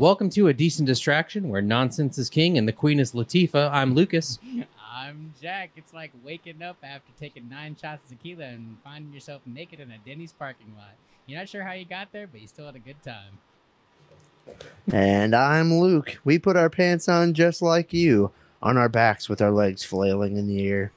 Welcome to a decent distraction where nonsense is king and the queen is Latifah. I'm Lucas. I'm Jack. It's like waking up after taking nine shots of tequila and finding yourself naked in a Denny's parking lot. You're not sure how you got there, but you still had a good time. And I'm Luke. We put our pants on just like you, on our backs with our legs flailing in the air.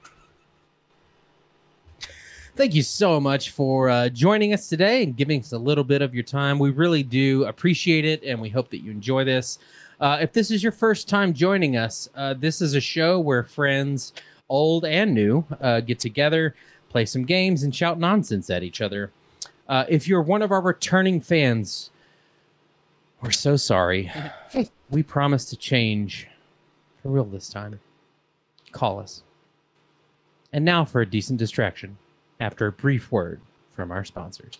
Thank you so much for uh, joining us today and giving us a little bit of your time. We really do appreciate it, and we hope that you enjoy this. Uh, if this is your first time joining us, uh, this is a show where friends, old and new, uh, get together, play some games, and shout nonsense at each other. Uh, if you're one of our returning fans, we're so sorry. we promise to change for real this time. Call us. And now for a decent distraction after a brief word from our sponsors.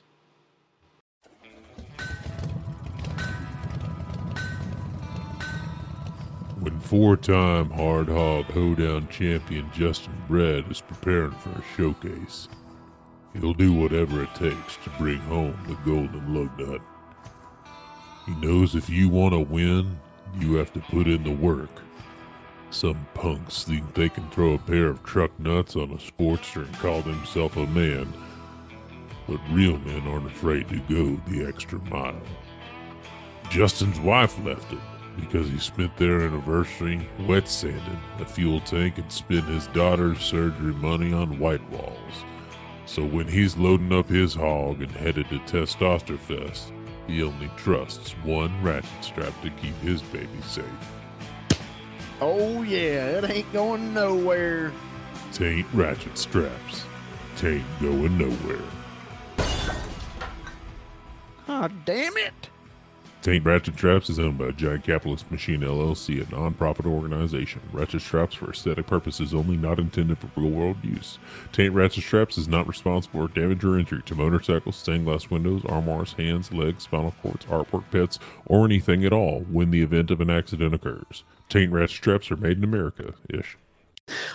When four-time hard hog hoedown champion Justin Bredd is preparing for a showcase, he'll do whatever it takes to bring home the golden lug nut. He knows if you want to win, you have to put in the work. Some punks think they can throw a pair of truck nuts on a Sportster and call themselves a man, but real men aren't afraid to go the extra mile. Justin's wife left him because he spent their anniversary wet sanding a fuel tank and spent his daughter's surgery money on white walls. So when he's loading up his hog and headed to Testosterfest, he only trusts one ratchet strap to keep his baby safe. Oh, yeah, it ain't going nowhere. Tain't ratchet straps. Tain't going nowhere. Ah, damn it. Taint Ratchet Straps is owned by Giant Capitalist Machine LLC, a non-profit organization. Ratchet straps for aesthetic purposes only, not intended for real-world use. Taint Ratchet Straps is not responsible for damage or injury to motorcycles, stained glass windows, armoires, hands, legs, spinal cords, artwork pets, or anything at all when the event of an accident occurs. Taint Ratchet Straps are made in America-ish.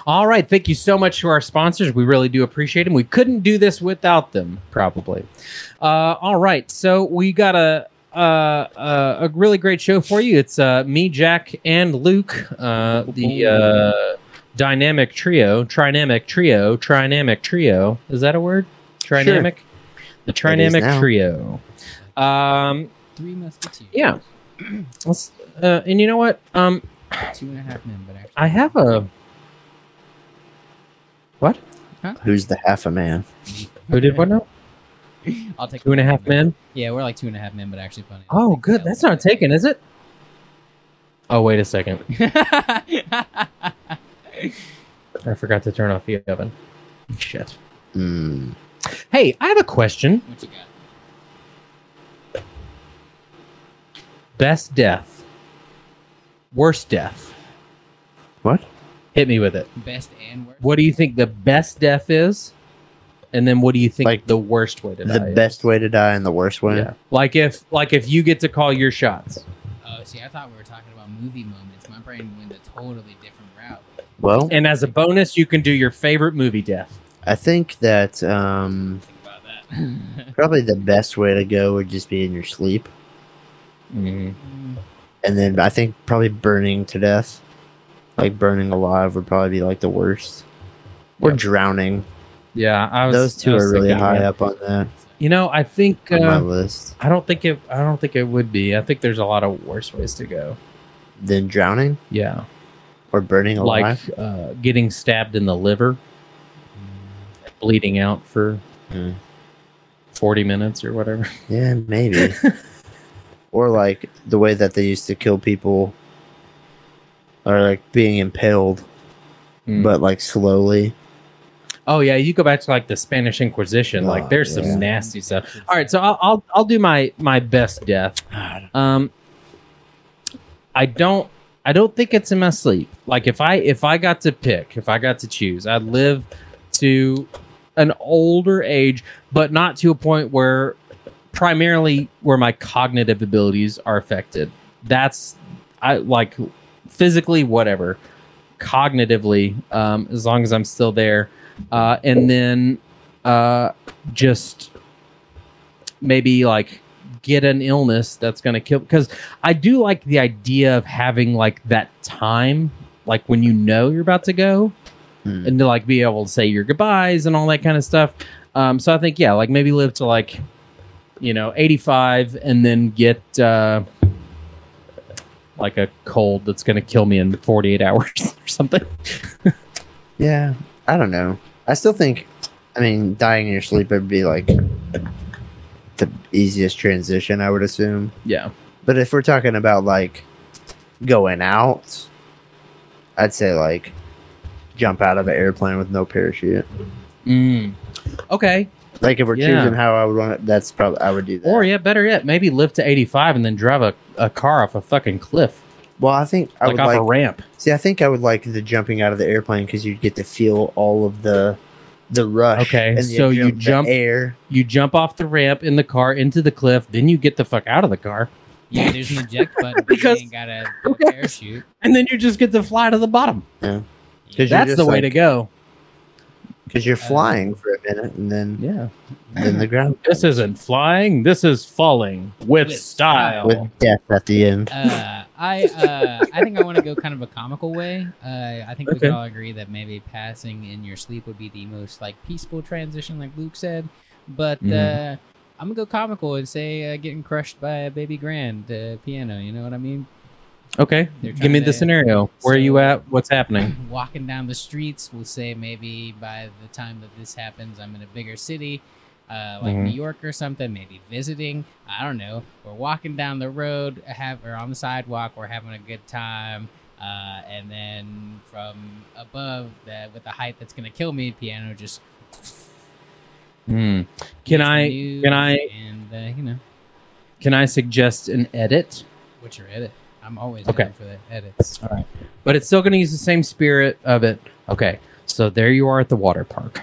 All right, thank you so much to our sponsors. We really do appreciate them. We couldn't do this without them, probably. Uh, all right, so we got a uh, uh, a really great show for you. It's uh, me, Jack, and Luke, uh, the uh, dynamic trio, trinamic trio, trinamic trio. Is that a word? Trinamic. The trinamic trio. Um, Three musketeers. yeah. Let's, uh, and you know what? Um, Two and a half men, but actually. I have a. What? Who's the half a man? Who did what now? I'll take Two and a half men. Yeah, we're like two and a half men, but actually funny. I'll Oh, good. that That's not taken, is it? Oh, wait a second. I forgot to turn off the oven. Shit. Hmm. Hey, I have a question. what you got? Best death. Worst death. What? Hit me with it. Best and worst. What do you think the best death is? And then what do you think Like, the worst way to die? The is? best way to die and the worst way? Yeah. Like if like if you get to call your shots. Oh, see, I thought we were talking about movie moments. My brain went a totally different route. Well, And as a bonus, you can do your favorite movie death. I think that um, Think that. probably the best way to go would just be in your sleep. Mm. And then I think probably burning to death. Like burning alive would probably be like the worst. Or Yep. drowning. Yeah, I was Those two was are really high up on that You know, I think on my uh, list. I don't think it. I don't think it would be. I think there's a lot of worse ways to go. than drowning Yeah, or burning like alive. uh, getting stabbed in the liver, bleeding out for Mm. forty minutes or whatever. Yeah, maybe. or like the way that they used to kill people, or like being impaled, Mm. but like slowly. Oh yeah, you go back to like the Spanish Inquisition. Oh, like there's yeah. some nasty stuff. All right, so I'll, I'll I'll do my my best death. Um, I don't. I don't think it's in my sleep. Like if I if I got to pick, if I got to choose, I'd live to an older age, but not to a point where primarily where my cognitive abilities are affected. That's I like physically whatever, cognitively, um, as long as I'm still there, uh, and then uh, just maybe like get an illness that's going to kill because I do like the idea of having like that time like when you know you're about to go Hmm. and to like be able to say your goodbyes and all that kind of stuff. Um, so I think yeah, like maybe live to like you know 85 and then get uh, like a cold that's going to kill me in 48 hours or something. Yeah, I don't know. I still think, I mean, dying in your sleep would be like the easiest transition, I would assume. Yeah. But if we're talking about like going out, I'd say like jump out of an airplane with no parachute. Mm. Okay. Like if we're Yeah. choosing how I would want it, that's probably I would do that. Or yeah, better yet, maybe live to 85 and then drive a, a car off a fucking cliff, well, I think I like would off like a ramp. see. I think I would like the jumping out of the airplane because you'd get to feel all of the the rush. Okay, the so you jump- air. You jump off the ramp in the car into the cliff, then you get the fuck out of the car, Yeah, there's an eject button, Because- you ain't got a, a parachute. and then you just get to fly to the bottom. Because That's the just way like- to go. Because you're flying for a minute and then Yeah. then the ground This isn't flying. This is falling with, With style. with death at the end. Uh, I uh, I think I want to go kind of a comical way. Uh, I think we Okay. could all agree that maybe passing in your sleep would be the most like peaceful transition, like Luke said. But Mhm. uh, I'm gonna go comical and say uh, getting crushed by a baby grand uh, piano. You know what I mean? Okay. Give me the scenario. Where are you at? What's happening? Walking down the streets, we'll say maybe by the time that this happens, I'm in a bigger city. Uh, like Mhm. New York or something, maybe visiting. I don't know. We're walking down the road, have or on the sidewalk. We're having a good time, uh, and then from above, the with the height that's gonna kill me, piano just. Hmm. Can I can I And uh, you know, can I suggest an edit? what's your edit? I'm always Okay. looking for the edits. All right. But it's still going to use the same spirit of it. Okay. So there you are at the water park.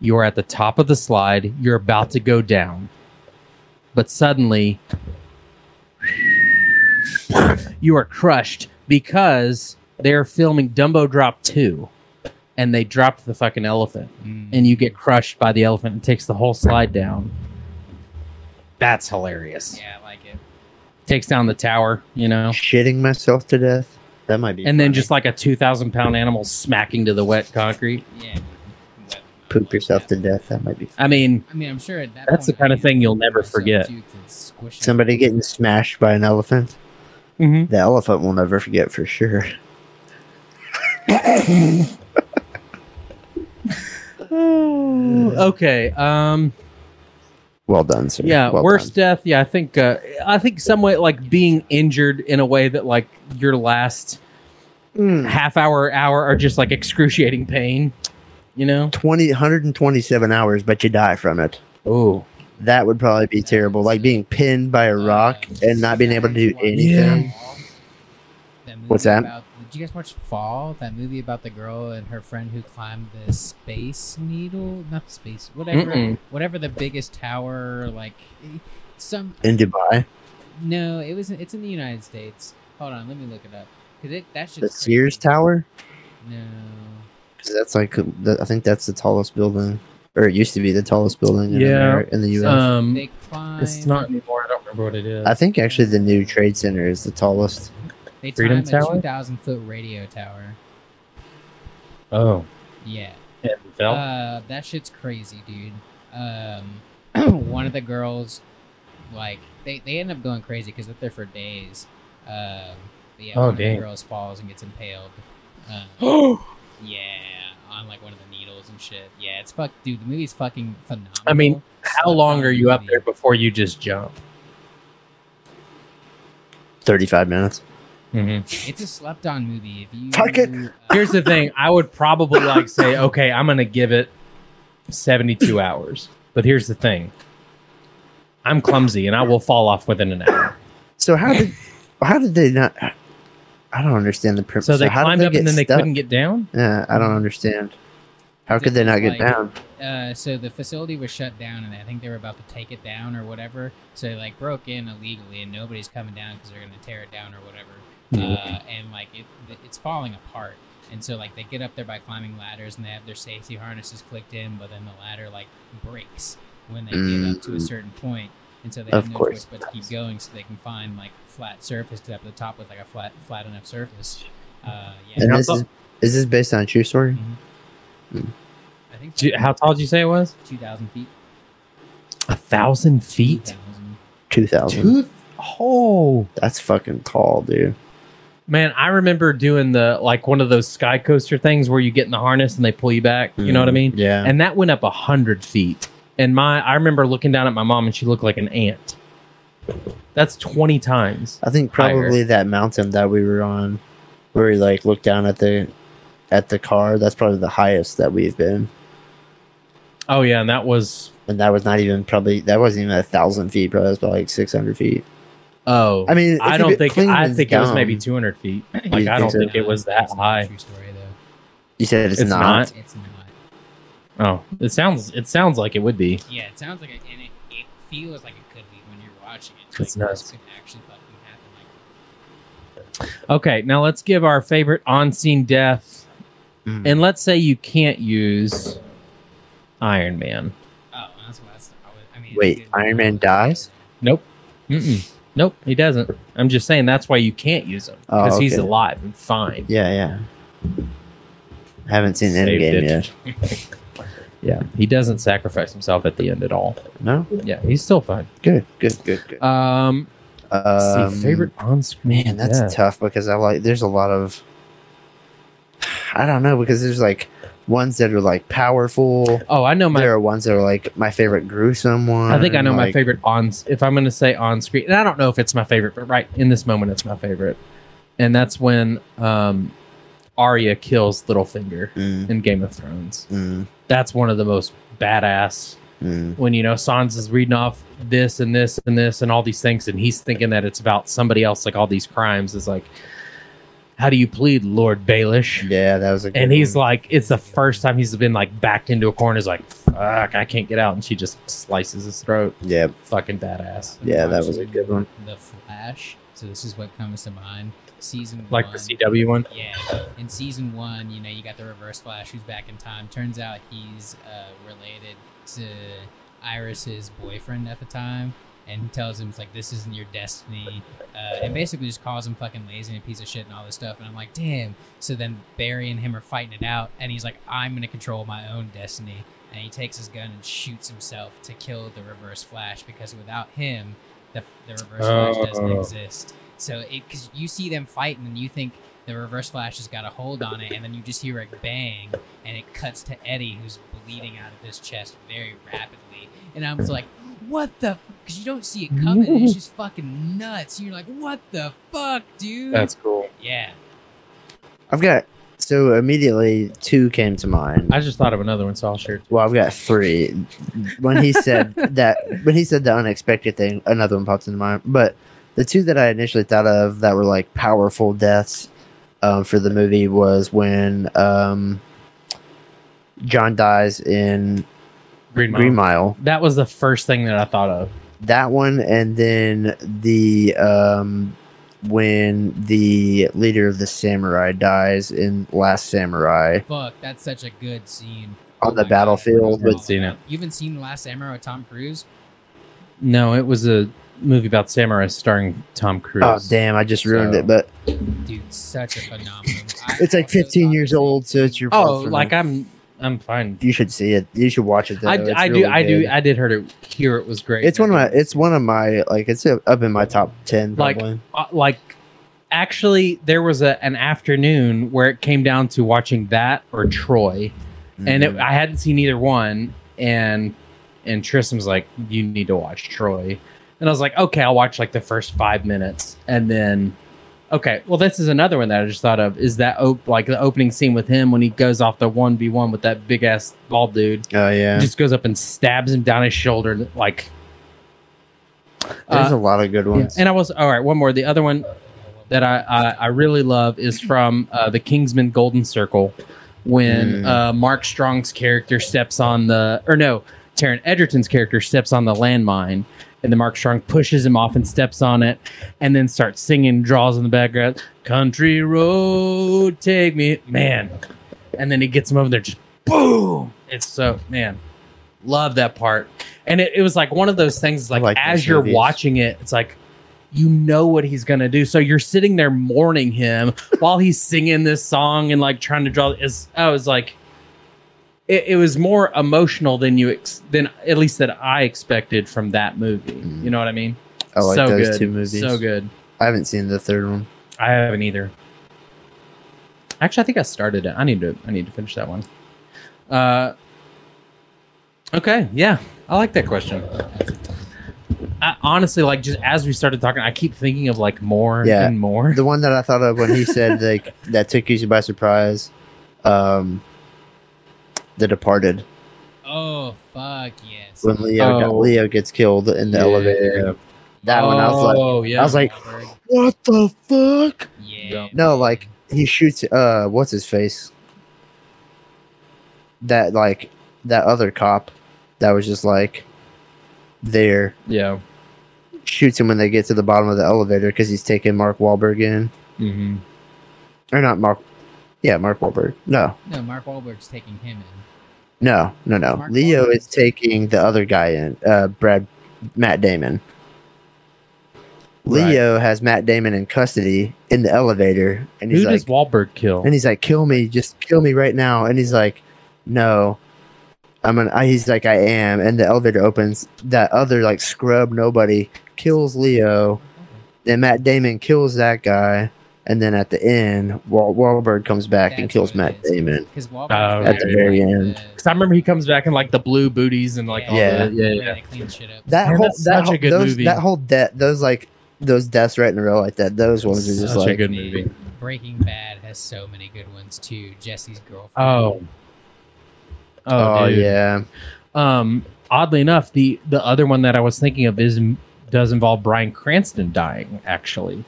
You are at the top of the slide. You're about to go down. But suddenly you are crushed because they're filming Dumbo Drop 2 and they dropped the fucking elephant Mm. and you get crushed by the elephant and takes the whole slide down. That's hilarious. yeah. Takes down the tower, you know. Shitting myself to death. That might be. and then just like a 2,000 pound animal smacking to the wet concrete. Yeah. Poop yourself to death. That might be. I mean, I mean, I'm sure at that That's the kind I'd of thing you'll never forget. too, 'cause. Somebody getting smashed by an elephant. The elephant will never forget for sure. okay. Um. Well done, sir. Yeah. Well worst done. death. Yeah. I think. Uh, I think some way like being injured in a way that like your last Mm. half hour hour are just like excruciating pain. You know. 20, 127 hours, but you die from it. Oh. That would probably be terrible. Like being pinned by a rock and not being able to do anything. That movie What's that? About, did you guys watch Fall? That movie about the girl and her friend who climbed the space needle, not space, whatever, Mm-mm. whatever the biggest tower, like some. In Dubai. No, it was. It's in the United States. Hold on, let me look it up. Cause it that should. The Sears Tower? No. 'Cause that's like, I think that's the tallest building. Or it used to be the tallest building in, Yeah. Ameri- in the U.S. Um. They climb. It's not anymore. I don't remember what it is. I think actually the new Trade Center is the tallest. They Freedom climb a Tower? two thousand foot radio tower. oh. Yeah. And fell. Uh, that shit's crazy, dude. Um, one of the girls, like, they, they end up going crazy because they're there for days. Um, but yeah, Oh, one of dang. the girls falls and gets impaled. Uh, yeah, on like one of the needles and shit. Yeah, it's fuck, dude. The movie's fucking phenomenal. I mean, How Slept long are you up there before you just jump? 35 minutes. Mm-hmm. It's a slept on movie. If you Fuck it. Here's the thing. I would probably like say, okay, I'm gonna give it 72 hours. But here's the thing. I'm clumsy and I will fall off within an hour. So how did how did they not? I don't understand the premise. So they how did climbed up and then they stuck? couldn't get down? Yeah, I don't understand. How could they not get Like- down? uh, so the facility was shut down, and I think they were about to take it down or whatever. So they like broke in illegally, and nobody's coming down because they're gonna tear it down or whatever. Uh, and like it, it's falling apart. And so like they get up there by climbing ladders, and they have their safety harnesses clicked in, but then the ladder like breaks when they get up to a Mm. certain point. and so they Of have no course. choice but to keep going so they can find like flat surface to up the top with like a flat flat enough surface. Uh, yeah, And this tall- is is this based on a true story? I think Did How tall did you say it was? two thousand feet. A thousand feet. 2,000. Two thousand. Oh That's fucking tall, dude. Man, I remember doing the like one of those sky coaster things where you get in the harness and they pull you back. You know what I mean? Mm, Yeah. And that went up a hundred feet. And my, I remember looking down at my mom and she looked like an ant. That's twenty times. I think probably that mountain that we were on, where we like looked down at the at the car. That's probably the highest that we've been, Oh yeah, and that was and that was not even probably that wasn't even a thousand feet. Probably was about like six hundred feet. Oh. I mean, I don't think I Cleveland's think it was maybe two hundred feet. Like You I think don't so? think it was that It's high. True story though. You said it's, It's not. not? It's not. Oh, it sounds it sounds like it would be. Yeah, it sounds like it, and it, it feels like it could be when you're watching it. It's like, nuts. This actually fucking happen. Like, Okay, now let's give our favorite on-scene death, Mm. and let's say you can't use Iron Man. oh, that's what I, would, I mean. Wait, good. Iron Man dies? Nope. Mm-mm. Nope, he doesn't. I'm just saying that's why you can't use him Oh, because he's alive and fine. Yeah, yeah. Haven't seen Saved Endgame it. yet. Yeah, he doesn't sacrifice himself at the end at all. No, Yeah, he's still fine. good, good, good, good. Um, Um, see, favorite on-screen. Man, that's death. tough because I like. There's a lot of. I don't know because there's like ones that are like powerful. Oh, I know my. there are ones that are like my favorite gruesome one. I think I know my favorite on. If I'm going to say on screen, and I don't know if it's my favorite, but right in this moment, it's my favorite, and that's when um, Arya kills Littlefinger Mm, in Game of Thrones. mm, That's one of the most badass. mm. When you know Sansa's reading off this and this and this and all these things, and he's thinking that it's about somebody else, like all these crimes. Is like, how do you plead, Lord Baelish? Yeah, that was a. Good one. And he's one. like, it's the first time he's been like backed into a corner. He's like, fuck, I can't get out, and she just slices his throat. yeah, Fucking badass. yeah, that was a good one. The Flash. So this is what comes to mind. Season Like one. the CW one. Yeah, in season one, you know, you got the Reverse Flash who's back in time. Turns out he's uh, related to Iris's boyfriend at the time, and he tells him, "It's like this isn't your destiny," uh, and basically just calls him fucking lazy and a piece of shit and all this stuff. And I'm like, damn. So then Barry and him are fighting it out, and he's like, "I'm gonna control my own destiny," and he takes his gun and shoots himself to kill the Reverse Flash because without him, the the Reverse Flash doesn't Oh. exist. So it because you see them fighting and you think the reverse flash has got a hold on it, and then you just hear a bang, and it cuts to Eddie, who's bleeding out of his chest very rapidly. And I'm like, "What the?" Because you don't see it coming. it's just fucking nuts. You're like, "What the fuck, dude?" That's cool. yeah. I've got so immediately two came to mind. I just thought of another one, so I'll share. Well, I've got three. When he said that, when he said the unexpected thing, another one pops into mind. But the two that I initially thought of that were like powerful deaths um, for the movie was when um, John dies in Green Mile. Green Mile. That was the first thing that I thought of. That one, and then the um, when the leader of the samurai dies in Last Samurai Fuck, that's such a good scene. on Oh the my God. battlefield. Haven't seen it. You haven't seen Last Samurai with Tom Cruise? No, it was a movie about samurai starring Tom Cruise. oh damn! I just ruined So- it, but Dude, such a phenomenal. It's like 15 years old, so it's your Oh, like me. I'm, I'm fine. you should see it. You should watch it. Though. I, I do, really I do. I did hear it. Hear it was great. It's one of my. It's one of my like. It's up in my top ten. Like, uh, like actually there was a an afternoon where it came down to watching that or Troy, and it, Mhm. I hadn't seen either one, and and Tristan was like, "You need to watch Troy," and I was like, "Okay, I'll watch like the first five minutes," and then. Okay, well, this is another one that I just thought of. Is that op- like the opening scene with him when he goes off the one v one with that big ass bald dude? oh yeah. Just goes up and stabs him down his shoulder, like. There's Uh, a lot of good yeah, ones. And I was all right. One more. The other one that I I, I really love is from uh, the Kingsman Golden Circle when Mm. uh, Mark Strong's character steps on the or no Taron Egerton's character steps on the landmine. And then Mark Strong pushes him off and steps on it, and then starts singing, draws in the background, "Country road, take me, man." And then he gets him over there, just boom. It's so man, love that part. and it, it was like one of those things. Like, like as you're movies. watching it, it's like you know what he's gonna do. So you're sitting there mourning him while he's singing this song and like trying to draw. Is I was like, it, it was more emotional than you ex- than at least that I expected from that movie. Mhm. You know what I mean? I like so those good. two movies. So good. I haven't seen the third one. I haven't either. Actually, I think I started it. I need to. I need to finish that one. Uh. Okay. Yeah, I like that question. I, honestly, like just as we started talking, I keep thinking of like more Yeah. and more. The one that I thought of when he said like that took you by surprise. Um, The Departed. Oh fuck yes. When Leo got, Oh. Leo gets killed in the Yeah. elevator. That one, I was like, Oh yeah. I was like, what the fuck? yeah. No, like he shoots. Uh, what's his face? That like that other cop that was just like there yeah. shoots him when they get to the bottom of the elevator because he's taking Mark Wahlberg in, hmm or not Mark. Yeah, Mark Wahlberg. No, No, Mark Wahlberg's taking him in. No, no, no. Mark Leo Wahlberg. is taking the other guy in. Uh, Brad, Matt Damon. Right. Leo has Matt Damon in custody in the elevator, and he's Who like, does Wahlberg kill? And he's like, "Kill me, just kill me right now." And he's like, "No, I'm gonna." I- He's like, "I am." And the elevator opens. That other like scrub nobody kills Leo. Then Matt Damon kills that guy. And then at the end, Wal- Wahlberg comes back and kills Matt it is. Damon. Because Wahlberg Oh, At the very end. Because I remember he comes back in like the blue booties and like all Yeah. the, yeah, yeah, yeah. Clean shit up. That Man, whole that's that such a whole, good those, movie. That whole death, those like those deaths right in a row like that. Those ones are just like. Such a like good movie. Breaking Bad has so many good ones too. Jesse's girlfriend. Oh. oh, dude. yeah, Um, oddly enough, the the other one that I was thinking of is does involve Bryan Cranston dying actually,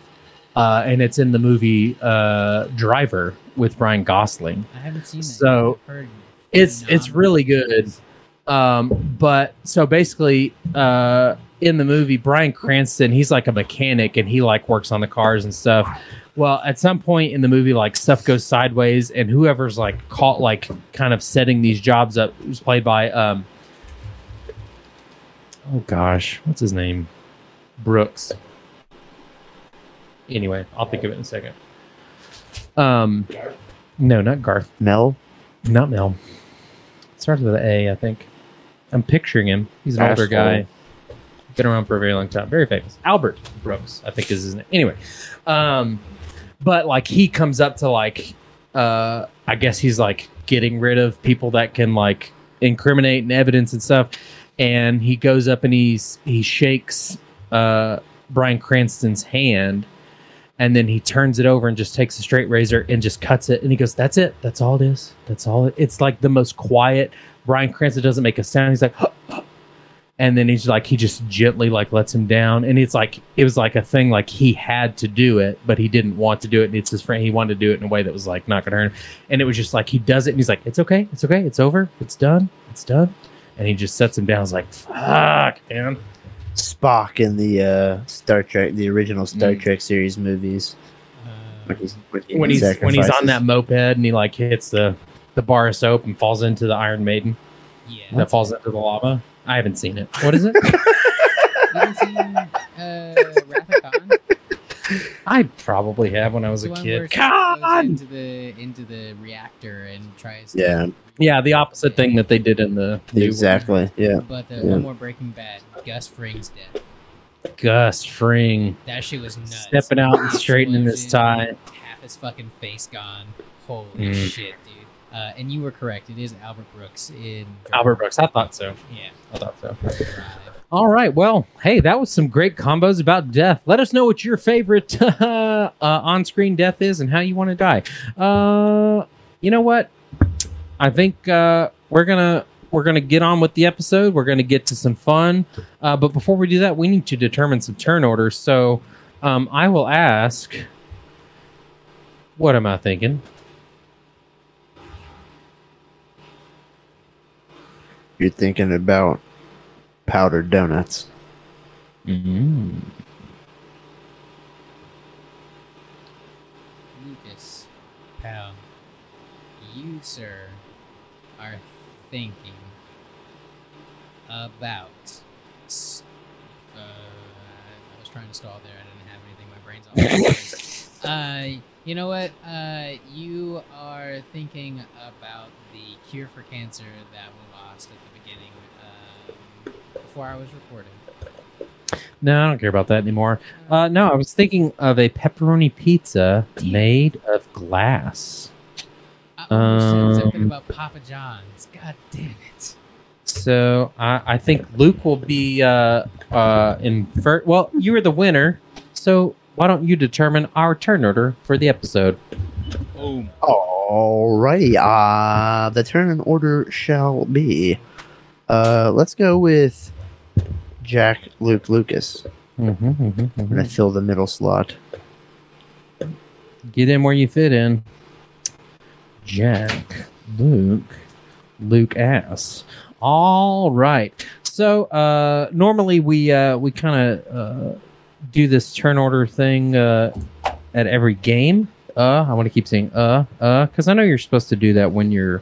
uh, and it's in the movie uh, Driver with Ryan Gosling. I haven't seen that. So, yet. I've heard It's it's really good. Um, but so basically, uh, in the movie, Bryan Cranston, he's like a mechanic and he like works on the cars and stuff. Well, at some point in the movie, like stuff goes sideways, and whoever's like caught, like kind of setting these jobs up, who's played by, um, oh gosh, what's his name? Brooks. Anyway, I'll think of it in a second. Um, no, not Garth. Mel. Not Mel. It starts with an A, I think. I'm picturing him. He's an older Asshole. guy. Been around for a very long time. Very famous. Albert Brooks, I think is his name. Anyway, um, but like he comes up to like, uh, I guess he's like getting rid of people that can like incriminate and evidence and stuff. And he goes up and he's he shakes uh, Bryan Cranston's hand, and then he turns it over and just takes a straight razor and just cuts it. And he goes, "That's it. That's all it is. That's all." It, it's like the most quiet. Bryan Cranston doesn't make a sound. He's like, and then he's like, he just gently like lets him down. And it's like it was like a thing like he had to do it, but he didn't want to do it. And it's his friend. He wanted to do it in a way that was like not gonna hurt him. And it was just like he does it, and he's like, "It's okay. It's okay. It's over. It's done. It's done." And he just sets him down. He's like, "Fuck, man." Spock in the uh, Star Trek, the original Star Mm. Trek series movies. Uh, When he's when, he when he's when he's on that moped and he like hits the the bar of soap and falls into the Iron Maiden yeah. that falls into the lava. I haven't seen it. What is it? You haven't seen uh, Wrath of Khan? I probably have when I was The a kid. she goes God! into the into the reactor and tries. to- Yeah, Yeah, the opposite thing that they did in the new one. exactly. Yeah, But the Yeah. one more Breaking Bad, Gus Fring's death. Gus Fring That shit was nuts. stepping out and straightening his Explosion, tie. Half his fucking face gone. Holy Mm. shit, dude. Uh, and you were correct. It is Albert Brooks in Drive. Albert Brooks. I thought so. Yeah. I thought so. All right. Well, hey, that was some great combos about death. Let us know what your favorite uh, on-screen death is and how you want to die. Uh, you know what? I think uh, we're gonna we're gonna get on with the episode. We're gonna get to some fun. Uh, but before we do that, we need to determine some turn orders. So um, I will ask. What am I thinking? you're thinking about powdered donuts. Mm. Lucas, pal, you, sir, are thinking about. Uh, I was trying to stall there. I didn't have anything. My brain's all. uh, you know what? Uh, you are thinking about the cure for cancer that we lost at the beginning um, before I was recording. No, I don't care about that anymore. Uh, no, I was thinking of a pepperoni pizza made of glass. I almost said something Um, about Papa John's. God damn it. So I, I think Luke will be uh, uh, in first. Well, you were the winner, so why don't you determine our turn order for the episode? Boom. Alrighty, uh, the turn and order shall be. Uh, let's go with Jack Luke Lucas. Mm-hmm, mm-hmm, I'm gonna fill the middle slot. Get in where you fit in. Jack, Luke, Luke ass. All right. So uh, normally we uh, we kind of uh, do this turn order thing uh, at every game. Uh, I want to keep saying uh uh because I know you're supposed to do that when you're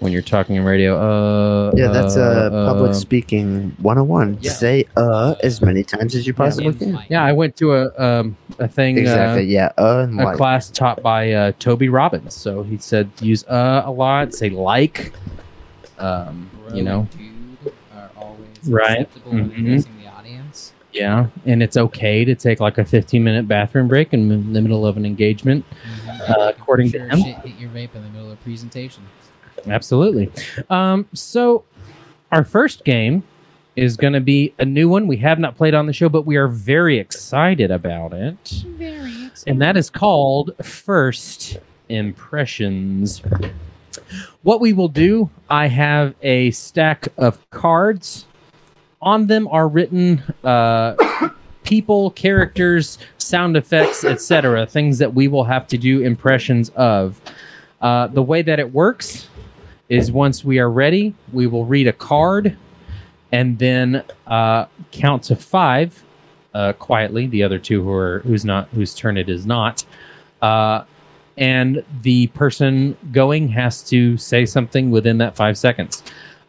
when you're talking in radio. Uh, Yeah, that's uh, public uh, speaking 101. yeah. Say uh as many times as you possibly In can. yeah, I went to a um, a thing. uh, Exactly. Yeah. Uh a like. class taught by uh, Tony Robbins. So he said use uh a lot, say like, um, you know, and dude are always Right. acceptable when Mhm. the audience. yeah, and it's okay to take like a 15 minute bathroom break in the middle of an engagement. Uh, according to him. shit hit your vape in the middle of a presentation. Absolutely. Um, so our first game is going to be a new one we have not played on the show, but we are very excited about it. Very and that is called First Impressions. What we will do, I have a stack of cards. On them are written uh, people, characters, sound effects, etc. Things that we will have to do impressions of. Uh, the way that it works is once we are ready, we will read a card and then uh, count to five uh, quietly. The other two who are who's not whose turn it is not, uh, and the person going has to say something within that five seconds.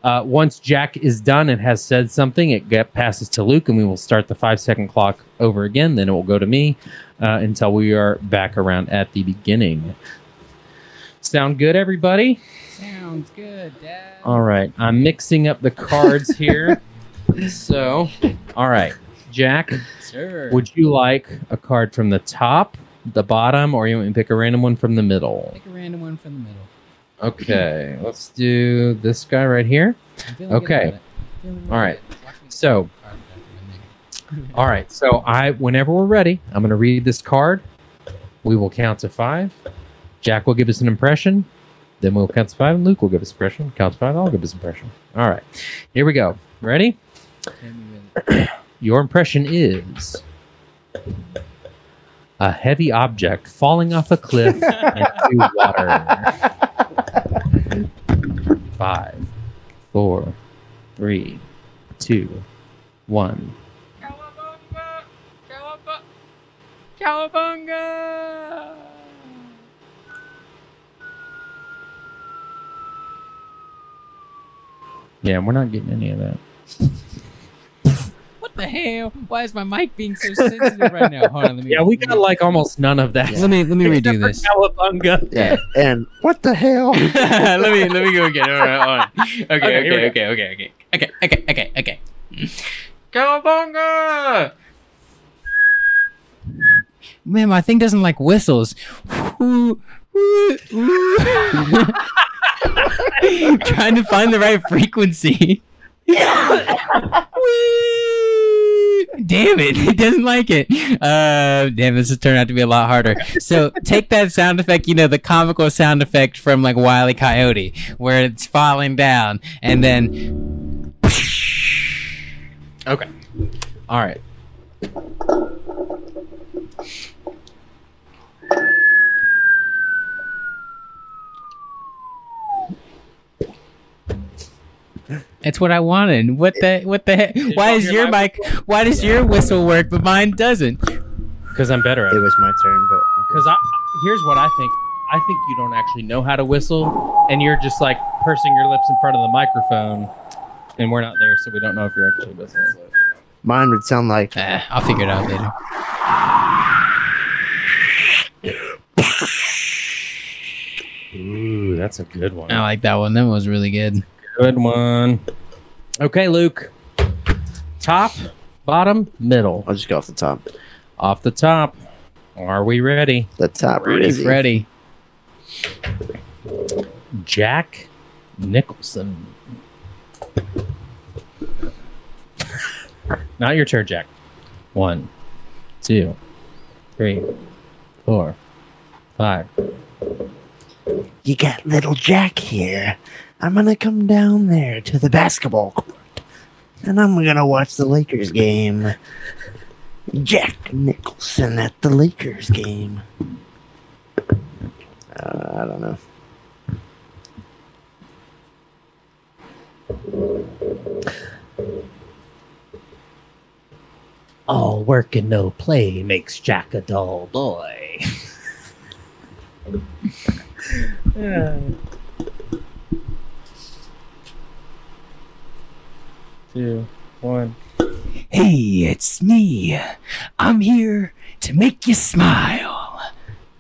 Uh, once Jack is done and has said something, it get, passes to Luke, and we will start the five second clock over again. Then it will go to me uh, until we are back around at the beginning. Sound good, everybody? Sounds good, Dad. All right, I'm mixing up the cards here. so, all right, Jack, Sure. would you like a card from the top, the bottom, or you want me to pick a random one from the middle? Pick a random one from the middle. Okay, let's do this guy right here. I'm feeling good Okay. about it. Feeling All right. good. Watch me get So- the card back from the middle. All right, so I, whenever we're ready, I'm going to read this card. We will count to five. Jack will give us an impression. Then we'll count to five, and Luke will give us an impression. Count to five, I'll give us an impression. All right, here we go. Ready? Hit me with it. Your impression is a heavy object falling off a cliff into water. Five, four, three, two, one. Cowabunga! Cowabunga! Cowabunga! Yeah, we're not getting any of that. What the hell? Why is my mic being so sensitive right now? Hold on, let me. Yeah, we got like almost none of that. Let me let me redo this. Cowabunga. Yeah. And what the hell? let me let me go again. All right, all right. Okay, Okay, okay, okay, okay, okay, okay, okay, okay, okay. Cowabunga! Man, my thing doesn't like whistles. Trying to find the right frequency. Damn it, it doesn't like it. Uh, damn, this has turned out to be a lot harder. So take that sound effect, you know, the comical sound effect from like Wile E. Coyote, where it's falling down, and then Okay. All right. It's what I wanted. What the what the heck? Why want is your your mic? Why does your whistle work but mine doesn't? Because I'm better at it it. was my turn, but Because I here's what I think. I think you don't actually know how to whistle, and you're just like pursing your lips in front of the microphone and we're not there, so we don't know if you're actually whistling. Mine would sound like Eh, I'll figure it out later. Ooh, that's a good one. I like that one. That one was really good. Good one. Okay, Luke. Top, bottom, middle. I'll just go off the top. Off the top. Are we ready? The top Ready, easy. ready. Jack Nicholson. Not your turn, Jack. One, two, three, four, five. You got little Jack here. I'm gonna come down there to the basketball court, and I'm gonna watch the Lakers game. Jack Nicholson at the Lakers game. Uh, I don't know. All work and no play makes Jack a dull boy. Two, one. Hey, it's me. I'm here to make you smile.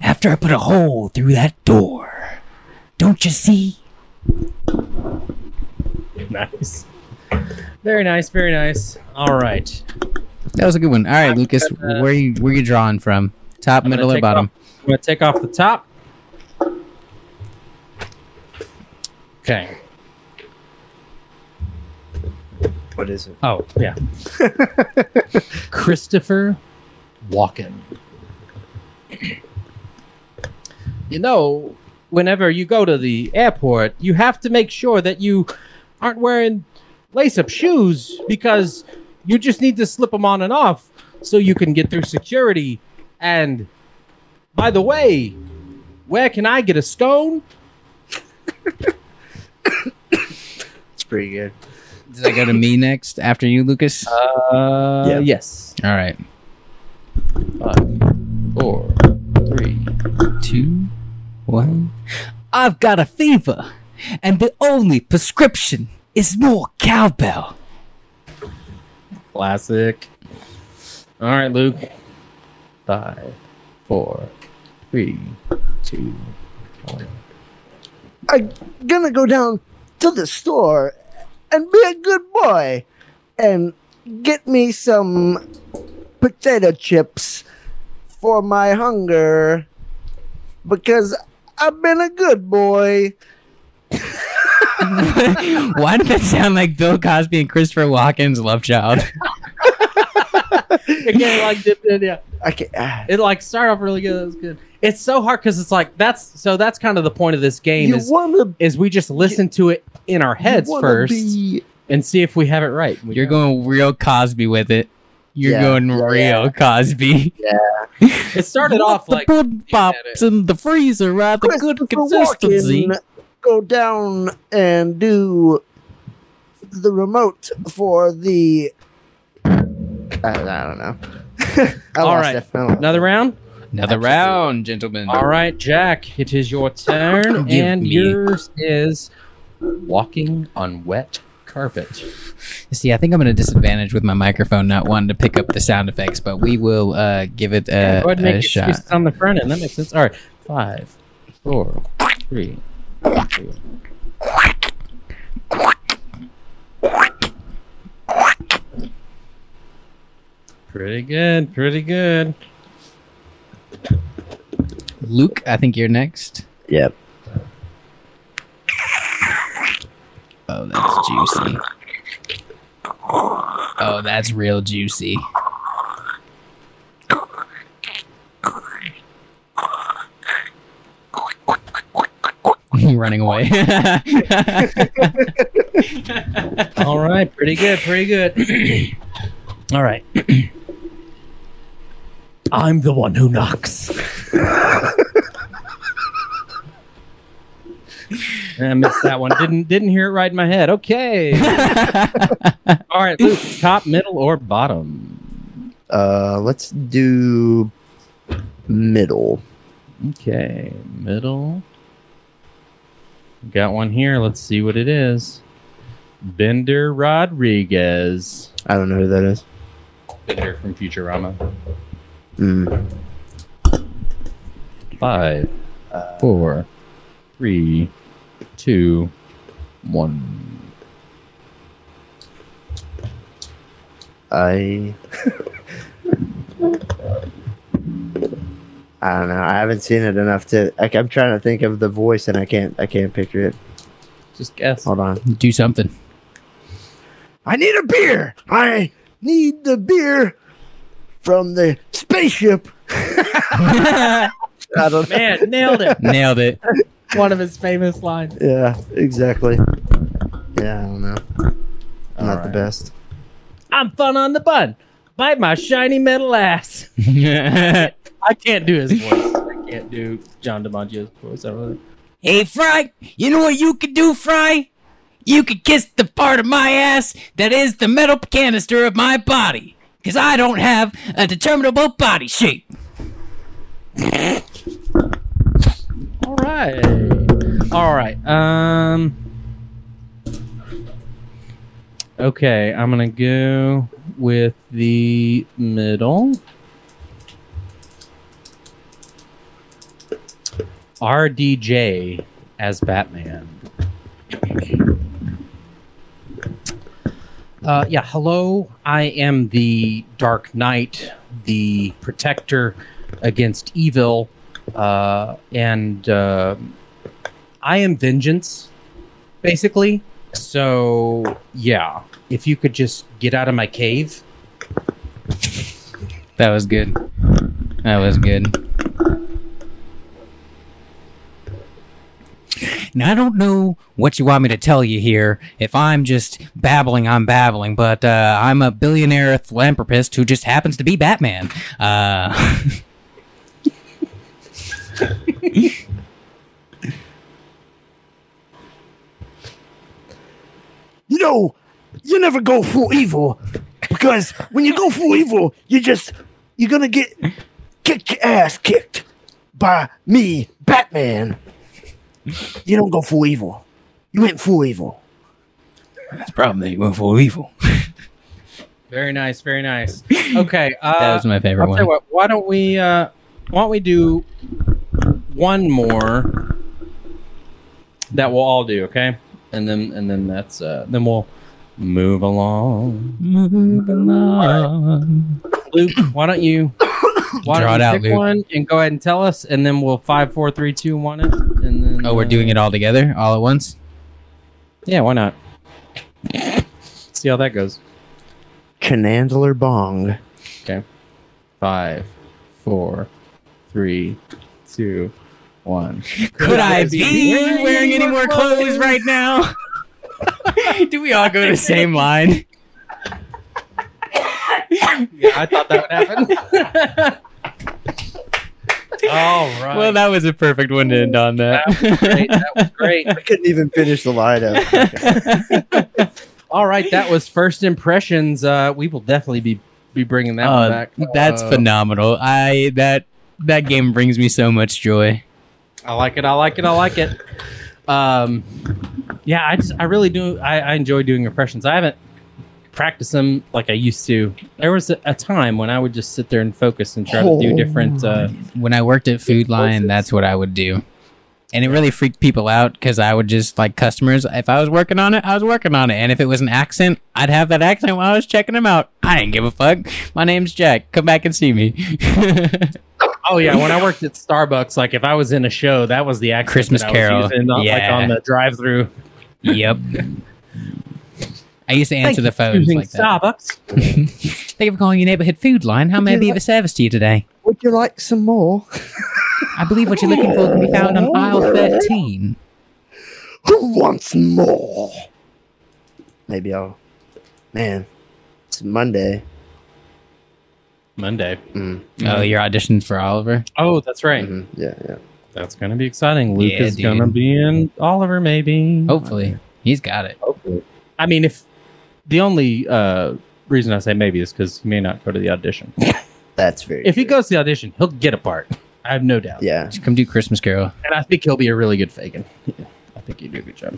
After I put a hole through that door. Don't you see? Nice. Very nice, very nice. All right. That was a good one. All right, Lucas, uh, where you where you drawing from? Top, I'm middle, or bottom? I'm going to take off the top. Okay. What is it? Oh, yeah. Christopher Walken. You know, whenever you go to the airport, you have to make sure that you aren't wearing lace up shoes because you just need to slip them on and off so you can get through security. And by the way, where can I get a scone? It's pretty good. Does that go to me next after you, Lucas? Uh, Yeah. yes. All right. Five, four, three, Two, one. I've got a fever, and the only prescription is more cowbell. Classic. All right, Luke. Five, four, three, two, one. I'm gonna go down to the store and be a good boy and get me some potato chips for my hunger because I've been a good boy. Why did that sound like Bill Cosby and Christopher Walken's love child? Again, like dipped in, yeah. I can ah. It like started off really good. That was good. It's so hard because it's like that's so that's kind of the point of this game You is wanna, is we just listen to it in our heads you wanna first be- and see if we have it right. We You're don't. going real Cosby with it. You're Yeah, going yeah, real yeah. Cosby. It started off the like pudding pops in the freezer at the good Christopher consistency. Walken go down and do the remote for the. I, I don't know. I All it. I don't know. another round. Another round, gentlemen. All right, Jack, it is your turn, and me. yours is walking on wet carpet. See, I think I'm at a disadvantage with my microphone not wanting to pick up the sound effects, but we will uh, give it Go a, ahead and make a it shot. excuses on the front end. That makes sense. All right, five, four, three, two. Pretty good. Pretty good. Luke, I think you're next. Yep. Oh, that's juicy. Oh, that's real juicy. Running away. All right, pretty good. Pretty good. All right. I'm the one who knocks. I missed that one. Didn't didn't hear it right in my head. Okay. All right, Luke. Top, middle, or bottom? Uh, let's do middle. Okay, middle. Got one here. Let's see what it is. Bender Rodriguez. I don't know who that is. Bender from Futurama. Mm. Five, four, three, two, one. I. I don't know. I haven't seen it enough to. Like, I'm trying to think of the voice, and I can't. I can't picture it. Just guess. Hold on. Do something. I need a beer. I need the beer from the spaceship. I don't know. Man, nailed it. Nailed it. One of his famous lines. Yeah, exactly. Yeah, I don't know. All Not the best. I'm fun on the bun. Bite my shiny metal ass. I can't do his voice. I can't do John DiMaggio's voice. I really. Hey, Fry, you know what you could do, Fry? You could kiss the part of my ass that is the metal canister of my body. Because I don't have a determinable body shape. All right. All right. Um. Okay, I'm gonna go with the middle. RDJ as Batman. Uh, yeah, hello. I am the Dark Knight, the protector against evil, uh, and uh, I am vengeance, basically. So, yeah, if you could just get out of my cave. That was good. That was good. Now, I don't know what you want me to tell you here. If I'm just babbling, I'm babbling, but uh, I'm a billionaire philanthropist who just happens to be Batman. Uh, You know, you never go full evil because when you go full evil, you just you're gonna get get your ass kicked by me, Batman. You don't go full evil. You went full evil. that's the problem that you went full evil. Very nice, very nice. Okay, uh, That was my favorite I'll one. what, why don't we uh, why don't we do one more that we'll all do, okay? And then and then that's uh, then we'll move along. Move along. Luke, why don't you why Draw don't it out, pick Luke. one and go ahead and tell us, and then we'll five, four, three, two, one it, and then Oh, we're doing it all together, all at once. Yeah, why not? See how that goes. Chanandler bong. Okay, five, four, three, two, one. Could I be wearing any more clothes right now? Do we all go to the same line? Yeah, I thought that would happen. All right. Well, that was a perfect one to end on that. That was great. That was great. I couldn't even finish the line up. All right, that was first impressions. Uh, we will definitely be be bringing that one Oh, back. that's Uh, phenomenal. I that that game brings me so much joy. I like it. I like it. I like it. Um, yeah, I just I really do. I, I enjoy doing impressions. I haven't practiced them like I used to. There was a, a time when I would just sit there and focus and try to do different. Uh, When I worked at Food Lion, that's what I would do. And it really freaked people out because I would just like customers. If I was working on it, I was working on it. And if it was an accent, I'd have that accent while I was checking them out. I didn't give a fuck. My name's Jack. Come back and see me. oh yeah, when I worked at Starbucks, like if I was in a show, that was the accent Christmas that I was Carol. using, not, like on the drive-through. yep. I used to answer the phones Using like that. Starbucks. Thank you for calling your neighborhood food line. How may I be of a service to you today? Would you like some more? I believe what you're looking for can be found on aisle 13. Who wants more? Maybe I'll. Man, it's Monday. Monday. Mm, Oh, you're auditioning for Oliver? Oh, that's right. mhm, Yeah, yeah. That's gonna be exciting. Luke Yeah, is gonna be in Oliver, maybe. Hopefully. He's got it. Hopefully. I mean, if the only uh, reason I say maybe is because he may not go to the audition. That's very. if he true. goes to the audition, he'll get a part. I have no doubt. yeah. Just come do Christmas Carol. And I think he'll be a really good Fagin. Yeah, I think he'd do a good job.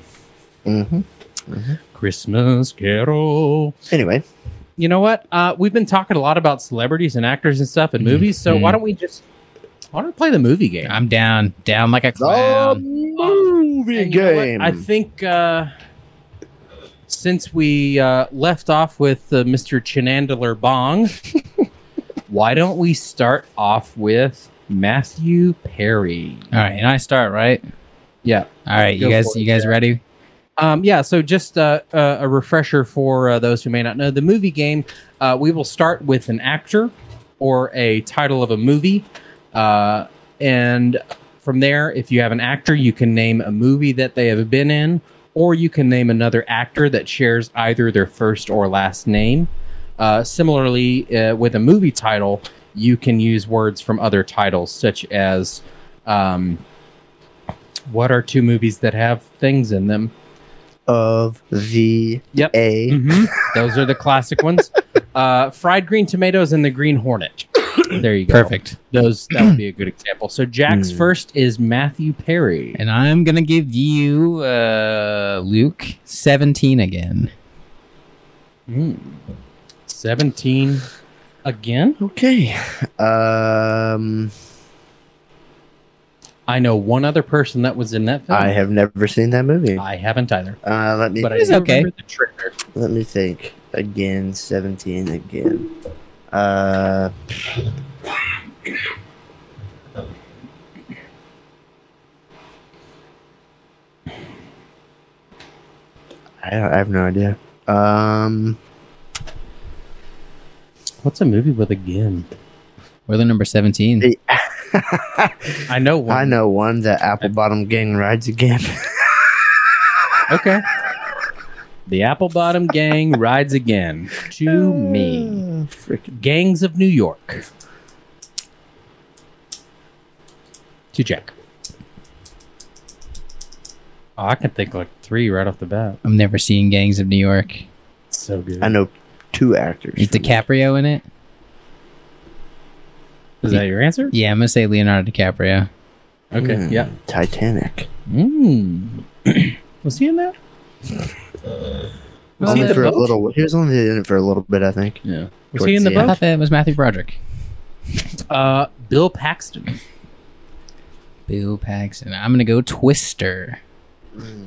Mm-hmm. Mhm. Christmas Carol. Anyway, You know what? Uh, we've been talking a lot about celebrities and actors and stuff and movies. So why Mhm. don't we just why don't we play the movie game? I'm down, down like a the clown. movie And you know game. I think uh, since we uh, left off with uh, Mr. Chanandler Bong, why don't we start off with Matthew Perry? All right, and I start right. Yeah. All right, you guys, for it, you guys yeah. ready? Um, yeah, so just uh, uh, a refresher for uh, those who may not know the movie game. Uh, we will start with an actor or a title of a movie. Uh, and from there, if you have an actor, you can name a movie that they have been in, or you can name another actor that shares either their first or last name. Uh, similarly, uh, with a movie title, you can use words from other titles, such as um, what are two movies that have things in them? of the Yep. A. Mhm. Those are the classic ones. Uh, fried green tomatoes and the green hornet. There you go. Perfect. Those that would be a good example. So Jack's Hmm. first is Matthew Perry. And I'm gonna give you uh, Luke 17 again. Hmm. Seventeen again. Okay. Um, I know one other person that was in that film. I have never seen that movie. I haven't either. Uh, let me But It's do okay. the trailer. let me think again. Seventeen again. Uh, I, don't- I have no idea. Um, What's a movie with again? We're the number 17. the- I know one. I know one. The apple bottom gang rides again. Okay. The Apple Bottom Gang rides again. To me. Freaking Gangs of New York. To Jack. Oh, I can think like three right off the bat. I'm never seeing Gangs of New York. So good. I know two actors. Is from it. DiCaprio in it? Is that your answer? Yeah, I'm gonna say Leonardo DiCaprio. Okay. Hmm, Yeah. Titanic. Mm. was he in that? Was he Only in the for a little. He was only in it for a little bit, I think. Yeah. Was Towards he in the the I end. boat? thought that was Matthew Broderick. Uh, Bill Paxton. Bill Paxton. I'm gonna go Twister.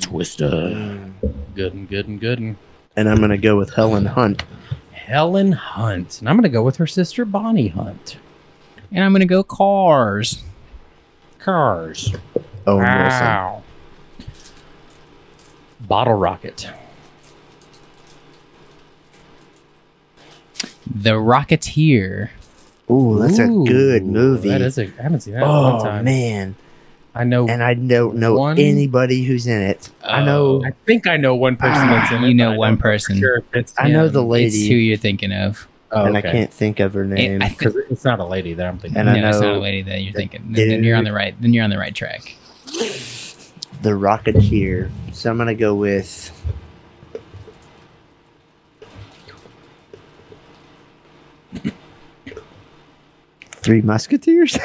Twister. Good and good and good and. And I'm gonna go with Helen Hunt. Helen Hunt. And I'm going to go with her sister, Bonnie Hunt. And I'm gonna go Cars. Cars. Owen Wilson. Wow. Bottle Rocket. The Rocketeer. Ooh, that's Ooh, a good movie. That is a. I haven't seen that in a long oh time. man, I know. and I don't know One- anybody who's in it. I know. Oh. I think I know one person ah, that's in it. You know but I one person. Sure if it's I know him. the lady. It's who you're thinking of. Oh, and okay. I can't think of her name. I think- 'Cause it's not a lady that I'm thinking. Of. And no, I it's not a lady that you're thinking. the Then, then you're on the right. Then you're on the right track. the Rocketeer. So I'm gonna go with. Three Musketeers.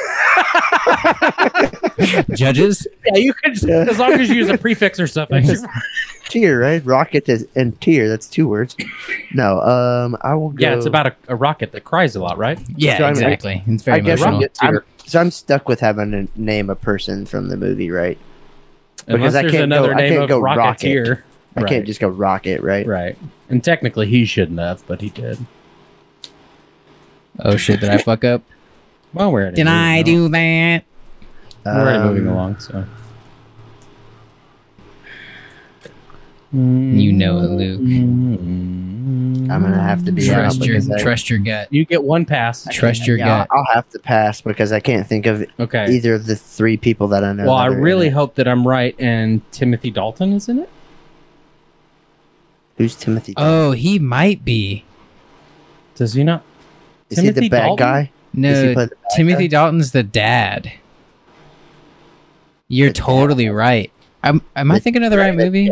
Judges. yeah, you can just, as long as you use a prefix or something. Tier, right? Rocket is, and tier. That's two words. No. Um, I will go. yeah, it's about a, a rocket that cries a lot, right? Yeah, So I'm- exactly. It's very I guess emotional. Rocket I'm, so I'm stuck with having to name a person from the movie, right? Unless Because I can't another go- I can't of go Rocket. I right. can't just go Rocket, right? Right. And technically, he shouldn't have, but he did. Oh shit! Did I fuck up? Well, we're already Did I moving do that? along. We're already moving Um, along, so. You know it, Luke. I'm gonna have to be out Trust your I- trust your gut. You get one pass. Trust your Yeah, gut. I'll, I'll have to pass because I can't think of Okay. either of the three people that I know. Well, I really hope that I'm right and Timothy Dalton is in it. Who's Timothy? Oh, he might be. Does he not? Is he the Timothy bad Dalton? guy? No, bad Timothy guy? Dalton's the dad. You're The totally right. Am, am I thinking of the right dad? movie?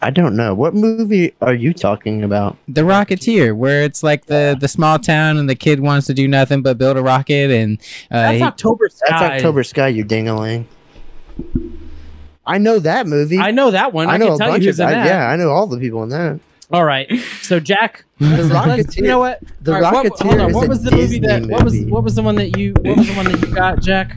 I don't know. What movie are you talking about? The Rocketeer, where it's like the the small town and the kid wants to do nothing but build a rocket and uh, That's he- October Sky. That's October Sky. You dingaling. I know that movie. I know that one. I, I know can a tell bunch you of who's in I, that. yeah, I know all the people in that. All right. So Jack, The Rocketeer. you know what? The All right, what- Rocketeer hold on. is What a was the movie Disney that? What was what was the one that you? What was the one that you got, Jack?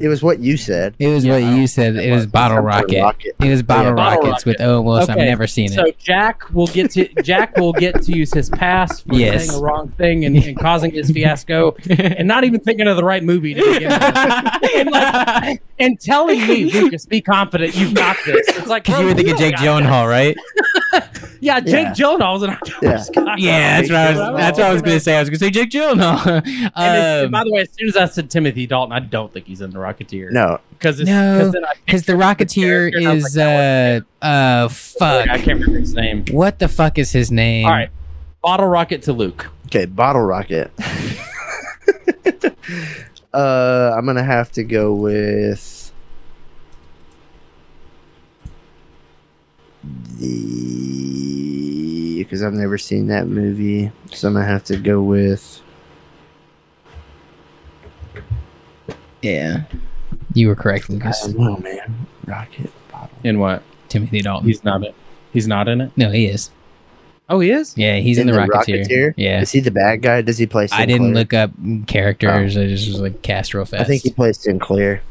It was what you said. It was Yeah, what you said. It was Bottle Rocket. Rocket. It was Bottle Yeah, Bottle Rockets with Rocket. Owen Wilson. Okay, I've never seen it. So. Jack will get to Jack will get to use his pass for Yes. saying the wrong thing and, and causing his fiasco, and not even thinking of the right movie to begin with. and, like, and telling me, Lucas, be confident, you've got this. It's like Because you were thinking don't Jake Gyllenhaal, right? that. Yeah, Jake Yeah. Gyllenhaal's in October's Sky. Yeah, that's what I was. That's what I was gonna say. I was gonna say Jake Gyllenhaal. And, and Um, by the way, as soon as I said Timothy Dalton, I don't think he's in the Rocketeer. No, because No, because then I, Because the Rocketeer character, and I was is like, uh uh fuck. I can't remember his name. What the fuck is his name? All right, bottle rocket to Luke. okay, Bottle Rocket. uh, I'm gonna have to go with the because I've never seen that movie, so I'm gonna have to go with Yeah, you were correct, I Lucas. don't know, man. Rocket Bottle. In what? Timothy Dalton. He's not it. He's not in it. no, he is. Oh, he is. Yeah, he's in, the, Rocketeer. Yeah, Is he the bad guy? Does he play? I didn't look up characters. I just was like cast real fast. I think he plays Sinclair.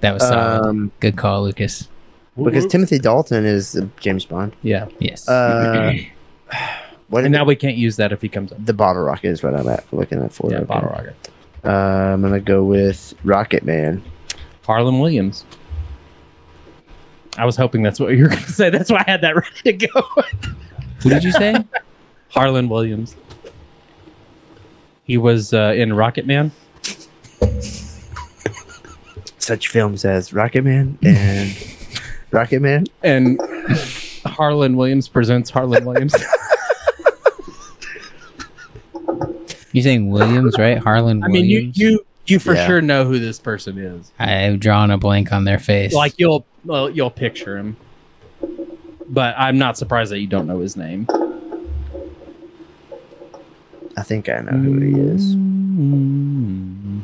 that was solid. Um, Good call, Lucas. Because Timothy Dalton is uh, James Bond. Yeah, Yes. Uh, what and now we can't use that if he comes up. the bottle rocket is what I'm at looking at for. Yeah, okay. bottle rocket. Uh, I'm gonna go with Rocket Man. Harland Williams. I was hoping that's what you were going to say. That's why I had that ready to go. Who did you say? Harland Williams. He was uh, in Rocket Man. Such films as Rocket Man and Rocket Man. and Harland Williams presents Harland Williams. You're saying Williams, right? Harland I mean, you Williams. you you for Yeah. sure know who this person is. I've drawn a blank on their face. Like you'll well, you'll picture him, but I'm not surprised that you don't know his name. I think I know who he is. Mm-hmm.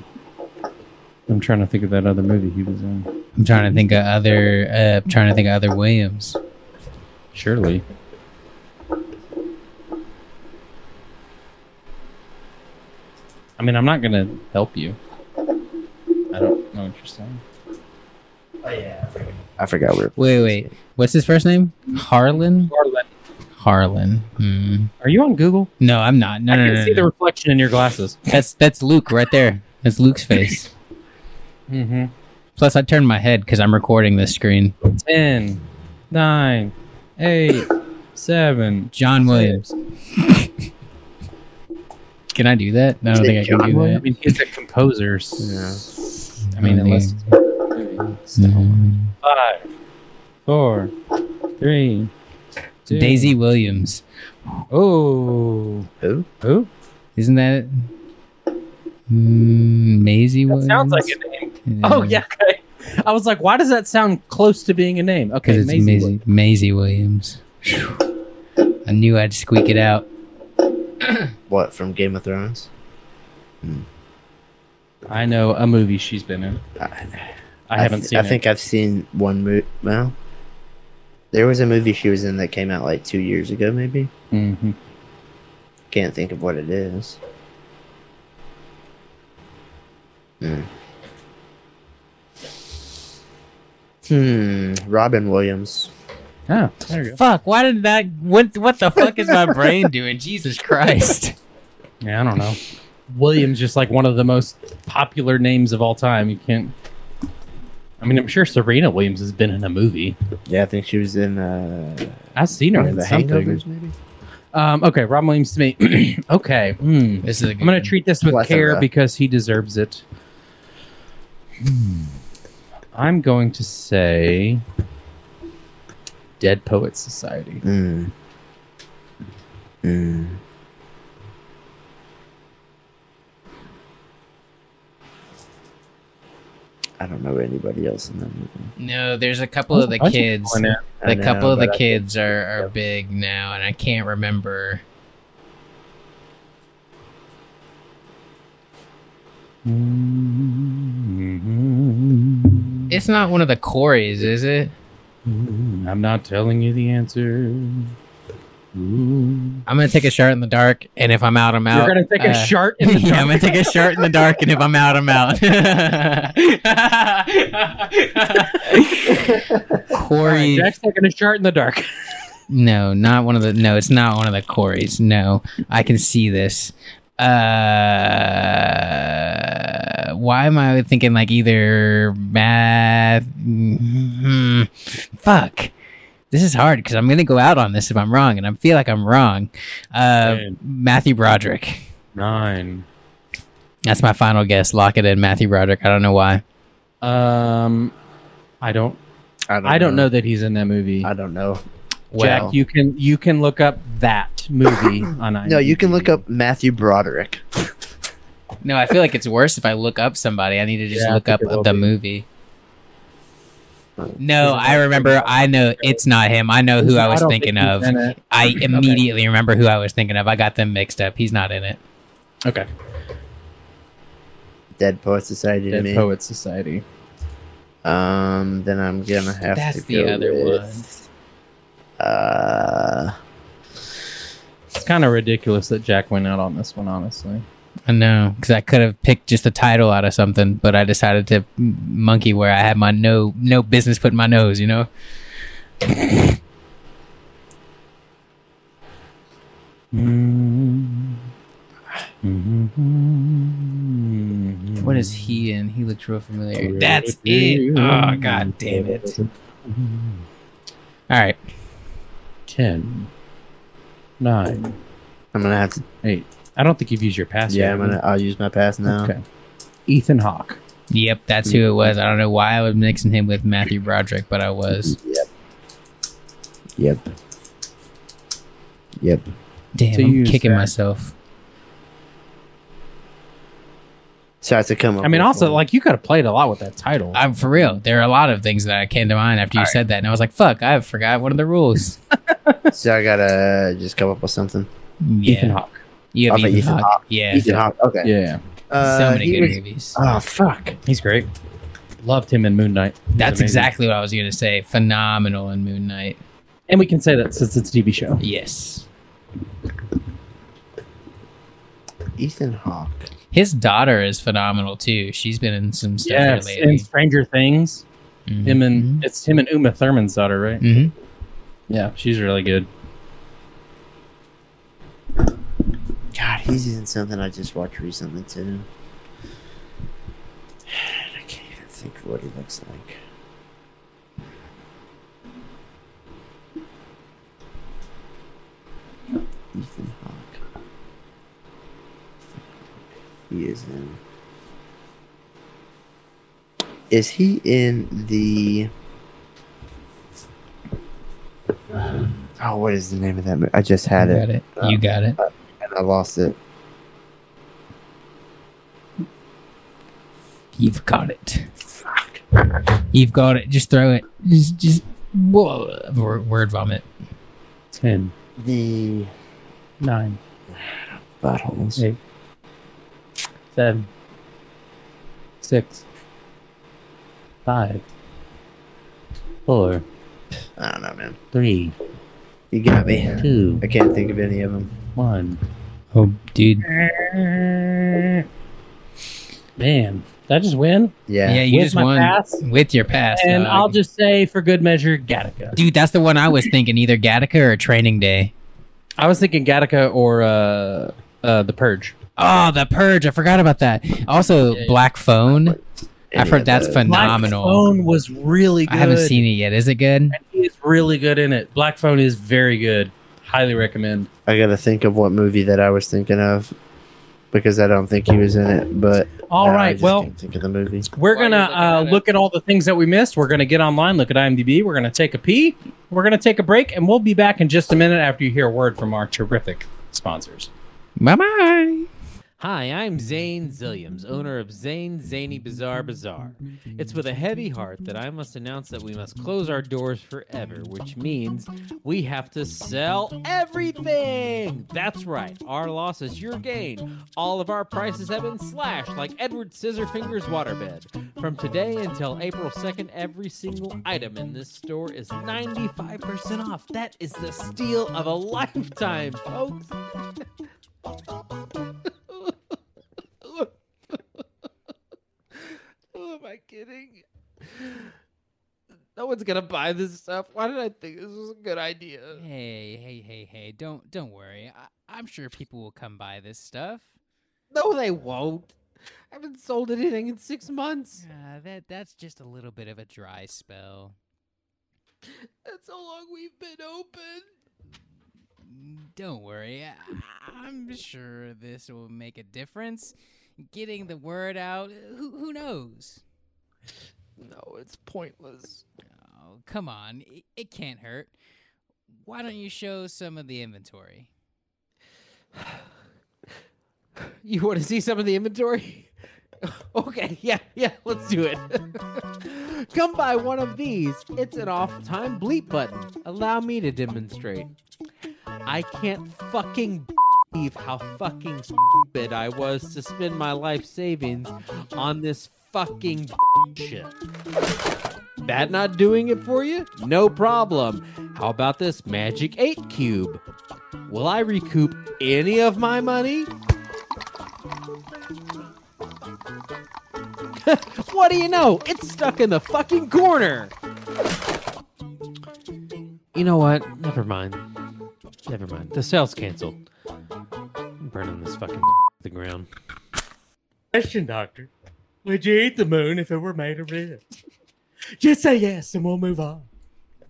I'm trying to think of that other movie he was in. I'm trying to think of other. Uh, I'm trying to think of other Williams. Surely. I mean, I'm not gonna help you. I don't know what you're saying. Oh yeah, I forgot. I forgot where. Wait, wait. What's his first name? Harland. Harland, Harland. Hmm. are you on Google? No, I'm not. No, I no, can no, no, see the reflection in your glasses. That's that's Luke right there. That's Luke's face. Mm-hmm. Plus, I turned my head because I'm recording this screen. 10, 9, 8, 7. John Williams. can I do that? I don't think I can do I that. I mean, he's a composer. Yeah. s- I mean, unless Mm. five, four, three, two. Daisy Williams. Oh, Who? who? Isn't that it? Mm, Maisie That Williams. sounds like a name. Oh yeah. Okay. I was like, why does that sound close to being a name? Okay, because it's Maisie Maisie, Williams. Maisie Williams. I knew I'd squeak it out. What from Game of Thrones? I know a movie she's been in. I, I haven't th- seen I it. think I've seen one movie. Well, there was a movie she was in that came out like two years ago. Maybe hmm can't think of what it is. Hmm. Hmm. Robin Williams. Oh, there you go. Fuck! Why did that? What? What the fuck is my brain doing? Jesus Christ! Yeah, I don't know. Williams just like one of the most popular names of all time. You can't. I mean, I'm sure Serena Williams has been in a movie. Yeah, I think she was in uh, I've seen her one in the something. Hangovers, maybe. Um, okay, Rob Williams to me. okay, hmm. This is. A I'm gonna treat this with care because he deserves it. Hmm. I'm going to say Dead Poets Society. Mm. Mm. I don't know anybody else in that movie. No, there's a couple of the kids. people in it. I A couple know, of the kids are, are big now, and I can't remember. It's not one of the Coreys, is it? I'm not telling you the answer. I'm gonna take a shot in the dark, and if I'm out, I'm out. You're gonna take a Uh, shart in the yeah, I'm gonna take a shot in the dark, and if I'm out, I'm out. Corey, Jack's taking a shart in the dark. no, not one of the. No, it's not one of the Coreys. No, I can see this. Uh, why am I thinking like either math? mhm. Fuck. This is hard because I'm gonna go out on this if I'm wrong, and I feel like I'm wrong. Uh, Ten. Matthew Broderick. Nine. That's my final guess. Lock it in, Matthew Broderick. I don't know why. Um, I don't. I don't know that he's in that movie. I don't know. Jack, you can you can look up that movie on IMDb. No, you can look up Matthew Broderick. No, I feel like it's worse if I look up somebody. I need to just Yeah, look up the be. movie. No, I remember. I know it's not him. I know who I was don't thinking think of. he's in it. I immediately remember who I was thinking of. I got them mixed up. He's not in it. Okay. Dead Poet Society to Dead me. Poet Society. Um, then I'm gonna have That's to the go other with, Uh, It's kind of ridiculous that Jack went out on this one. Honestly, I know because I could have picked just a title out of something, but I decided to monkey where I had my no no business putting my nose. You know. What is he in? He looks real familiar. That's it. Oh god damn it! All right. Ten. Nine. I'm gonna have to. Eight. I don't think you've used your pass Yeah, yet. I'm gonna. I'll use my pass now. Okay. Ethan Hawke. Yep, that's who it mm-hmm. was. I don't know why I was mixing him with Matthew Broderick, but I was. Yep. Yep. Yep. Damn, To I'm use kicking that. myself. So I have to come up. I mean, with also one. like you could have played a lot with that title. I'm for real. There are a lot of things that came to mind after you said that, and I was like, "Fuck, I forgot one of the rules." so I gotta just come up with something. Yeah, Ethan Hawke. you have Ethan, Ethan Hawke. Hawke. Yeah, Ethan Hawke. Okay. Yeah. Uh, so many good was- movies. Oh fuck. He's great. Loved him in Moon Knight. He's That's amazing. exactly what I was going to say. Phenomenal in Moon Knight. And we can say that since it's a TV show. Yes, Ethan Hawke. His daughter is phenomenal too. She's been in some stuff Yes. here lately. And Stranger Things. Mhm. Him and it's him and Uma Thurman's daughter, right? Mhm. Yeah, she's really good. God, he's in something I just watched recently too. I can't even think of what he looks like. Ethan Hawke. He is in. Is he in the? Oh, what is the name of that movie? I just had you it got it. You got it. and I lost it. You've got it. You've got it. Just throw it. Just, just whoa. Word word vomit. Ten. The Nine. buttholes. Eight. Seven. Six. Five. Four. I don't know, man. Three. You got me. Two. I can't think of any of them. One. Oh, dude. Man, did I just win? Yeah. Yeah, you With just my won pass? with your pass. And dog. I'll just say, for good measure, Gattaca. dude. That's the one I was thinking. Either Gattaca or Training Day. I was thinking Gattaca or uh, uh, The Purge. Oh, The Purge. I forgot about that. Also, Yeah. Black Phone. I've heard that's those. phenomenal. Black Phone was really good. I haven't seen it yet. Is it good? It's really good in it. Black Phone is very good. Highly recommend. I gotta think of what movie that I was thinking of because I don't think he was in it. But All I just well, can't think of the movie. we're gonna uh, at look at all the things that we missed. We're gonna get online, look at IMDb. We're gonna take a pee. We're gonna take a break, and we'll be back in just a minute after you hear a word from our terrific sponsors. Bye bye. Hi, I'm Zane Zilliams, owner of Zane Zany Bizarre Bazaar. It's with a heavy heart that I must announce that we must close our doors forever, which means we have to sell everything! That's right, our loss is your gain. All of our prices have been slashed like Edward Scissorfingers waterbed. From today until April 2nd, every single item in this store is 95% off. That is the steal of a lifetime, folks. Am I kidding? No one's gonna buy this stuff. Why did I think this was a good idea? Hey, hey, hey, hey! Don't don't worry. I, I'm sure people will come buy this stuff. No, they won't. I haven't sold anything in six months. Uh, that that's just a little bit of a dry spell. That's how long we've been open. Don't worry. I, I'm sure this will make a difference. Getting the word out. Who who knows? No, it's pointless. Oh, come on. It, it can't hurt. Why don't you show some of the inventory? You want to see some of the inventory? okay, yeah, yeah, let's do it. Come buy one of these. It's an off time bleep button. Allow me to demonstrate. I can't fucking believe how fucking stupid I was to spend my life savings on this fucking shit. That not doing it for you? No problem. How about this magic 8 cube? Will I recoup any of my money? what do you know? It's stuck in the fucking corner. You know what? Never mind. Never mind. The sale's canceled. I'm burning this fucking to the ground. Question, Doctor. Would you eat the moon if it were made of red? Just say yes and we'll move on.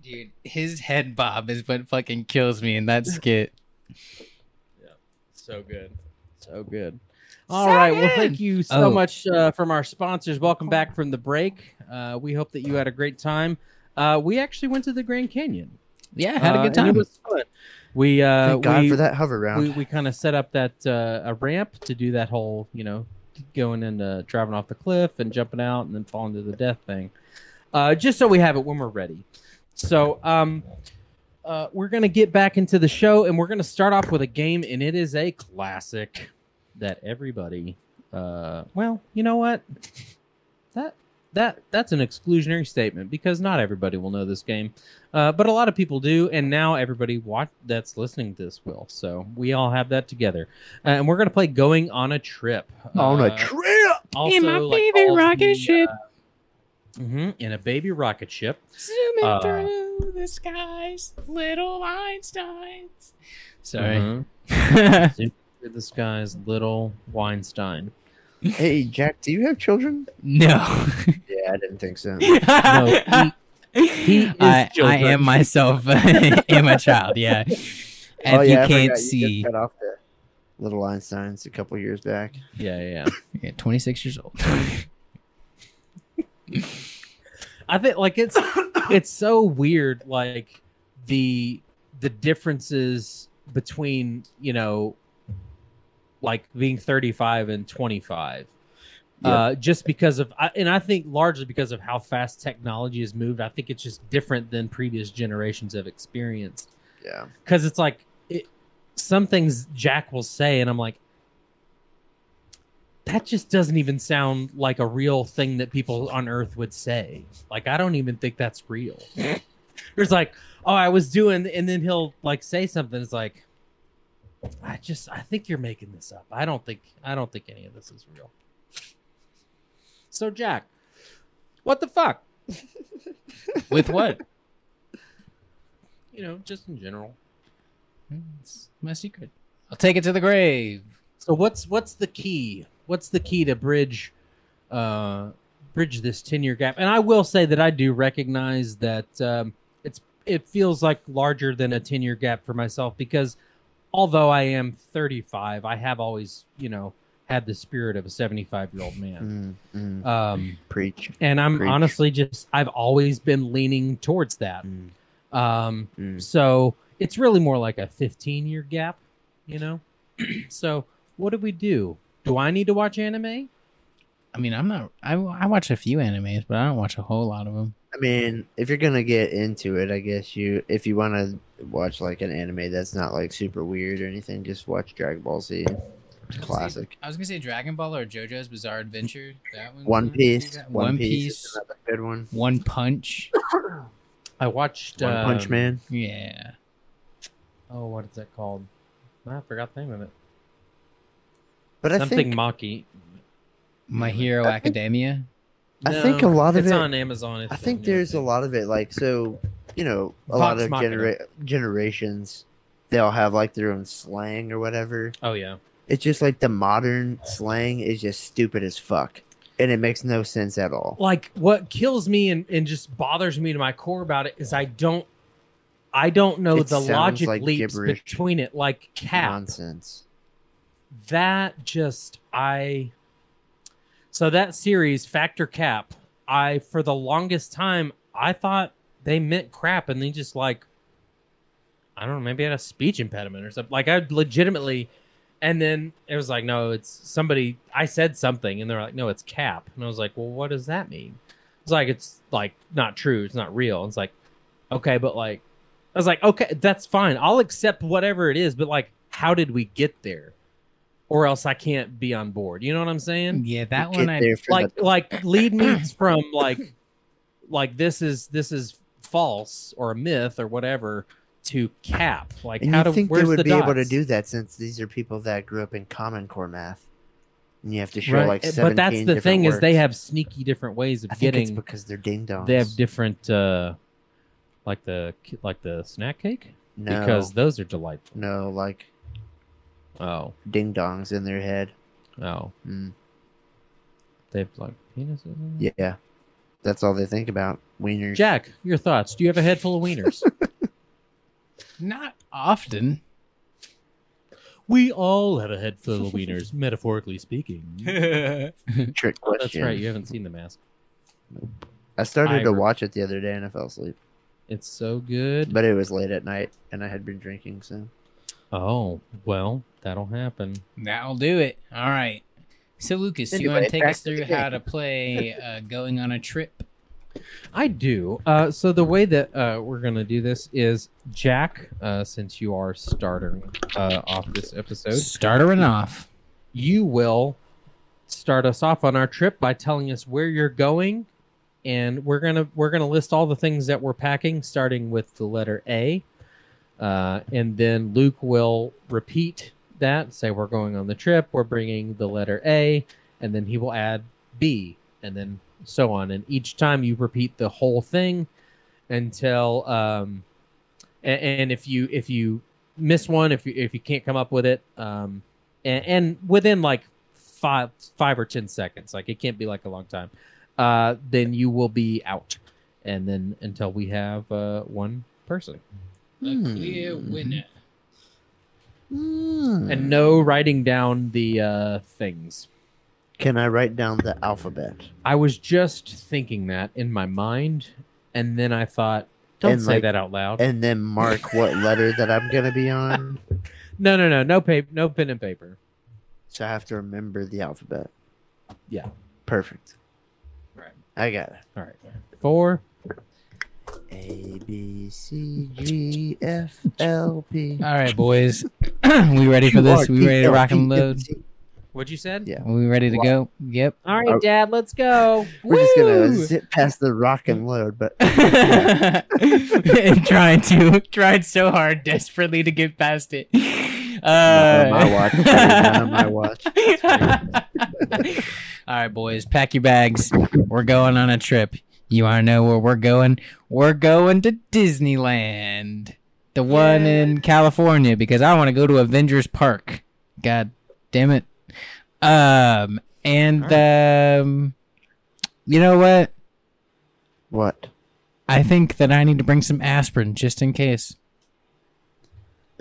Dude, his head bob is what fucking kills me in that skit. Yeah, so good. So good. All right. Well, thank you so Oh. much uh, from our sponsors. Welcome back from the break. Uh, we hope that you had a great time. Uh, we actually went to the Grand Canyon. Yeah, had a Uh, good and time. It was fun. We uh, Thank God we, for that hover round. we, we kind of set up that uh, a ramp to do that whole you know going into driving off the cliff and jumping out and then falling to the death thing. Uh, just so we have it when we're ready. So um, uh, we're gonna get back into the show and we're gonna start off with a game and it is a classic that everybody uh, well you know what? That that that's an exclusionary statement because not everybody will know this game uh, but a lot of people do, and now everybody watch that's listening to this will. So we all have that together, uh, and we're gonna play "Going on a Trip." on a Uh, trip. also, my like, baby rocket the, ship. uh, mhm, in a baby rocket ship. Zooming Uh, through the skies, little Einsteins. Sorry. Mhm. Through the skies, little Weinstein. Hey, Jack, do you have children? no. Yeah, I didn't think so. No, he is I, I am myself am a child, yeah. If oh yeah, you I can't forgot see, You cut off the little Einsteins a couple years back. Yeah, yeah. yeah, 26 years old. I think like it's it's so weird like the the differences between you know like being 35 and 25 uh just because of and i think largely because of how fast technology has moved i think it's just different than previous generations have experienced. Yeah. because it's like it, some things jack will say and i'm like that just doesn't even sound like a real thing that people on earth would say. Like i don't even think that's real. There's like oh i was doing and then he'll like say something. It's like i just i think you're making this up. I don't think i don't think any of this is real so jack what the fuck With what? you know just in general It's my secret. I'll take it to the grave. So what's what's the key? What's the key to bridge uh bridge this 10 year gap? And I will say that I do recognize that um it's it feels like larger than a 10 year gap for myself because although I am 35, I have always, you know, had the spirit of a 75 year old man. Mm, mm, Um preach. and I'm Preach. honestly just I've always been leaning towards that. Mm, Um mm. so it's really more like a 15 year gap, you know? so what do we do? Do I need to watch anime? I mean, I'm not. I, I watch a few animes, but I don't watch a whole lot of them. I mean, if you're gonna get into it, I guess you if you want to watch like an anime that's not like super weird or anything, just watch Dragon Ball Z. It's classic. I was gonna say Dragon Ball or JoJo's Bizarre Adventure. That one. One Piece. One, One Piece. Piece. good one. One Punch. I watched One Punch um, Man. Yeah. Oh, what is that called? I forgot the name of it. But I Something think Maki. My Hero I think- Academia. I think a lot of it's it- on Amazon. It's I a think new there's a lot of it like so you know a lot of genera- generations they'll have like their own slang or whatever. Oh yeah. It's just like the modern slang is just stupid as fuck, and it makes no sense at all. Like what kills me and, and just bothers me to my core about it is I don't I don't know It the logic like leaps between it like cap. Nonsense. that just I so that series Factor Cap, I for the longest time I thought they meant crap and they just like I don't know, maybe I had a speech impediment or something. Like I legitimately and then it was like, no, it's somebody I said something and they're like, no, it's cap. And I was like, well, what does that mean? It's like it's like not true, it's not real. And It's like, okay, but like I was like, okay, that's fine. I'll accept whatever it is, but like, how did we get there? Or else I can't be on board. You know what I'm saying? Yeah, that Get one. I there Like, the- like lead me from like, like this is this is false or a myth or whatever to cap. Like, and how you do think they would the be able to do that since these are people that grew up in Common Core math, and you have to show Right. like but that's the thing is they have sneaky different ways of I think it's getting. because they're ding dongs. They have different, uh like the like the snack cake no, because those are delightful. no like Oh, ding dongs in their head. oh, Mm. they've like penises. Yeah, that's all they think about. Wieners. Jack, your thoughts? Do you have a head full of wieners? not often. we all have a head full of wieners, metaphorically speaking. Trick question. That's right. You haven't seen the mask. I started I to re- watch it the other day and I fell asleep, It's so good. but it was late at night and I had been drinking. So oh well, that'll happen. That'll do it. All right. So Lucas, you want Anyway, to take back us to the through how to play uh, going on a trip? I do. Uh, so the way that uh, we're gonna do this is Jack, uh, since you are starting uh, off this episode, Startering off. you will start us off on our trip by telling us where you're going, and we're gonna we're gonna list all the things that we're packing, starting with the letter A, uh, and then Luke will repeat that. Say we're going on the trip. We're bringing the letter A, and then he will add B, and then so on. And each time you repeat the whole thing until um, and, and if you if you miss one, if you if you can't come up with it, um, and, and within like five five or ten seconds, like it can't be like a long time, uh, then you will be out, and then until we have uh, one person, A clear Hmm. winner. Hmm. and no writing down the uh, things. Can I write down the alphabet? I was just thinking that in my mind, and then I thought, don't And, say like, that out loud. and then mark what letter that I'm gonna be on. no, no, no, no paper, no pen and paper. So I have to remember the alphabet. Yeah. Perfect. Right. I got it. All right, four. A B C G F L P. All right, boys. we ready for this? We ready to rock and load? What'd you said? Yeah. We ready to go? Yep. All right, Dad, let's go. We're just gonna zip past the rock and load, but and trying to tried so hard desperately to get past it. not Uh, on my watch. Not on my watch. All right, boys, pack your bags. We're going on a trip. You want to know where we're going? We're going to Disneyland, the one in California, because I want to go to Avengers Park. God damn it! Um, and um, you know what? What? I think that I need to bring some aspirin just in case.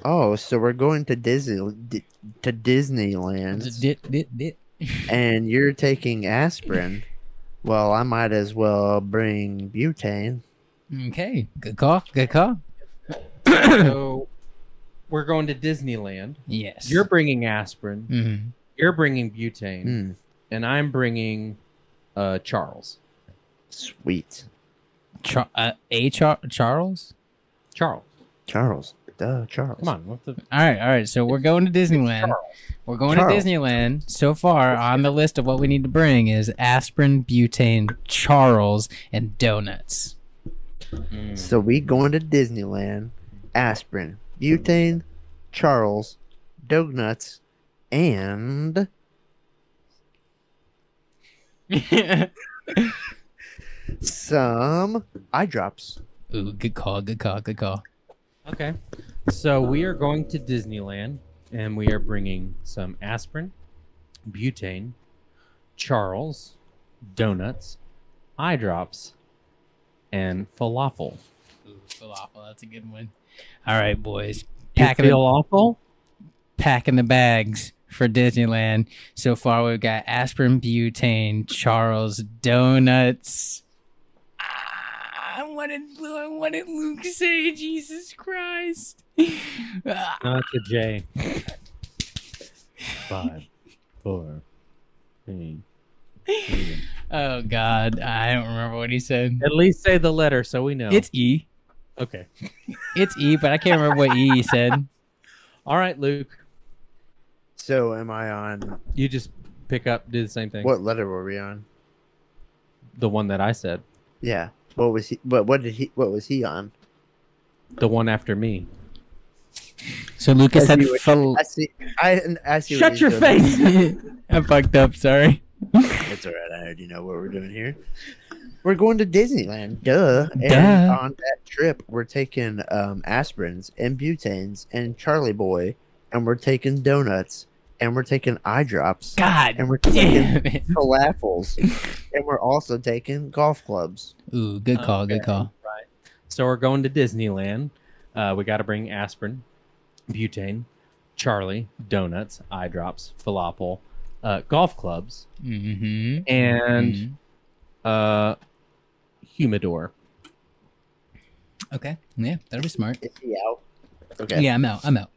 Oh, so we're going to Disney to Disneyland, Dit, dit, dit. and you're taking aspirin. Well, I might as well bring butane. Okay, good call. Good call. so we're going to Disneyland. Yes. You're bringing aspirin. Mhm. You're bringing butane, Mm, and I'm bringing uh, Charles. sweet. Char- uh, a Char- Charles. Charles, Charles. Duh, Charles. come on. The? All right, all right. So we're going to Disneyland. We're going Charles. to Disneyland. So far on the list of what we need to bring is aspirin, butane, Charles, and donuts. Mm. So we going to Disneyland, aspirin, butane, Charles, donuts, and some eye drops. Ooh, good call, good call, good call. Okay. So we are going to Disneyland and we are bringing some aspirin, butane, Charles, donuts, eye drops, and falafel. Ooh, falafel, that's a good one. All right, boys, You packing feel the, awful? packing the bags for Disneyland. So far, we've got aspirin, butane, Charles, donuts. Ah, I wanted, I wanted Luke say Jesus Christ. Not a J. Five, four, three. oh God, I don't remember what he said. At least say the letter so we know. It's E. okay. It's E, but I can't remember what E said. All right, Luke. So am I on? You just pick up, do the same thing. What letter were we on? The one that I said. Yeah. What was he? What what did he? What was he on? The one after me. So Lucas I said see I see. I I see. what Shut he's your doing. face. I fucked up. Sorry. It's all right. I already know what we're doing here. We're going to Disneyland. Duh. And Duh. on that trip, we're taking um, aspirins and butanes and Charlie Boy, and we're taking donuts, and we're taking eye drops, God and we're taking damn it. falafels, and we're also taking golf clubs. Ooh, good call. Good call. Right. So we're going to Disneyland. Uh, we got to bring aspirin, butane, Charlie, donuts, eye drops, falafel, uh, golf clubs, Mm-hmm. and uh, humidor. Okay. Yeah, that'll be smart. Is he out? Okay. Yeah, I'm out. I'm out.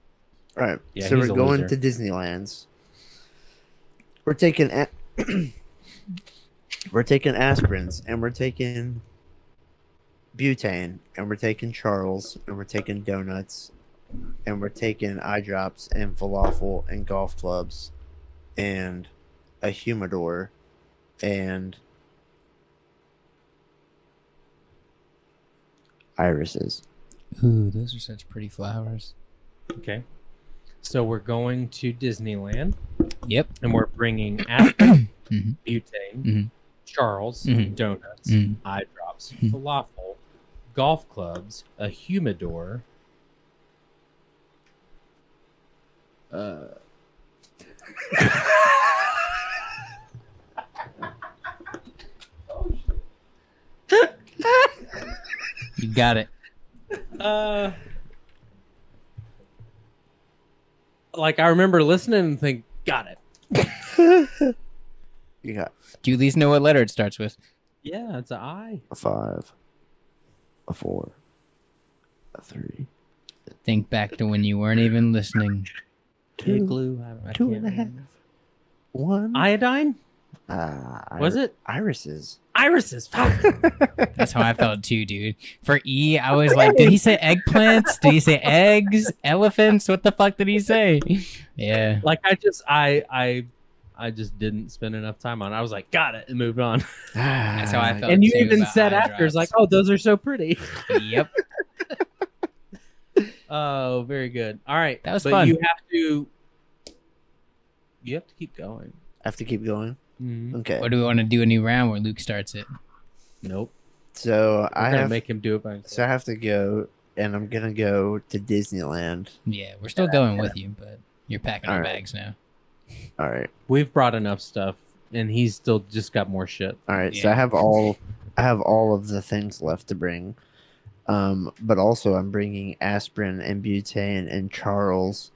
All right. Yeah, so we're going loser. to Disneyland's. We're taking a- we're taking aspirins and we're taking butane and we're taking Charles and we're taking donuts and we're taking eye drops and falafel and golf clubs and a humidor and irises. Ooh, those are such pretty flowers. Okay. So we're going to Disneyland Yep. and we're bringing aspirin, Mhm. butane, Mhm. Charles, Mhm. donuts, Mhm. eye drops, Mhm. falafel, golf clubs, a humidor. Uh, You got it. uh, like I remember listening and think, got it. You got Do you at least know what letter it starts with? Yeah, it's an I. a five, a four, a three, Think back to when you weren't even listening. two, Igloo. I, I two can't and a half, remember. one. Iodine? Uh, Was iri- it irises? irises? Fuck. That's how I felt too, dude. For E, I was like, did he say eggplants? Did he say eggs? Elephants? What the fuck did he say? Yeah. like I just I I I just didn't spend enough time on it. I was like, got it, and moved on. That's how I felt. and you too even said eye after, it's like, oh, those are so pretty. Yep. Oh, very good. All right, That was but fun. You have to. You have to keep going. I have to keep going. Mhm. Okay. Or do we want to do a new round where Luke starts it? Nope. So I'm I gonna have make him do it by himself. so I have to go, and I'm gonna go to Disneyland. Yeah, we're still going with you, but you're packing our All right. bags now. All right, We've brought enough stuff, and he's still just got more shit. all right. So I have all, I have all of the things left to bring, um, but also I'm bringing aspirin and butane and Charles,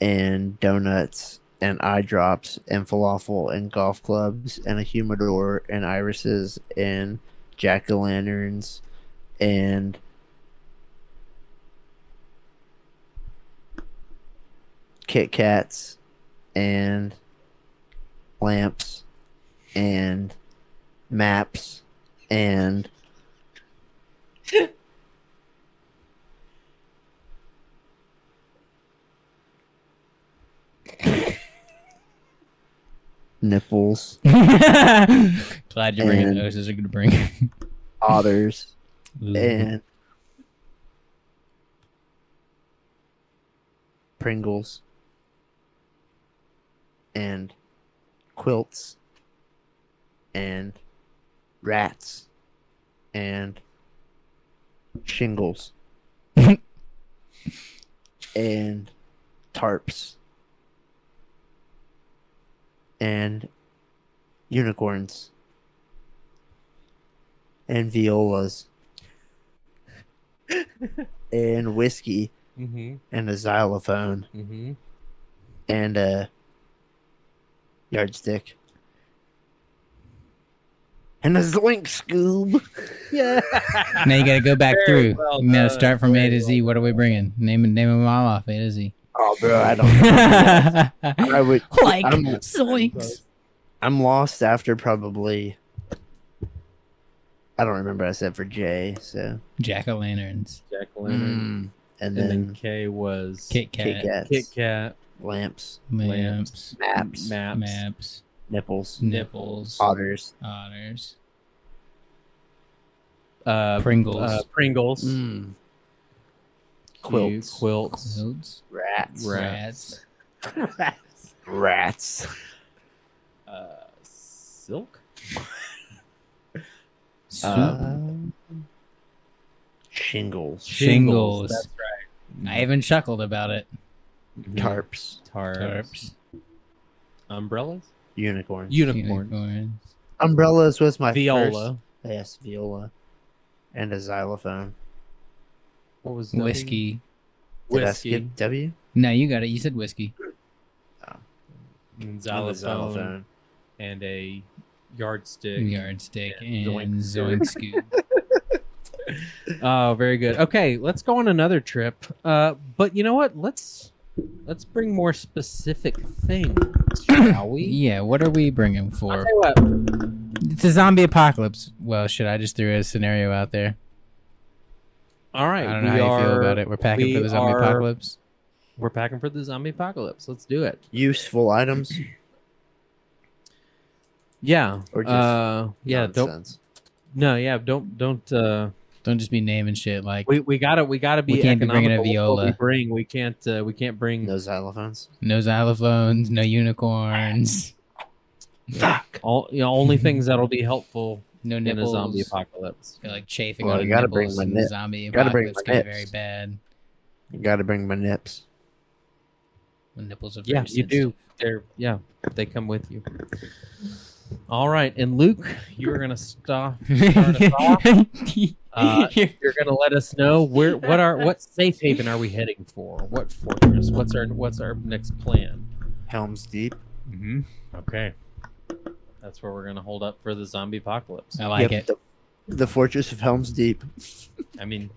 and donuts and eye drops and falafel and golf clubs and a humidor and irises and jack o' lanterns and Kit Kats and lamps, and maps, and nipples, Glad you're bringing And- those. Those are gonna bring. otters, Ooh. and Pringles, and quilts, and rats, and shingles, and tarps, and unicorns, and violas, and whiskey, Mm-hmm. and a xylophone, Mm-hmm. and a yardstick. And a zoink scoob. Yeah. now you gotta go back Very through. well you gotta start from A to Z. What are we bringing? Name name them all off. A to Z. Oh, bro, I don't. I would. like I'm- zoinks. I'm lost after probably. I don't remember. I said for J. So. Jack o' lanterns. Jack o' lantern. Mm, and And then then K was Kit Kit Kat. Kit Kat, lamps, Lamps. maps, maps, Maps. nipples, Nipples. otters. Otters. uh, Pringles. uh, Pringles, Mm, quilts, quilts. quilts, Quilts. rats. Rats. Rats. Rats. uh, silk, Soup. Uh, shingles. Shingles. That's right. I even chuckled about it. Tarps. tarps, Tarps. umbrellas, Unicorns. unicorn, Unicorns. Umbrellas was my viola. First, yes, viola. And a xylophone. What was W? Whiskey. Did I Whiskey. skip W? No, you got it. You said whiskey. and And a xylophone, xylophone. and a yardstick. Yardstick Yeah, and zoink. zoink scoop. Oh, very good. Okay, let's go on another trip. Uh, but you know what? Let's let's bring more specific things, shall we? yeah, what are we bringing I'll for? tell you what. It's a zombie apocalypse. Well, should I just throw a scenario out there? All right, I don't know we how you feel are- about it. We're packing for the zombie are- apocalypse. We're packing for the zombie apocalypse. Let's do it. Useful items. Yeah. Or just uh, yeah. Don't. No. Yeah. Don't. Don't. Uh, Don't just be naming shit like we we gotta we gotta be. We can't be bringing a economical with what We viola. bring. We can't. Uh, we can't bring. No xylophones. no xylophones, no unicorns, Fuck. All you know, only things that'll be helpful no nipples. in nipples. a zombie apocalypse. I feel like chafing Well, on you the gotta bring nipples my in the nip- zombie gotta bring apocalypse my can nips. very bad. You gotta bring my nips. The nipples are Yeah, you do. They're yeah, they come with you. All right, and Luke, you're gonna stop. Start us off. Uh, you're gonna let us know where what are what safe haven are we heading for? What fortress? What's our what's our next plan? Helm's Deep. Mm-hmm. Okay, that's where we're gonna hold up for the zombie apocalypse. I like Yep, it. The, the Fortress of Helm's Deep. I mean,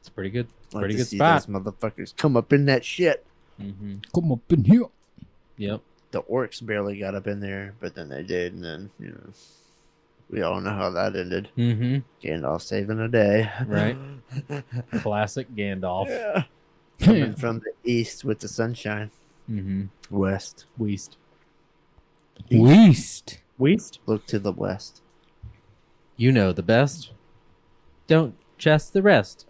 it's pretty good, Like pretty to good see spot. Those motherfuckers come up in that shit. Mm-hmm. Come up in here. Yep. The orcs barely got up in there, but then they did, and then you know, we all know how that ended. Mm-hmm. Gandalf saving a day. Right. Classic Gandalf. yeah. Coming from the east with the sunshine. Mm-hmm. West. Weast. Weast. Weast. Look to the west. You know the best. Don't chest the rest.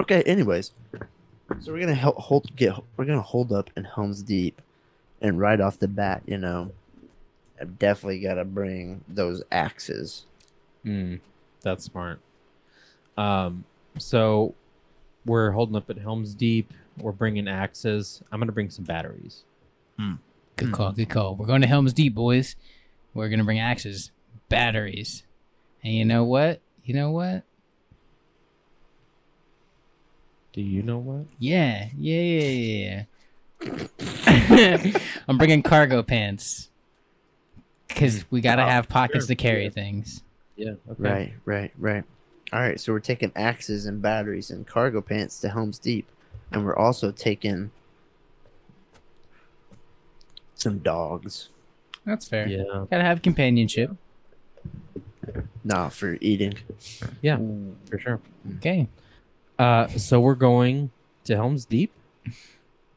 Okay. Anyways, so we're gonna help hold get we're gonna hold up in Helm's Deep, and right off the bat, you know, I've definitely got to bring those axes. Mm, that's smart. Um, so we're holding up at Helm's Deep. We're bringing axes. I'm gonna bring some batteries. Good hmm. call. Good call. We're going to Helm's Deep, boys. We're gonna bring axes, batteries, and you know what? You know what? Do you know what? Yeah, yeah, yeah, yeah. I'm bringing cargo pants because we gotta Oh, have pockets sure, to carry yeah. things. Yeah. Okay. Right, right, right. All right, so we're taking axes and batteries and cargo pants to Helm's Deep, and we're also taking some dogs. That's fair. Yeah. Gotta have companionship. Nah, for eating. Yeah, for sure. Okay. Uh, so we're going to Helm's Deep.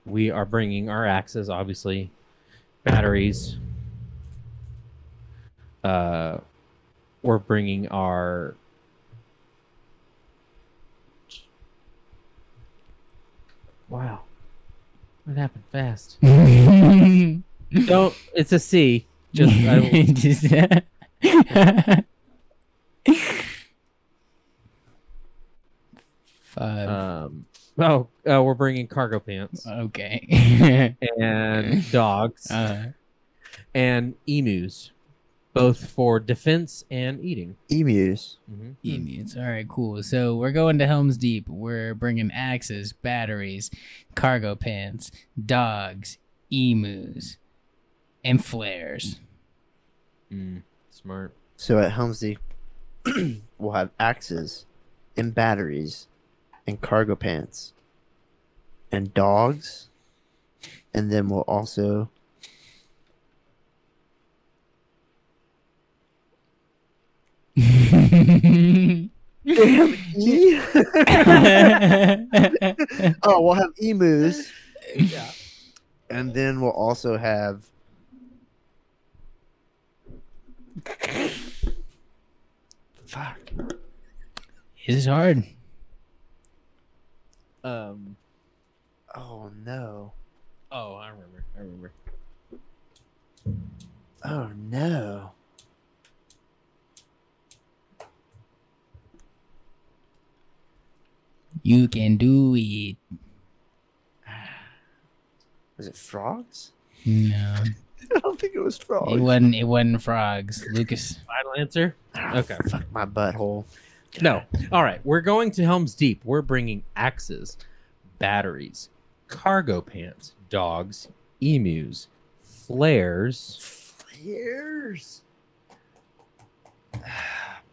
We are bringing our axes, obviously, batteries. Uh, we're bringing our. Wow, what happened fast? Don't. It's a C. Just I, Five. um. Oh, uh, we're bringing cargo pants okay. and dogs. uh, and emus, both for defense and eating. Emus. Mhm. Emus. All right, cool. So we're going to Helm's Deep. We're bringing axes, batteries, cargo pants, dogs, emus, and flares. Mm, smart. So at Helm's Deep, we'll have axes and batteries and cargo pants and dogs. And then we'll also Damn, E? oh, we'll have emus. Yeah. And then we'll also have Fuck. This is hard. Um. Oh no. Oh, I remember. I remember. Oh no. You can do it. Was it frogs? No, I don't think it was frogs. it wasn't. It wasn't frogs. Lucas. Final answer. Ah, Okay. Fuck my butthole. No. All right. We're going to Helm's Deep. We're bringing axes, batteries, cargo pants, dogs, emus, flares, Flares.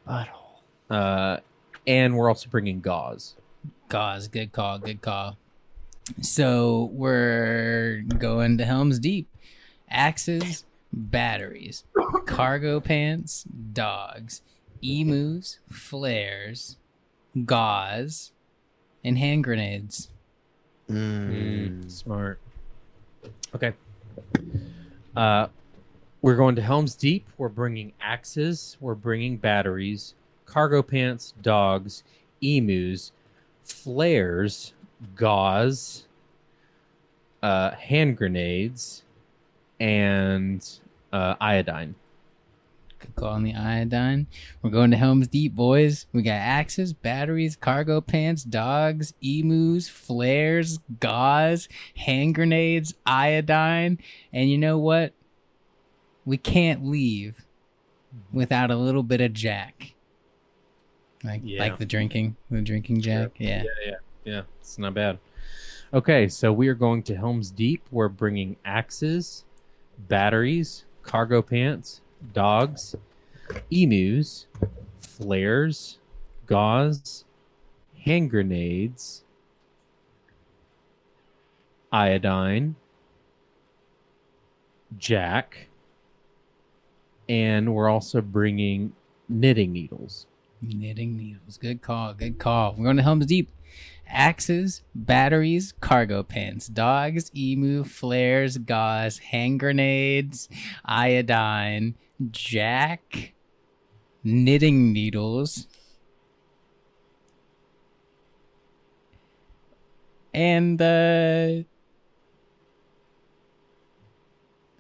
Butthole. uh, and we're also bringing gauze. Gauze. Good call. Good call. So we're going to Helm's Deep. Axes, batteries, cargo pants, dogs, emus, flares, gauze, and hand grenades. Mm. Smart. Okay. Uh, we're going to Helm's Deep. We're bringing axes. We're bringing batteries, cargo pants, dogs, emus, flares, gauze, uh, hand grenades, and uh, iodine. Good call on the iodine. We're going to Helm's Deep, boys. We got axes, batteries, cargo pants, dogs, emus, flares, gauze, hand grenades, iodine, and you know what? We can't leave without a little bit of Jack. Like Yeah. like the drinking, the drinking Jack. Yeah. yeah, yeah, yeah. It's not bad. Okay, so we are going to Helm's Deep. We're bringing axes, batteries, cargo pants, dogs, emus, flares, gauze, hand grenades, iodine, jack, and we're also bringing knitting needles. Knitting needles. Good call. Good call. We're going to Helm's Deep. Axes, batteries, cargo pants, dogs, emu, flares, gauze, hand grenades, iodine, jack, knitting needles, and uh,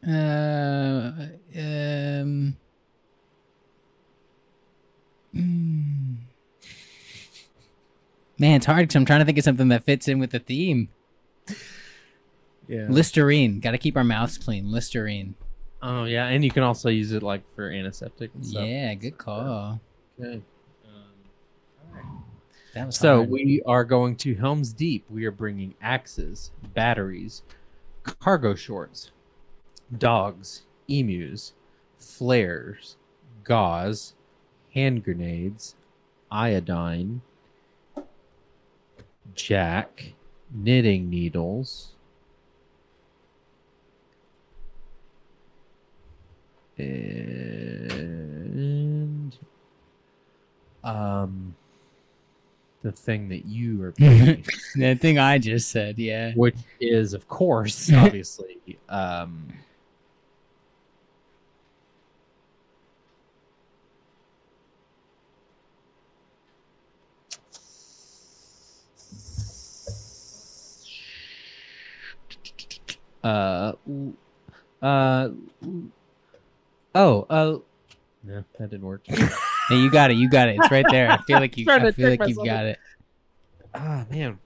uh, um. Mm. Man, it's hard because I'm trying to think of something that fits in with the theme. Yeah. Listerine. Got to keep our mouths clean. Listerine. Oh yeah, and you can also use it like for antiseptic and stuff. Yeah, good call. Okay. Um, that was So hard. we are going to Helm's Deep. We are bringing axes, batteries, cargo shorts, dogs, emus, flares, gauze, hand grenades, iodine, jack, knitting needles, and um, the thing that you are The thing I just said, yeah. which is, of course, obviously, um, uh, uh, oh, uh, no, that didn't work. Hey, you got it. You got it. It's right there. I feel like you. I feel like you've got it. Ah, man.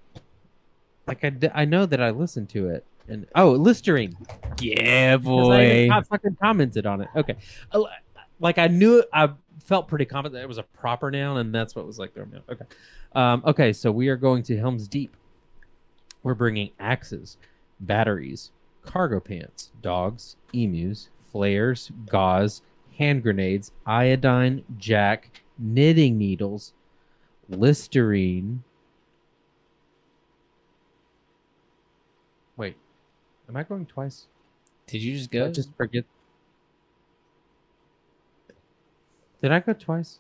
Like I, I know that I listened to it, and oh, Listerine. Yeah, I boy. co- fucking commented on it. Okay, Uh, like I knew it, I felt pretty confident that it was a proper noun, and that's what was like me. Okay, um, okay, so we are going to Helm's Deep. We're bringing axes, batteries, cargo pants, dogs, emus, flares, gauze, hand grenades, iodine, jack, knitting needles, Listerine. Wait, am I going twice? Did you just Did I go? just forget. Did I go twice?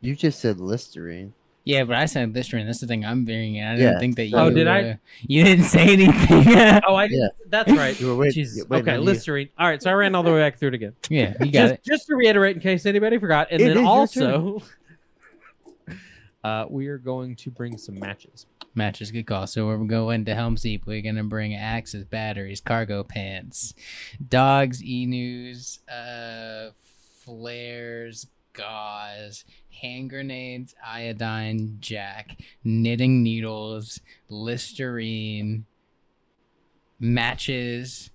You just said Listerine. Yeah, but I said Listerine. That's the thing I'm hearing. I didn't Yeah. think that you. Oh, did I? uh, You didn't say anything. Oh, I Yeah. That's right. You were waiting- Jesus. waiting Okay, on. Listerine. All right, so I ran all the way back through it again. yeah, you got just, it. just to reiterate, in case anybody forgot, and It then also, uh, we are going to bring some matches. Matches good call. So we're going to Helm's Deep. We're gonna bring axes, batteries, cargo pants, dogs, emus, uh, flares, gauze, hand grenades, iodine, jack, knitting needles, Listerine, matches.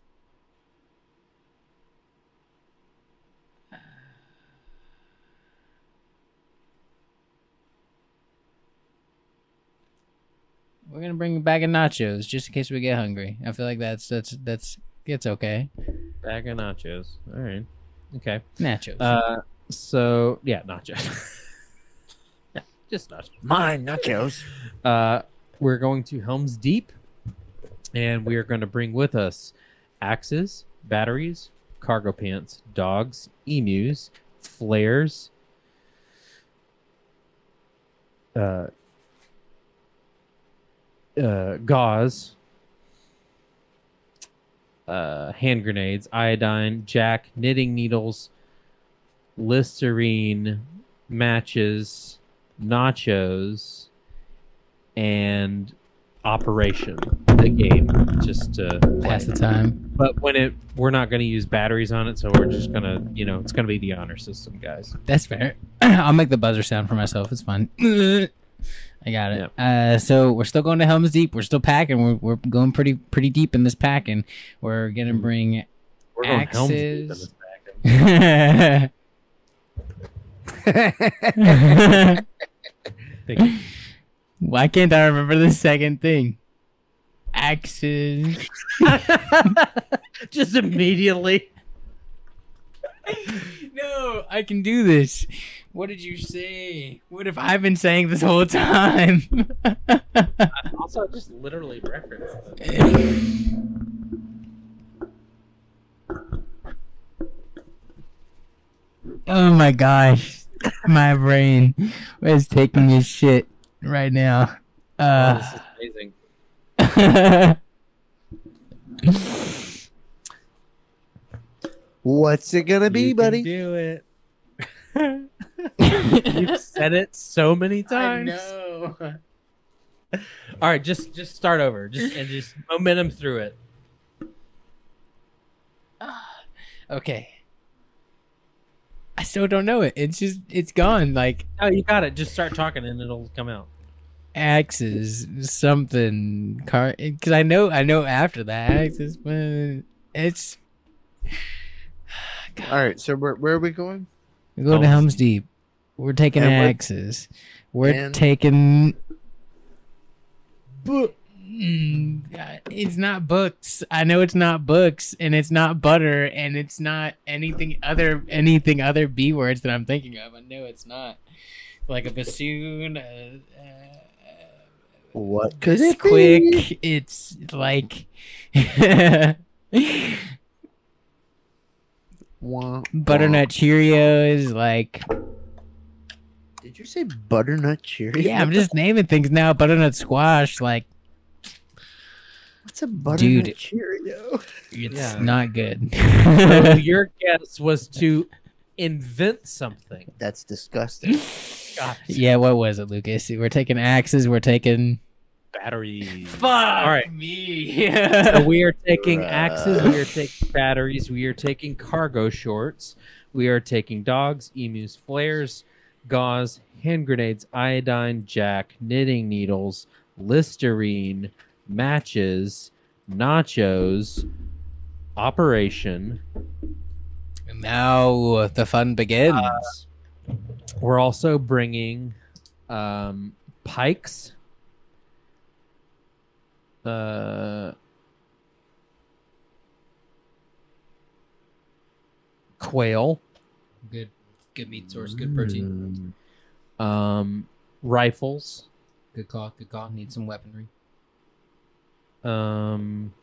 We're gonna bring a bag of nachos just in case we get hungry. I feel like that's that's that's it's okay. Bag of nachos. All right. Okay. Nachos. Uh, so yeah, nachos. yeah, just nachos. Mine nachos. Uh, we're going to Helm's Deep, and we are going to bring with us axes, batteries, cargo pants, dogs, emus, flares, uh, uh, gauze, uh, hand grenades, iodine, jack, knitting needles, Listerine, matches, nachos, and Operation, the game, just to Pass play. the time. But when it, we're not going to use batteries on it, so we're just going to, you know, it's going to be the honor system, guys. That's fair. I'll make the buzzer sound for myself. It's fine. I got it. Uh, so we're still going to Helm's Deep. We're still packing. We're, we're going pretty pretty deep in this packing. We're gonna bring. We're going Helm's Deep in Axes. this bag. Thank you. Why can't I remember the second thing? Axes. just immediately. no, I can do this. What did you say? What have I been saying this whole time? Also, just literally reference. oh my gosh. My brain is taking a shit right now. Oh, Uh, this is amazing. What's it gonna be, You can buddy? do it. You've said it so many times. I know. All right, just just start over. Just and just momentum through it. Okay. I still don't know it. It's just it's gone. Like Oh, you got it. Just start talking and it'll come out. axes something car because I know I know after that axes but it's All right, so where where are we going? we go to Helm's Helm's Deep. We're taking And we're- axes. We're and- taking book. It's not books. I know it's not books, and it's not butter, and it's not anything other anything other b words that I'm thinking of. I know it's not like a bassoon. Uh, uh, What could it's it be? quick. It's like Wah, Butternut Cheerios, like Did you say butternut Cheerios? yeah, I'm just naming things now. Butternut squash, like What's a butternut Dude. Cheerio? it's Yeah. not good. So your guess was to invent something. That's disgusting. God, yeah, what was it, Lucas? We're taking axes. We're taking. batteries. Fuck All right. me. So we are taking Bruh. axes, we are taking batteries, we are taking cargo shorts, we are taking dogs, emus, flares, gauze, hand grenades, iodine, jack, knitting needles, Listerine, matches, nachos, operation. And now the fun begins. We're also bringing um, pikes. Uh, quail, Good, good meat source, good protein. Mm. um, rifles, Good call, good call. Need some weaponry. Um,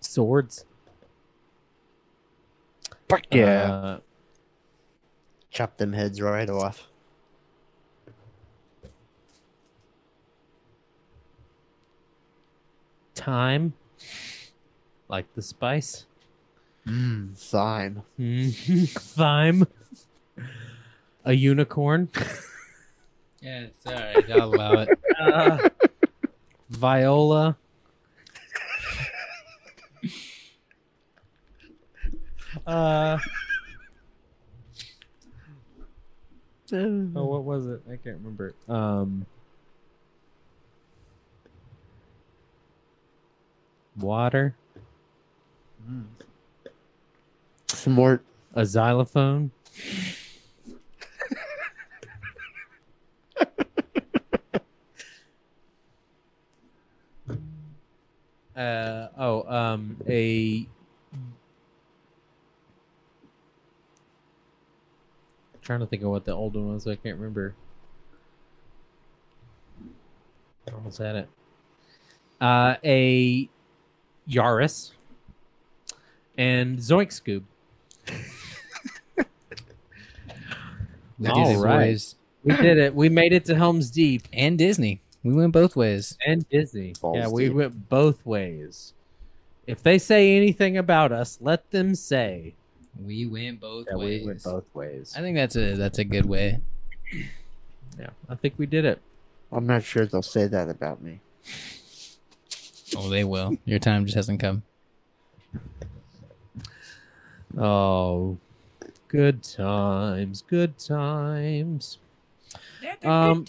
swords. Fuck yeah. Uh, Chop them heads right off. thyme, like the spice. Mmm. Thyme. Mhm. Thyme. A unicorn. Yeah, it's all right. I'll allow it. Uh, viola. Uh, oh, what was it? I can't remember. Um, water, Some more. a xylophone. Uh oh um a trying to think of what the old one was i can't remember. Almost had it. Uh a yaris and zoink scoob. It, boys. we did it. We made it to Helm's Deep. And Disney. We went both ways. and Disney. Balls yeah, we deep. went both ways. If they say anything about us, let them say We went both that ways. we went both ways. I think that's a that's a good way. Yeah, I think we did it. I'm not sure they'll say that about me. Oh, they will. Your time just hasn't come. Oh, good times, good times. Um,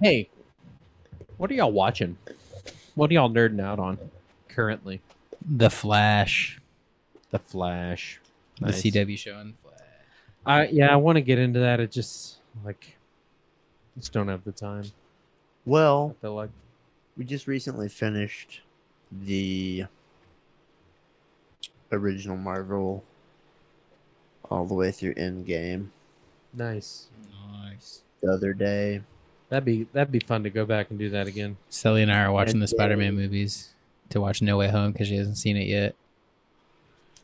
hey, what are y'all watching? What are y'all nerding out on currently? The Flash, The Flash. the CW show on Flash. I yeah, I want to get into that. It just like just don't have the time. Well, I feel like we just recently finished the original Marvel all the way through Endgame nice. Nice. the other day. That'd be that'd be fun to go back and do that again. Sully and I are watching And the Spider-Man then- movies to watch No Way Home because she hasn't seen it yet.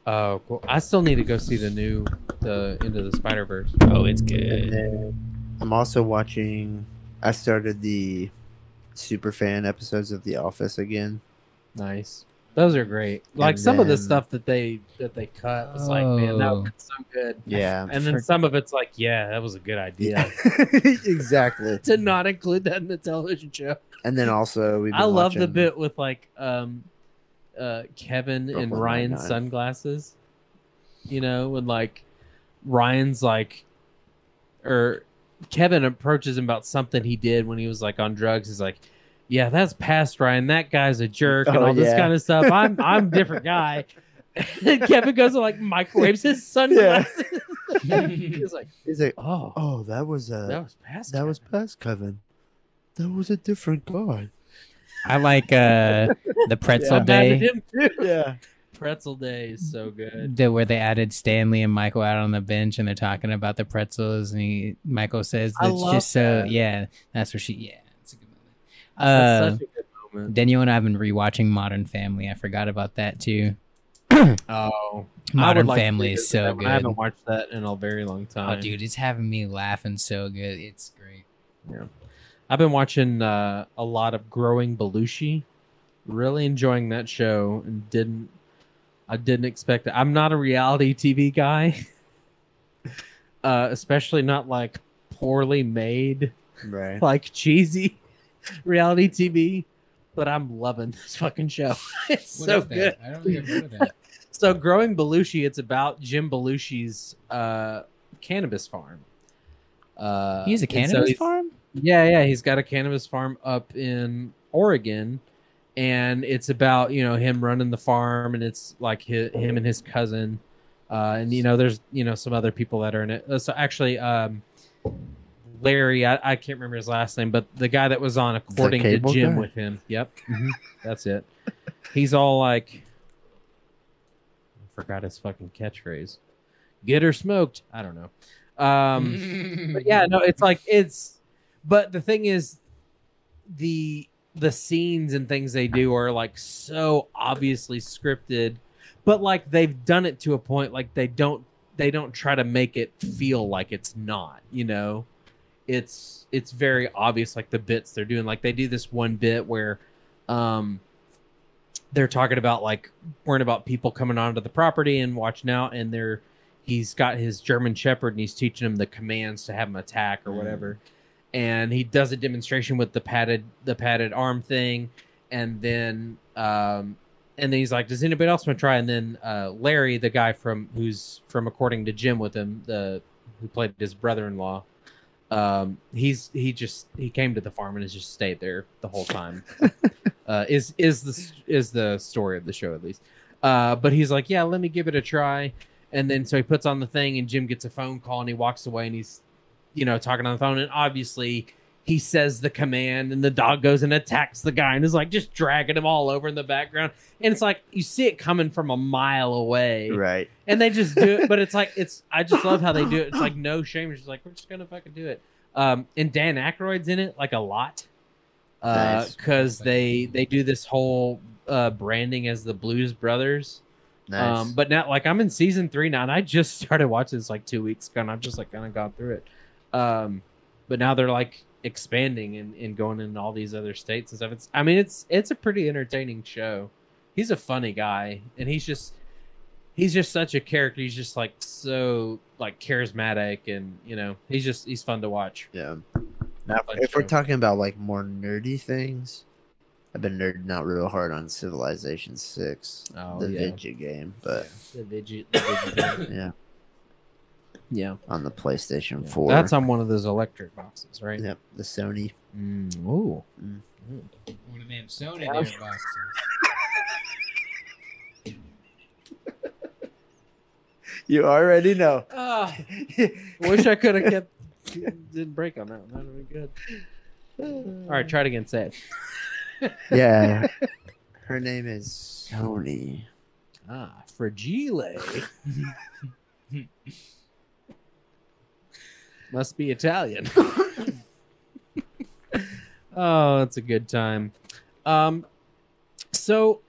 Oh, cool. I still need to go see the new the Into the Spider Verse. Oh, it's good. I'm also watching. I started the super fan episodes of The Office again. Nice. Those are great. Like some of the stuff that they that they cut was like, man, that Oh. was so good. Yeah. And then some of it's like, yeah, that was a good idea exactly. to not include that in the television show. And then also we. I love the bit with like um uh Kevin and Brooklyn Ryan's Nine-Nine. sunglasses. You know, when like Ryan's like or Kevin approaches him about something he did when he was like on drugs. He's like, Yeah, that's past Ryan. That guy's a jerk and Oh, all this kind of stuff. I'm I'm a different guy. Kevin goes and like microwaves his sunglasses. He's like, He's like, Oh, oh, that was uh, that was past that was past Kevin. That was a different guy. I like uh the Pretzel Yeah. Day. Him too. Yeah. Pretzel Day is so good. the where they added Stanley and Michael out on the bench and they're talking about the pretzels and he Michael says I it's love just so that. yeah that's where she yeah it's a good movie. That's Uh, such a good moment. Daniel and I have been rewatching Modern Family. I forgot about that too. Oh, Modern like Family is so good. I haven't watched that in a very long time. Oh, dude, it's having me laughing so good. It's great. Yeah, I've been watching uh, a lot of Growing Belushi. Really enjoying that show, and didn't I didn't expect it. I'm not a reality TV guy, uh, especially not like poorly made, Right. like cheesy reality TV. But I'm loving this fucking show. It's What so good. I don't think I've heard of that. So growing Belushi, it's about Jim Belushi's uh, cannabis farm. Uh, He's a so cannabis he's- farm. Yeah, yeah, he's got a cannabis farm up in Oregon, and it's about you know him running the farm, and it's like hi him and his cousin, uh, and you know there's you know some other people that are in it. Uh, So actually, um, Larry, I, I can't remember his last name, but the guy that was on according to Jim guy? with him. Yep, mhm, that's it. He's all like, I forgot his fucking catchphrase. Get her smoked. I don't know. Um, but yeah, no, it's like it's. But the thing is, the the scenes and things they do are like so obviously scripted, but like they've done it to a point like they don't they don't try to make it feel like it's not. You know, it's it's very obvious like the bits they're doing. Like they do this one bit where, um, they're talking about like worrying about people coming onto the property and watching out, and they're he's got his German Shepherd and he's teaching him the commands to have him attack or whatever. And he does a demonstration with the padded the padded arm thing, and then um, and then he's like, "Does anybody else want to try?" And then uh, Larry, the guy from who's from according to Jim with him, the who played his brother-in-law, um, he's he just he came to the farm and has just stayed there the whole time. uh, is is the is the story of the show at least? Uh, but he's like, "Yeah, let me give it a try." And then so he puts on the thing, and Jim gets a phone call, and he walks away, and he's, you know, talking on the phone, and obviously he says the command, and the dog goes and attacks the guy, and is like just dragging him all over in the background, and it's like you see it coming from a mile away, Right. and they just do it. But it's like it's I just love how they do it. It's like no shame. It's just like we're just gonna fucking do it. Um, and Dan Aykroyd's in it like a lot, uh, Nice. because they they do this whole uh branding as the Blues Brothers. Nice. Um, but now, like, I'm in season three now, and I just started watching this like two weeks ago, and I've just like kind of gone through it. Um, but now they're like expanding and, and going in all these other states and stuff. It's, I mean, it's it's a pretty entertaining show. He's a funny guy, and he's just he's just such a character. He's just like so like charismatic, and you know, he's just he's fun to watch. yeah. Now, if we're talking about like more nerdy things, I've been nerding out real hard on Civilization Six, Oh the yeah, Vidya game, but the Vigi, the Vigi yeah, yeah. on the PlayStation Yeah. Four. That's on one of those electric boxes, right? Yep, the Sony. Mm, ooh. Mm. One of them Sony Yeah. there boxes. You already know. Ah, wish I could have kept. Didn't break on that one. That would be good. All right, try it again. Say it. yeah. Her name is Sony. Ah, fragile. Must be Italian. oh, that's a good time. Um, so,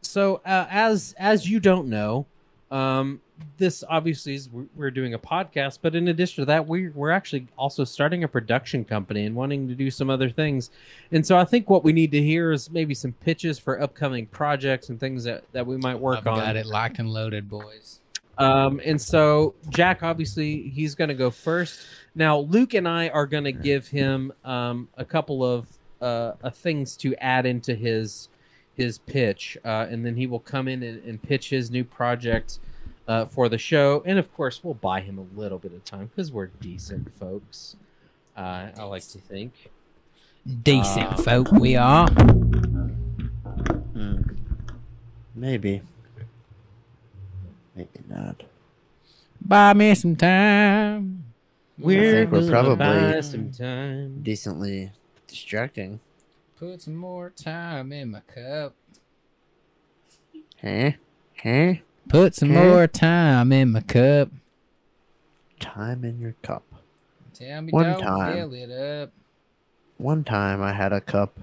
so uh, as as you don't know, um, this obviously is we're, we're doing a podcast, but in addition to that, we're we're actually also starting a production company and wanting to do some other things. And so I think what we need to hear is maybe some pitches for upcoming projects and things that that we might work I've on. got it locked and loaded, boys. Um, and so Jack, obviously, he's going to go first. Now, Luke and I are going to give him um, a couple of uh, uh, things to add into his his pitch, uh, and then he will come in and, and pitch his new project uh, for the show. And of course, we'll buy him a little bit of time because we're decent folks. Uh, I like to think. Decent Uh, folk we are. Hmm. Maybe. Maybe not. Buy me some time. We're, think we're gonna probably- buy some time. Decently distracting. Put some more time in my cup. Huh? Huh? Put some Okay. more time in my cup. Time in your cup. Tell me One don't time. fill it up. One time I had a cup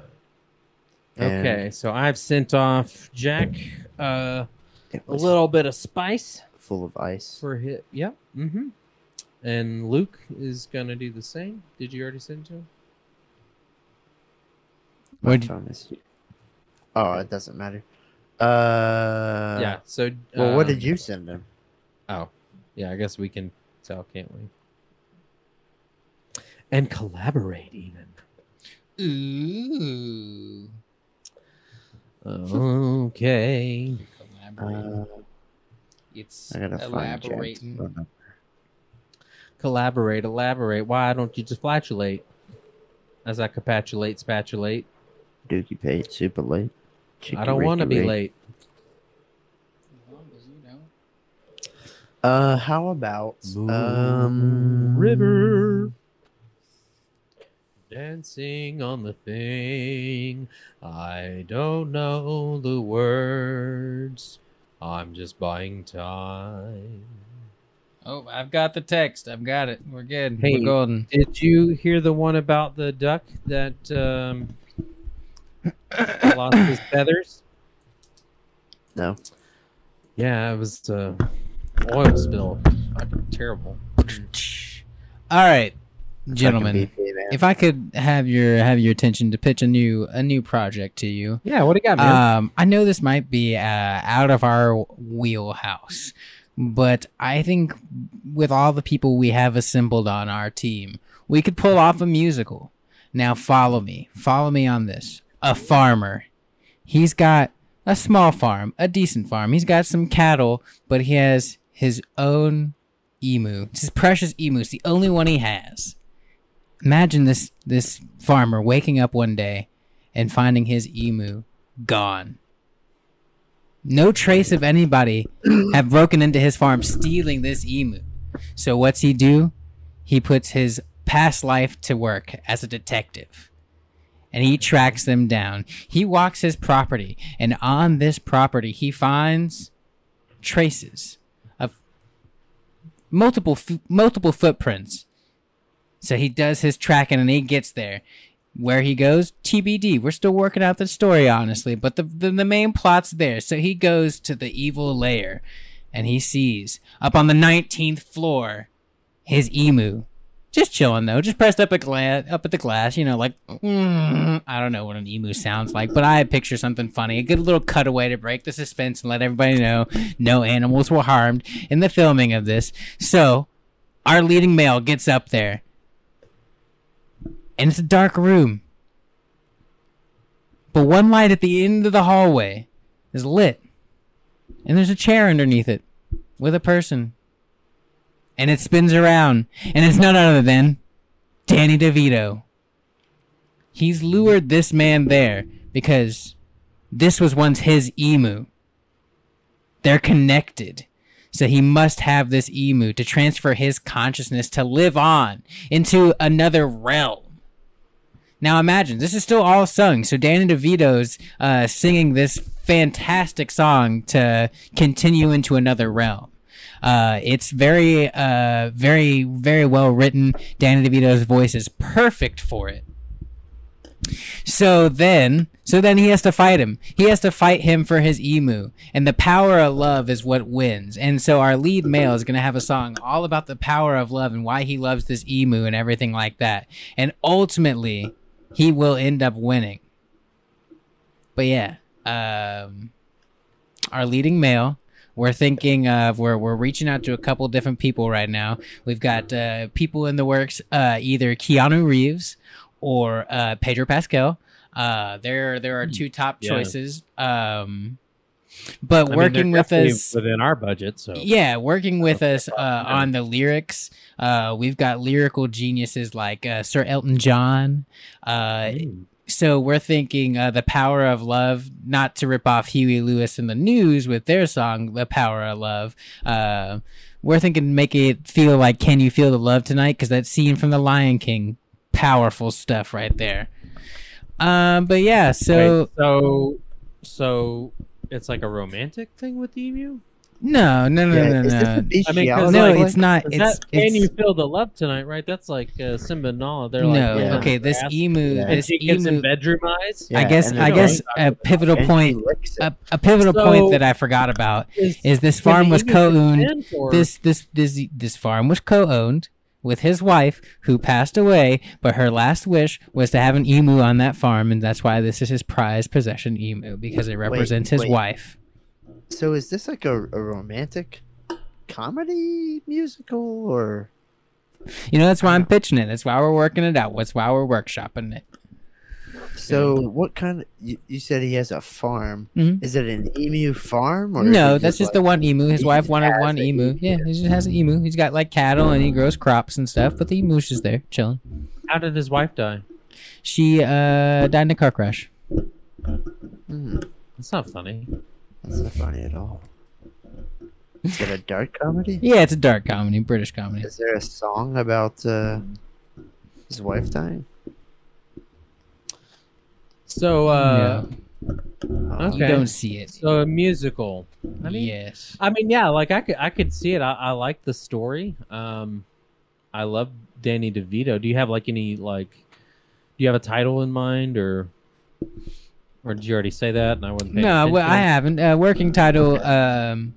And Okay, so I've sent off Jack uh, it a was little bit of spice full of ice. for hit. Yep. Mm-hmm. And Luke is gonna do the same. Did you already send it to him? My What'd you- phone is. Oh, it doesn't matter. Uh, yeah. So. Well, what um, did you send him? Oh, yeah. I guess we can tell, can't we? And collaborate even. Ooh. Okay. Collaborate. Uh, it's I gotta find Jack's elaborating. phone. Collaborate, elaborate. Why don't you just flatulate? As I capitulate, spatulate. Dookie paid super late. I don't want to be late. As long as you know. Uh, how about um river dancing on the thing i don't know the words i'm just buying time Oh, I've got the text. I've got it. We're good. Hey. We're golden. did you hear the one about the duck that um lost his feathers No. yeah it was uh oil spill Fucking terrible All right, Fucking gentlemen. BP, man. If I could have your have your attention to pitch a new a new project to you. yeah what do you got man Um, I know this might be uh, out of our wheelhouse, but I think with all the people we have assembled on our team, we could pull off a musical. Now, follow me. Follow me on this. A farmer. He's got a small farm, a decent farm. He's got some cattle, but he has his own emu. It's his precious emu. It's the only one he has. Imagine this this farmer waking up one day and finding his emu gone. No trace of anybody have broken into his farm stealing this emu. So what's he do? He puts his past life to work as a detective. And he tracks them down. He walks his property, and on this property he finds traces of multiple f- multiple footprints. So he does his tracking and he gets there. Where he goes, TBD. We're still working out the story, honestly, but the, the the main plot's there. So he goes to the evil lair, and he sees up on the nineteenth floor his emu, just chilling though, just pressed up a glass up at the glass. You know, like mm, I don't know what an emu sounds like, but I picture something funny, a good little cutaway to break the suspense and let everybody know no animals were harmed in the filming of this. So our leading male gets up there and it's a dark room. But one light at the end of the hallway is lit. And there's a chair underneath it with a person. And it spins around. And it's none other than Danny DeVito. He's lured this man there because this was once his emu. They're connected. So he must have this emu to transfer his consciousness to live on into another realm. Now imagine this is still all sung. So Danny DeVito's uh, singing this fantastic song to continue into another realm. Uh, it's very, uh, very, very well written. Danny DeVito's voice is perfect for it. So then, so then he has to fight him. He has to fight him for his emu, and the power of love is what wins. And so our lead male is going to have a song all about the power of love and why he loves this emu and everything like that. And ultimately, he will end up winning. But yeah, um, our leading male. We're thinking of we're we're reaching out to a couple different people right now. We've got uh, people in the works, uh, either Keanu Reeves or uh, Pedro Pascal. Uh, there there are two top Yeah. choices. Um, but I working they're with us, within our budget so yeah, working with us uh, on the lyrics. Uh, we've got lyrical geniuses like uh, Sir Elton John. Uh, Mm. so we're thinking uh, the power of love not to rip off huey lewis and the news with their song the power of love uh, we're thinking make it feel like can you feel the love tonight because that scene from the lion king powerful stuff right there um, but yeah so so so it's like a romantic thing with the emu No, no, no, Yeah, no, is this no. a bestiality No, like- it's not. Is It's that Can You Feel the Love Tonight, right? That's like uh, Simba and Nala. They're no. like, Yeah. Okay, this grass, emu, Yeah. and this she gets emu. bedroom eyes. Yeah, I guess I guess a pivotal point a, a pivotal So- point that I forgot about Is, is this farm was co-owned. This this this this farm was co-owned with his wife who passed away, but her last wish was to have an emu on that farm, and that's why this is his prized possession emu because it represents his wait. wife. So is this like a, a romantic comedy musical or You know, that's why I'm pitching it. That's why we're working it out. That's why we're workshopping it. So what kind of you, you said he has a farm Mhm. is it an emu farm or No, that's just the like- one emu. His wife wanted one emu. emu. Yeah, he just has an emu. He's got like cattle and he grows crops and stuff, but the emu's just there chilling. How did his wife die? She uh died in a car crash. Hmm, That's not funny. that's not funny at all is it a dark comedy Yeah, it's a dark comedy, British comedy. is there a song about uh his wife dying So, uh, Oh, Okay. You don't see it. so a musical. I mean, yes. I mean, yeah, like I could, I could see it. I, I like the story. Um, I love Danny DeVito. Do you have like any like, do you have a title in mind, or, or did you already say that? And I wasn't. No, well, I haven't. Uh, working title. Um,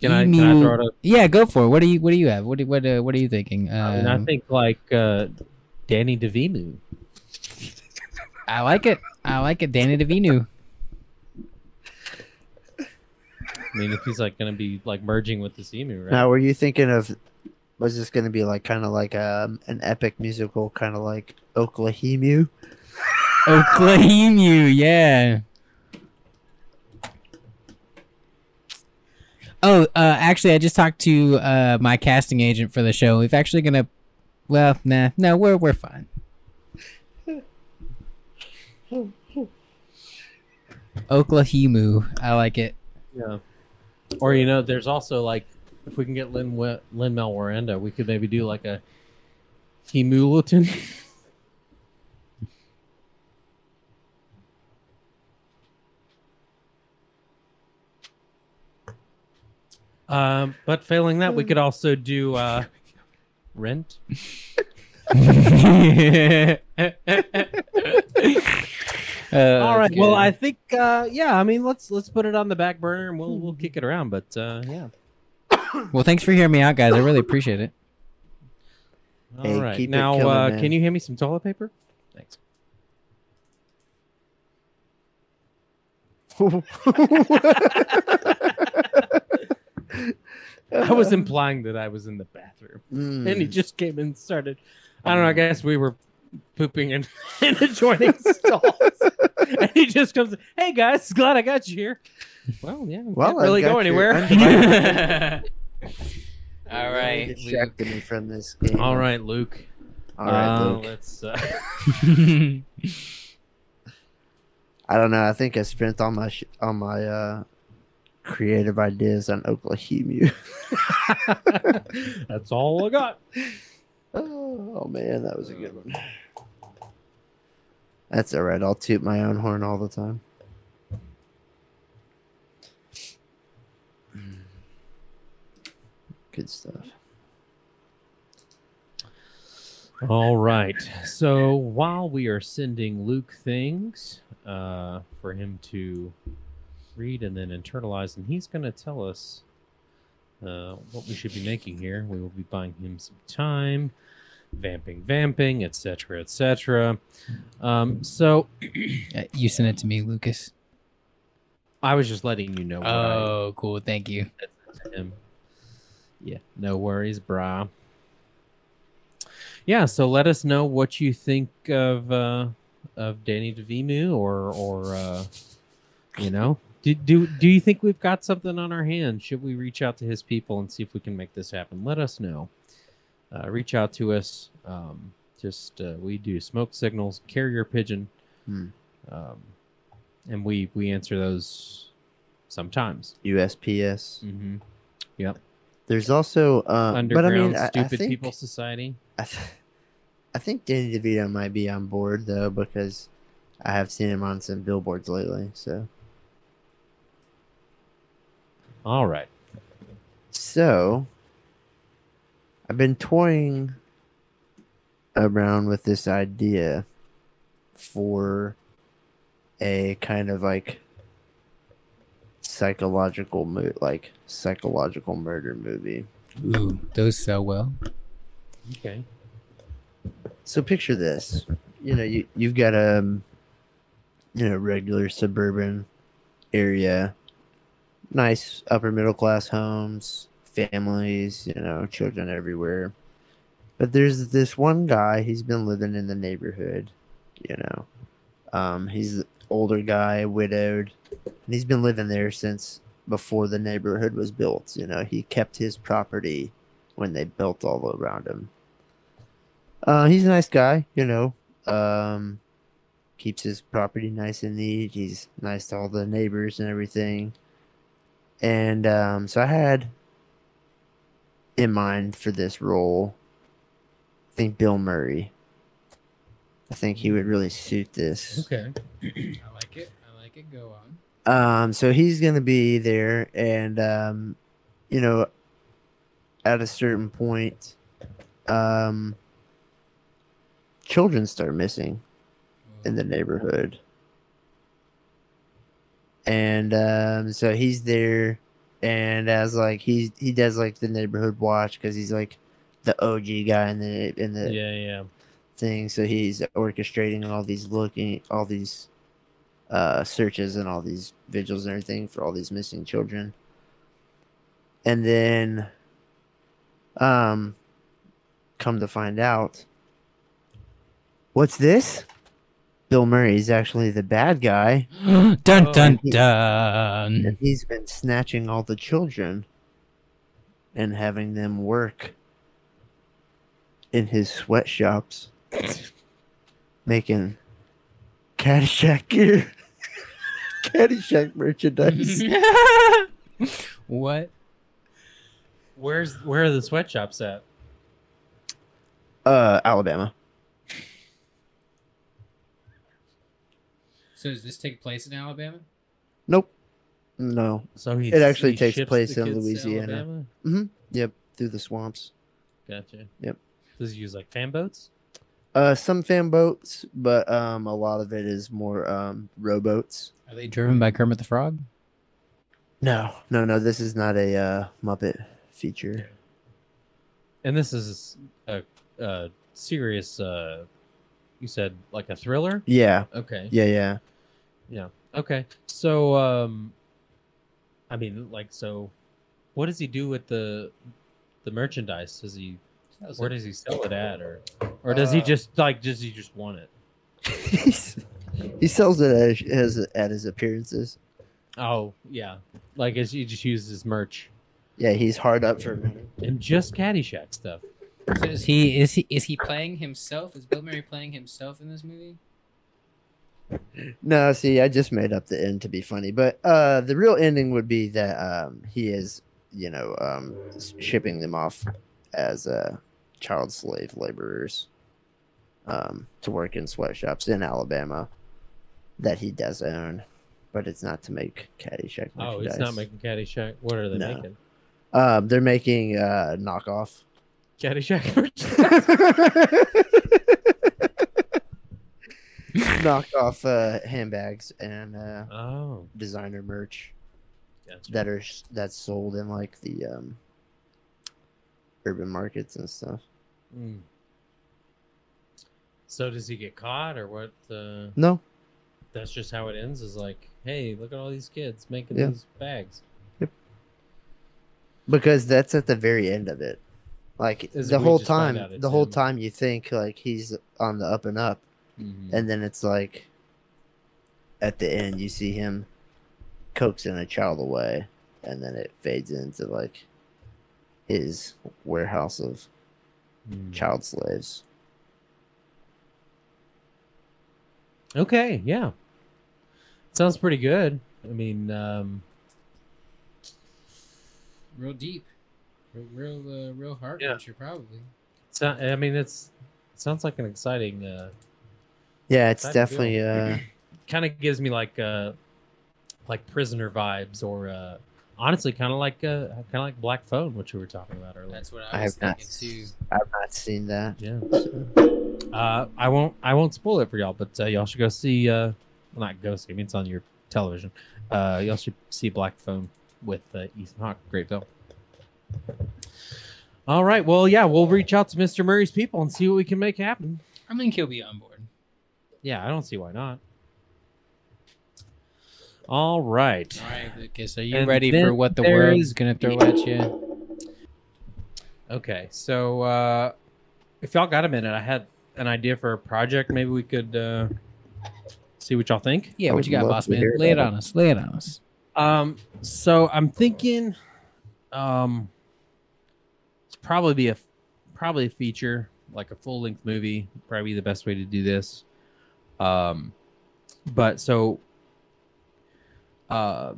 Can I, can I throw it up? yeah, go for it. What do you What do you have? What do, What uh, What are you thinking? I mean, I Um, think like uh, Danny DeVito. I like it. I like it. Danny DeVito. I mean, if he's like gonna be like merging with the emu, right? now were you thinking of was this going to be like kind of like um, an epic musical kind of like oklahoma Oklahoma, yeah. Oh, uh, actually, I just talked to uh, my casting agent for the show. We've actually gonna, well, nah, no, we're we're fine. Oklahoma, I like it. Yeah. Or you know, there's also like if we can get Lin Lin Mel Miranda, we could maybe do like a Hemulatin. um, but failing that, we could also do uh, Rent. Uh, All right. that's Well. I think uh, yeah. I mean, let's let's put it on the back burner and we'll we'll kick it around. But uh, yeah. well, thanks for hearing me out, guys. I really appreciate it. All Hey, right. keep it now, coming, uh, man. can you hand me some toilet paper? Thanks. I was implying that I was in the bathroom, Mm. and he just came and started. I don't know. I guess we were pooping in, in adjoining stalls, and he just comes. Hey guys, glad I got you here. Well, yeah, Well, can't really go anywhere. All right, You right, Luke. distracted me from this game. All right, Luke. all right, Uh, Luke. Let's. Uh, I don't know. I think I spent all my sh- all my uh, creative ideas on Oklahoma. That's all I got. oh, oh, man, that was a good one. That's all right. I'll toot my own horn all the time. Good stuff. All right. So while we are sending Luke things uh, for him to read and then internalize, and he's going to tell us uh, what we should be making here. We will be buying him some time, vamping, vamping, etc., etc. Um, so Uh, you sent it to me, Lucas. I was just letting you know. Oh, cool. Thank you. I sent to him. Yeah, no worries, brah. Yeah, so let us know what you think of uh, of Danny DeVimu, or or uh, you know, do do do you think we've got something on our hands? Should we reach out to his people and see if we can make this happen? Let us know. Uh, reach out to us. Um, just uh, we do smoke signals, carrier pigeon, Hmm. um, and we we answer those sometimes. USPS. Mm-hmm. There's also, uh, but I Underground mean, I, I Stupid think, People Society. I, th- I think Danny DeVito might be on board though because I have seen him on some billboards lately. So All right. So, I've been toying around with this idea for a kind of like psychological mo- like psychological murder movie. Ooh, those sell well. Okay. So picture this. You know, you you've got a um, you know, regular suburban area. Nice upper middle class homes, families, you know, children everywhere. But there's this one guy, he's been living in the neighborhood, you know. Um, he's older guy, widowed, and he's been living there since before the neighborhood was built. You know, he kept his property when they built all around him. Uh, he's a nice guy, you know. Um, keeps his property nice and neat. He's nice to all the neighbors and everything. And um, so I had in mind for this role, I think Bill Murray. I think he would really suit this. Okay. I like it. I like it. Go on. Um, so he's gonna be there, and um, you know, at a certain point, um, children start missing in the neighborhood, and um, so he's there, and as like he he does like the neighborhood watch because he's like the OG guy in the in the Yeah, yeah. thing. So he's orchestrating all these looking, all these uh, searches and all these vigils and everything for all these missing children. And then, um, come to find out, what's this? Bill Murray is actually the bad guy, dun Oh, dun he- dun. and he's been snatching all the children and having them work in his sweatshops, making Caddyshack gear, Caddyshack merchandise. what? Where's where are the sweatshops at? uh, Alabama. So does this take place in Alabama? Nope. No. So he It actually he takes place in Louisiana. Mm-hmm. Yep. Through the swamps. Gotcha. Yep. Does he use like fan boats? Uh, some fan boats, but um, a lot of it is more um rowboats. Are they driven by Kermit the Frog? No, no, no. This is not a uh, Muppet feature. And this is a, a serious. Uh, you said like a thriller. Yeah, Okay. yeah, yeah. Yeah. Okay. So, um, I mean, like, so, what does he do with the the merchandise? Does he where does he sell it at, or or does he Uh, just like does he just want it? He sells it as, as at his appearances. Oh yeah, like as he just uses his merch Yeah, he's hard up for money. and just Caddyshack stuff. So is he is he is he playing himself? Is Bill Murray playing himself in this movie? No, see, I just made up the end to be funny, but uh, the real ending would be that um, he is, you know, um, shipping them off as uh, child slave laborers um, to work in sweatshops in Alabama that he does own, but it's not to make Caddyshack Oh, it's not making Caddyshack. What are they No. making? Um, they're making uh, knockoff. Caddyshack merch. knockoff uh, handbags and uh, oh, designer merch gotcha. that are that's sold in like the um, urban markets and stuff. Mm. So does he get caught, or what? Uh, No, that's just how it ends. Is like, hey, look at all these kids making Yeah. these bags. Yep. because that's at the very end of it. Like Is the whole time, out it's the whole time you think like he's on the up and up, Mhm. and then it's like at the end you see him coaxing a child away, and then it fades into like his warehouse of Mm. child slaves. Okay, yeah, sounds pretty good. I mean, um, Real deep, real real, uh, real heart Yeah. wrencher, probably. so, I mean, it's it sounds like an exciting. Uh, Yeah, it's definitely uh kind of gives me like uh, like prisoner vibes or uh, honestly, kind of like uh, kind of like Black Phone, which we were talking about earlier. That's what I I was have not. thinking too. I've not seen that. Yeah. Uh, I won't. I won't spoil it for y'all, but uh, y'all should go see. Uh, well, not go see. I mean, it's on your television. Uh, y'all should see Black Phone with uh, Ethan Hawke. Great film. All right. Well, yeah, we'll reach out to Mr. Murray's people and see what we can make happen. I think he'll be on board. Yeah, I don't see why not. All right. All right, Lucas, are you And ready for what the world is gonna throw at you? Okay. So, uh, if y'all got a minute, I had an idea for a project. Maybe we could uh, see what y'all think. Yeah, what you got, boss man? Lay it on us. Lay it on us. Um, so I'm thinking, um, it's probably be a probably a feature like a full length movie. Probably the best way to do this. Um, but so, uh,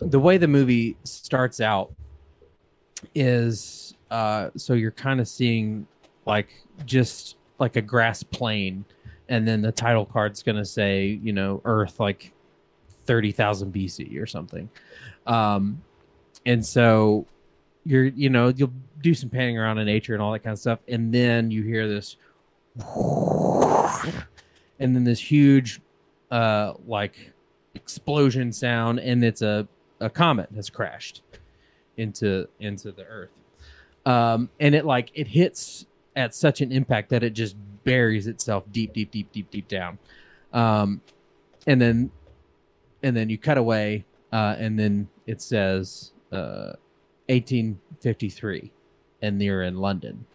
the way the movie starts out is uh, so you're kind of seeing like just like a grass plain, and then the title card's gonna say you know Earth like 30,000 BC or something. Um, and so you're, you know, you'll do some panning around in nature and all that kind of stuff. And then you hear this, and then this huge, uh, like explosion sound. And it's a, a comet has crashed into, into the earth. Um, and it like, it hits at such an impact that it just buries itself deep, deep, deep, deep, deep down. Um, and then and then you cut away, uh, and then it says uh, 1853, and you're in London.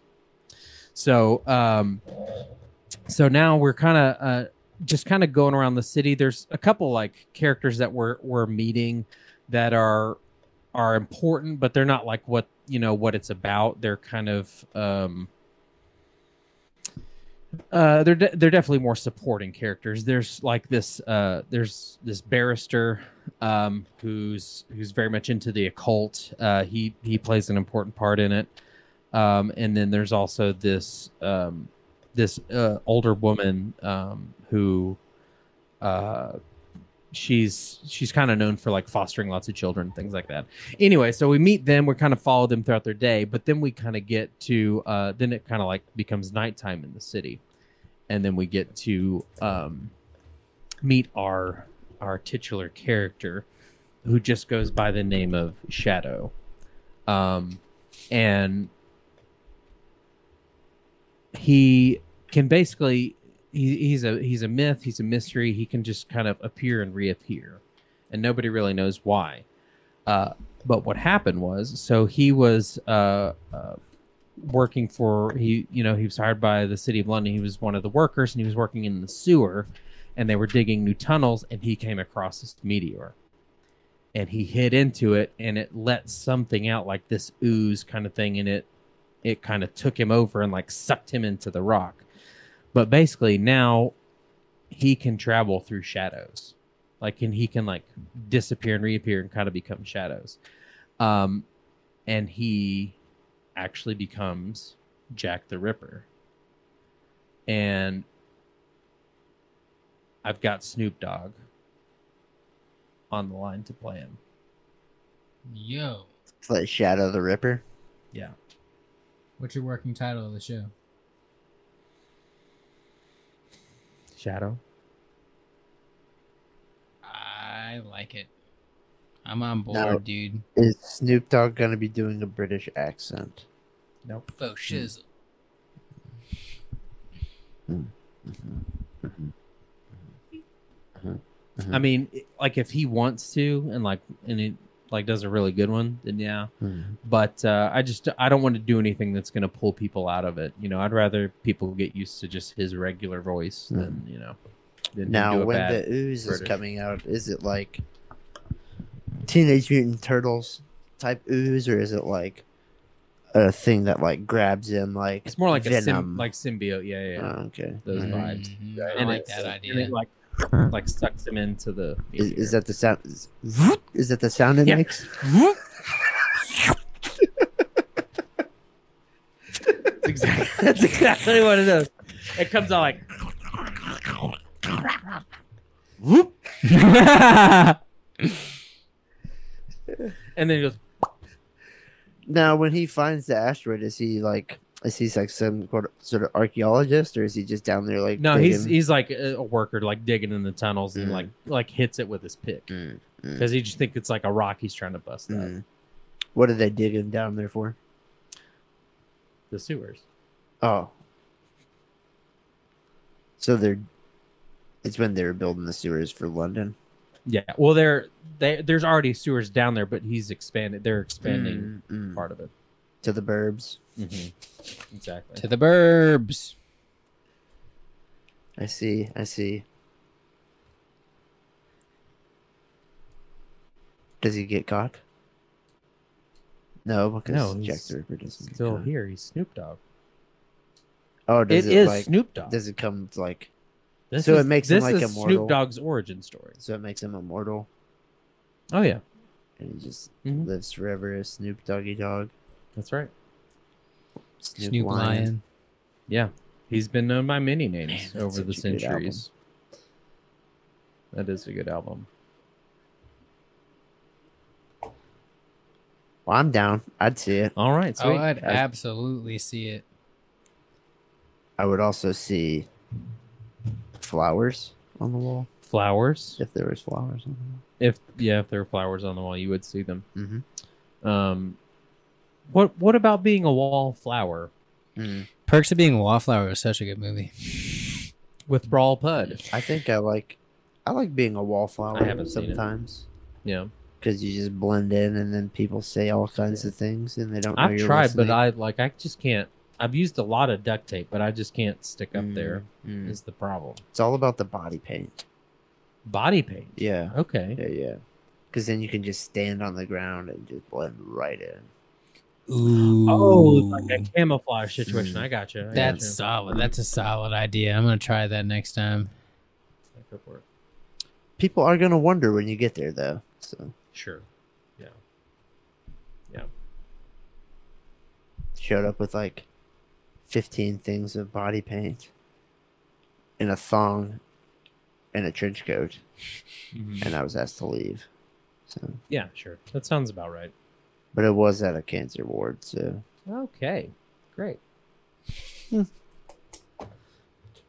So, um, so now we're kind of uh, just kind of going around the city. There's a couple like characters that we're we're meeting that are are important, but they're not like what you know what it's about. They're kind of um, uh, they're de- they're definitely more supporting characters. There's like this uh, there's this barrister um, who's who's very much into the occult. Uh, he he plays an important part in it. Um, and then there's also this um, this uh, older woman um, who uh, she's she's kind of known for like fostering lots of children things like that. Anyway so we meet them we kind of follow them throughout their day but then we kind of get to uh then it kind of like becomes nighttime in the city. And then we get to um meet our our titular character who just goes by the name of shadow. Um and he can basically he, he's a he's a myth he's a mystery he can just kind of appear and reappear and nobody really knows why. Uh, but what happened was so he was uh, uh, working for he you know he was hired by the city of london he was one of the workers and he was working in the sewer and they were digging new tunnels and he came across this meteor. And he hit into it and it let something out like this ooze kind of thing and it it kind of took him over and like sucked him into the rock but basically now he can travel through shadows. Like and he can like disappear and reappear and kind of become shadows. Um and he actually becomes jack the ripper. And i've got snoop dogg on the line to play him. Yo, Play Shadow the Ripper. yeah. What's your working title of the show? Shadow I like it. I'm on board, No. dude. Is Snoop Dogg gonna be doing a British accent? nope Faux shizzle. i mean like if he wants to and like and it like does a really good one then yeah Mhm. but uh, I just I don't want to do anything that's going to pull people out of it. You know, I'd rather people get used to just his regular voice than you know. Than Now, do a when bad- the ooze is coming out, is it like Teenage Mutant Turtles type ooze, or is it like a thing that like grabs him like it's more like a venom? sim, like symbiote. Yeah, yeah. yeah. Oh, okay. Those Alright. vibes. Mhm, I And like it's- that and idea. it, like like sucks him into the. Is, is that the sound? Is, is that the sound it Yeah. makes? That's exactly, that's exactly what it is. It comes out like. Whoop. and then he goes, Now, when he finds the asteroid, is he like is he like some sort of- archaeologist, or is he just down there like? no, he's digging? he's like a worker, like digging in the tunnels and Mm. like like hits it with his pick Mm, mm, because he just think it's like a rock he's trying to bust out mm. What are they digging down there for? the sewers. Oh, so they're it's when they were building the sewers for London. Yeah, well, there they, there's already sewers down there, but he's expanded. They're expanding Mm, mm. part of it. To the burbs. Mm-hmm. Exactly. To the burbs. I see. I see. Does he get caught? No, because No, Jack he's the Ripper doesn't Still caught. here. He's Snoop Dogg. Oh, does It it, is like? Snoop Dogg. Does it come like? This so it is- makes him like is immortal? Snoop Dogg's origin story. So it makes him immortal, Oh yeah, and he just Mhm. lives forever as Snoop Doggy Dog. That's right. Snoop, Snoop Lion. Lion. Yeah, he's been known by many names Man, over the such a good album. centuries. That is a good album. Well, I'm down. I'd see it. All right, Oh. I'd I- absolutely see it. I would also see flowers on the wall flowers. if there was flowers on If yeah, if there were flowers on the wall, you would see them. the wall. Um, what what about being a wallflower Mm-hmm. Perks of Being a Wallflower was such a good movie. with Brawl Pud? I think I like. I like being a wallflower I haven't seen it. sometimes Yeah, because you just blend in, and then people say all kinds of things, and they don't. Know I've you're tried, but. I like I just can't. I've used a lot of duct tape, but I just can't stick up Mm, there. mm. Is the problem? It's all about the body paint. Body paint. Yeah. Okay. Yeah, yeah. Because then you can just stand on the ground and just blend right in. Ooh. Oh, like a camouflage situation. I got you. That's solid. That's a solid idea. I'm gonna try that next time. Go for it. People are gonna wonder when you get there, though. So Sure. Yeah. Yeah. Showed up with like fifteen things of body paint, in a thong, and a trench coat, mm-hmm. and I was asked to leave. So, Yeah, sure. That sounds about right. But it was at a cancer ward, so Okay. Great.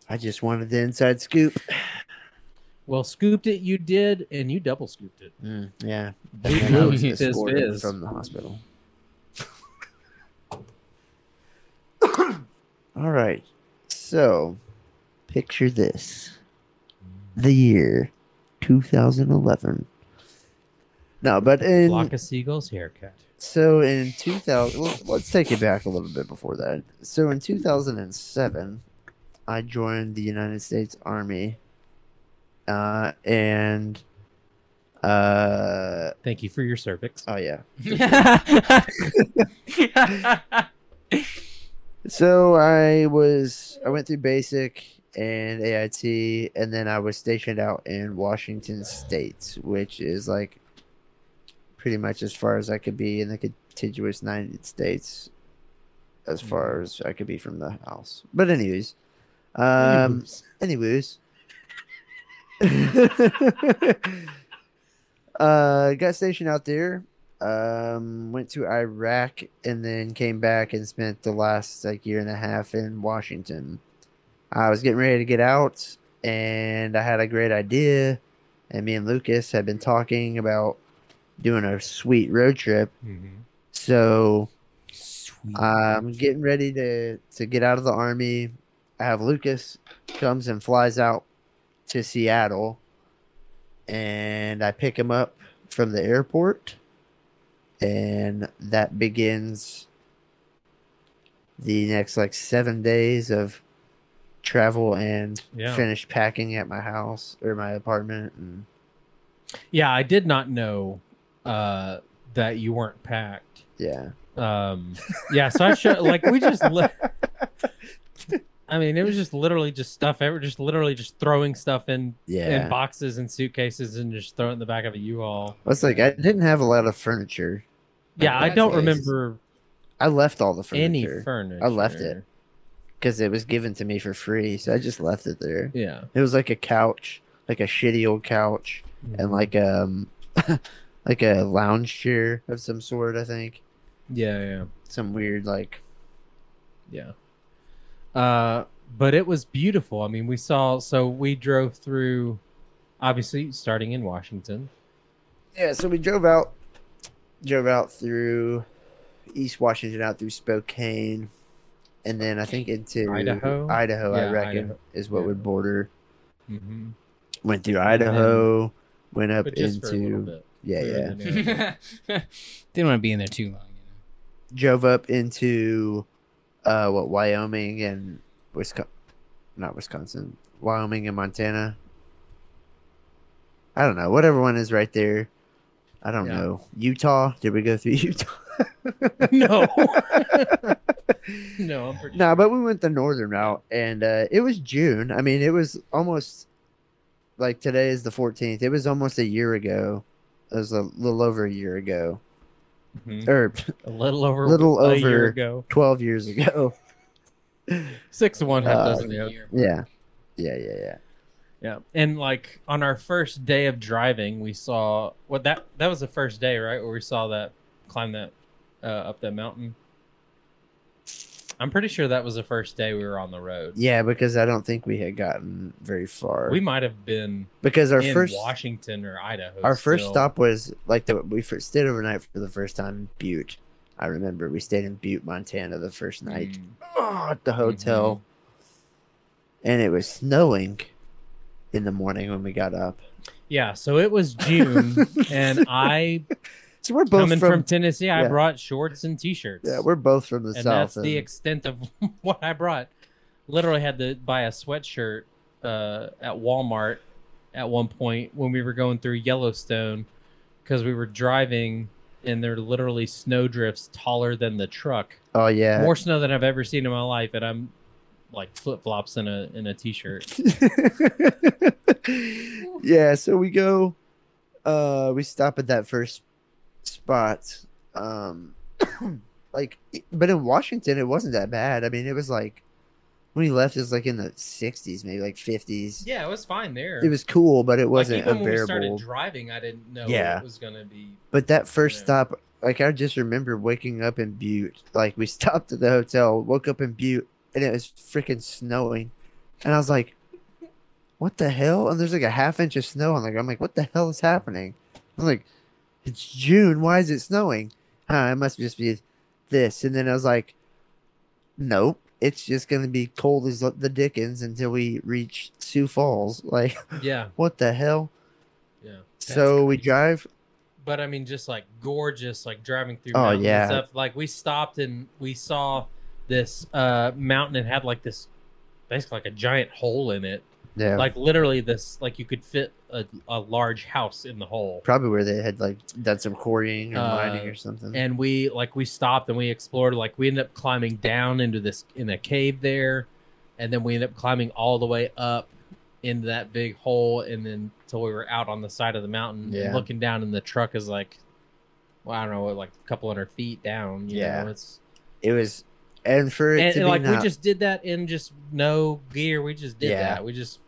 I just wanted the inside scoop. Well, scooped it you did, and you double scooped it. Mm, yeah, Blue and then I was blue fizz escorted from the hospital. All right, so picture this: the year 2011. No, but in Flock of seagulls haircut. So in 2000, let's, let's take it back a little bit before that. So in 2007, I joined the United States Army, uh, and uh, Thank you for your cervix. oh yeah, So I was I went through basic and AIT and then I was stationed out in Washington State, which is like pretty much as far as I could be in the contiguous United States as far as I could be from the house. But anyways, um anyways. uh got stationed out there um went to iraq and then came back and spent the last like year and a half in washington i was getting ready to get out and i had a great idea and me and lucas had been talking about doing a sweet road trip. Mm-hmm. So i'm getting ready to to get out of the army. I have lucas comes and flies out to seattle and i pick him up from the airport and that begins the next like seven days of travel and Yeah. finish packing at my house or my apartment and Yeah, I did not know uh, that you weren't packed. yeah Um, yeah, so I showed like we just. Li- I mean, it was just literally just stuff. Ever just literally just throwing stuff in yeah in boxes and suitcases and just throw it in the back of a U-Haul. it's like i didn't have a lot of furniture Yeah, I don't nice. remember i left all the furniture. any furniture furniture. I left it. because it was given to me for free so i just left it there Yeah, it was like a couch like a shitty old couch and like um like a lounge chair of some sort. I think Yeah, yeah, some weird like yeah. Uh, but it was beautiful. I mean, we saw. So we drove through, obviously starting in Washington. yeah. So we drove out, drove out through East Washington, out through Spokane, and then I think into Idaho? Idaho, I reckon, Idaho. is what Yeah. would border. Mm-hmm. Went through Idaho, went up But just for a little into bit. yeah, yeah. Further. Didn't want to be in there too long. You know? drove up into uh what Wyoming and Wisconsin not Wisconsin Wyoming and Montana I don't know whatever one is right there I don't Yeah. know Utah did we go through Utah no, no, I'm pretty. no but we went the northern route and uh it was June I mean it was almost like today is the 14th it was almost a year ago it was a little over a year ago Mhm. or a little over, Little a year over- ago. 12 years ago Six to one, half Uh, dozen the know. yeah yeah yeah yeah Yeah, and like on our first day of driving, we saw what that that was the first day, right? Where we saw that climb that uh, up that mountain. I'm pretty sure that was the first day we were on the road. Yeah, because I don't think we had gotten very far. We might have been because our in first Washington or Idaho. our first still. stop was like the we first stayed overnight for the first time in Butte. I remember we stayed in Butte, Montana, the first night Mm. oh, at the hotel, Mm-hmm. and it was snowing in the morning when we got up. Yeah, so it was June, and I So we're both coming from, from, Tennessee, I brought shorts and t-shirts. yeah, we're both from the and south. that's the extent of what I brought. Literally had to buy a sweatshirt uh, at Walmart at one point when we were going through Yellowstone because we were driving and there are literally snow drifts taller than the truck. oh yeah, More snow than I've ever seen in my life, and I'm like flip flops in a in a t-shirt. yeah, so we go uh we stop at that first spot. Um like but in Washington it wasn't that bad. I mean it was like when we left it was like in the sixties, maybe like fifties. Yeah, it was fine there. It was cool, but it wasn't even when we started unbearable. driving, I didn't know Yeah. it was gonna be. But that first Yeah. stop, like I just remember waking up in Butte. Like we stopped at the hotel, woke up in Butte, and it was freaking snowing, and I was like, "What the hell?" And there's like a half inch of snow. I'm like, I'm like, "What the hell is happening?" I'm like, "It's June. Why is it snowing?" Huh, it must just be this. And then I was like, "Nope." It's just gonna be cold as the Dickens until we reach Sioux Falls. Like, Yeah, what the hell? yeah. so we drive but I mean, just like gorgeous, like driving through Oh, mountains yeah. and stuff. Like we stopped and we saw this uh mountain and had like this basically like a giant hole in it. Yeah. Like literally this like you could fit a, a large house in the hole. probably where they had like done some quarrying or Uh, mining or something. And we like we stopped and we explored like we ended up climbing down into this in a cave there and then we ended up climbing all the way up into that big hole and then till we were out on the side of the mountain Yeah. and looking down and the truck is like well, I don't know, like a couple hundred feet down. You Yeah. know, it's it was, and for it and, to and, be like not, we just did that in just no gear. We just did Yeah. that. We just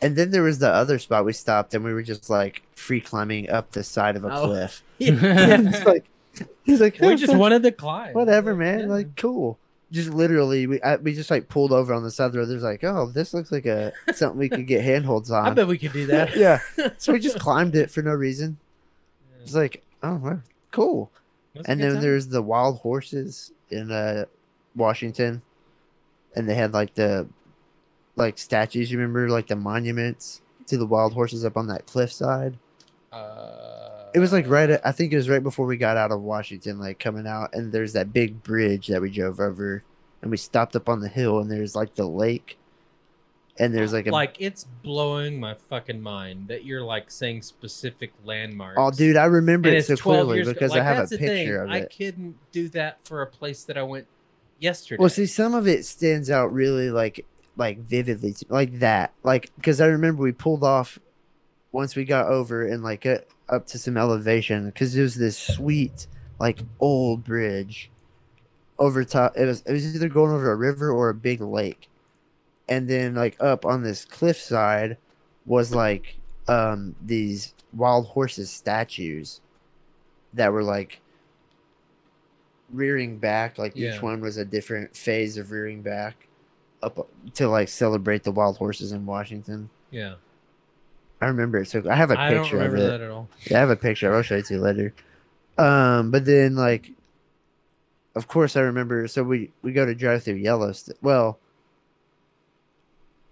and then there was the other spot we stopped and we were just like free climbing up the side of a Oh. cliff. yeah. it's like he's like we just wanted to climb. whatever, man. Yeah. Like cool. Just literally, we I, we just like pulled over on the side of the road. There's like, oh, this looks like a something we could get handholds on. I bet we could do that. yeah. So we just climbed it for no reason. It's like, oh, cool. That's and then time. there's the wild horses in uh Washington, and they had like the like statues. You remember like the monuments to the wild horses up on that cliffside. Uh, It was like right. At, I think it was right before we got out of Washington, like coming out, and there's that big bridge that we drove over, and we stopped up on the hill, and there's like the lake, and there's like a like it's blowing my fucking mind that you're like saying specific landmarks. oh, dude, I remember and it so 12 clearly because Like, I have a the thing. picture of it. I couldn't do that for a place that I went yesterday. Well, see, some of it stands out really like like vividly, to, like that, like because I remember we pulled off once we got over and like uh, up to some elevation because it was this sweet like old bridge over top. It was it was either going over a river or a big lake, and then like up on this cliffside was like um these wild horses statues that were like rearing back. Like Yeah. each one was a different phase of rearing back up to like celebrate the wild horses in Washington. Yeah. I remember it. So I have a I don't picture of it. that at all. Yeah, I have a picture. I'll show it to you later. Um, but then like, of course, I remember. So we we go to drive through Yellowstone. Well,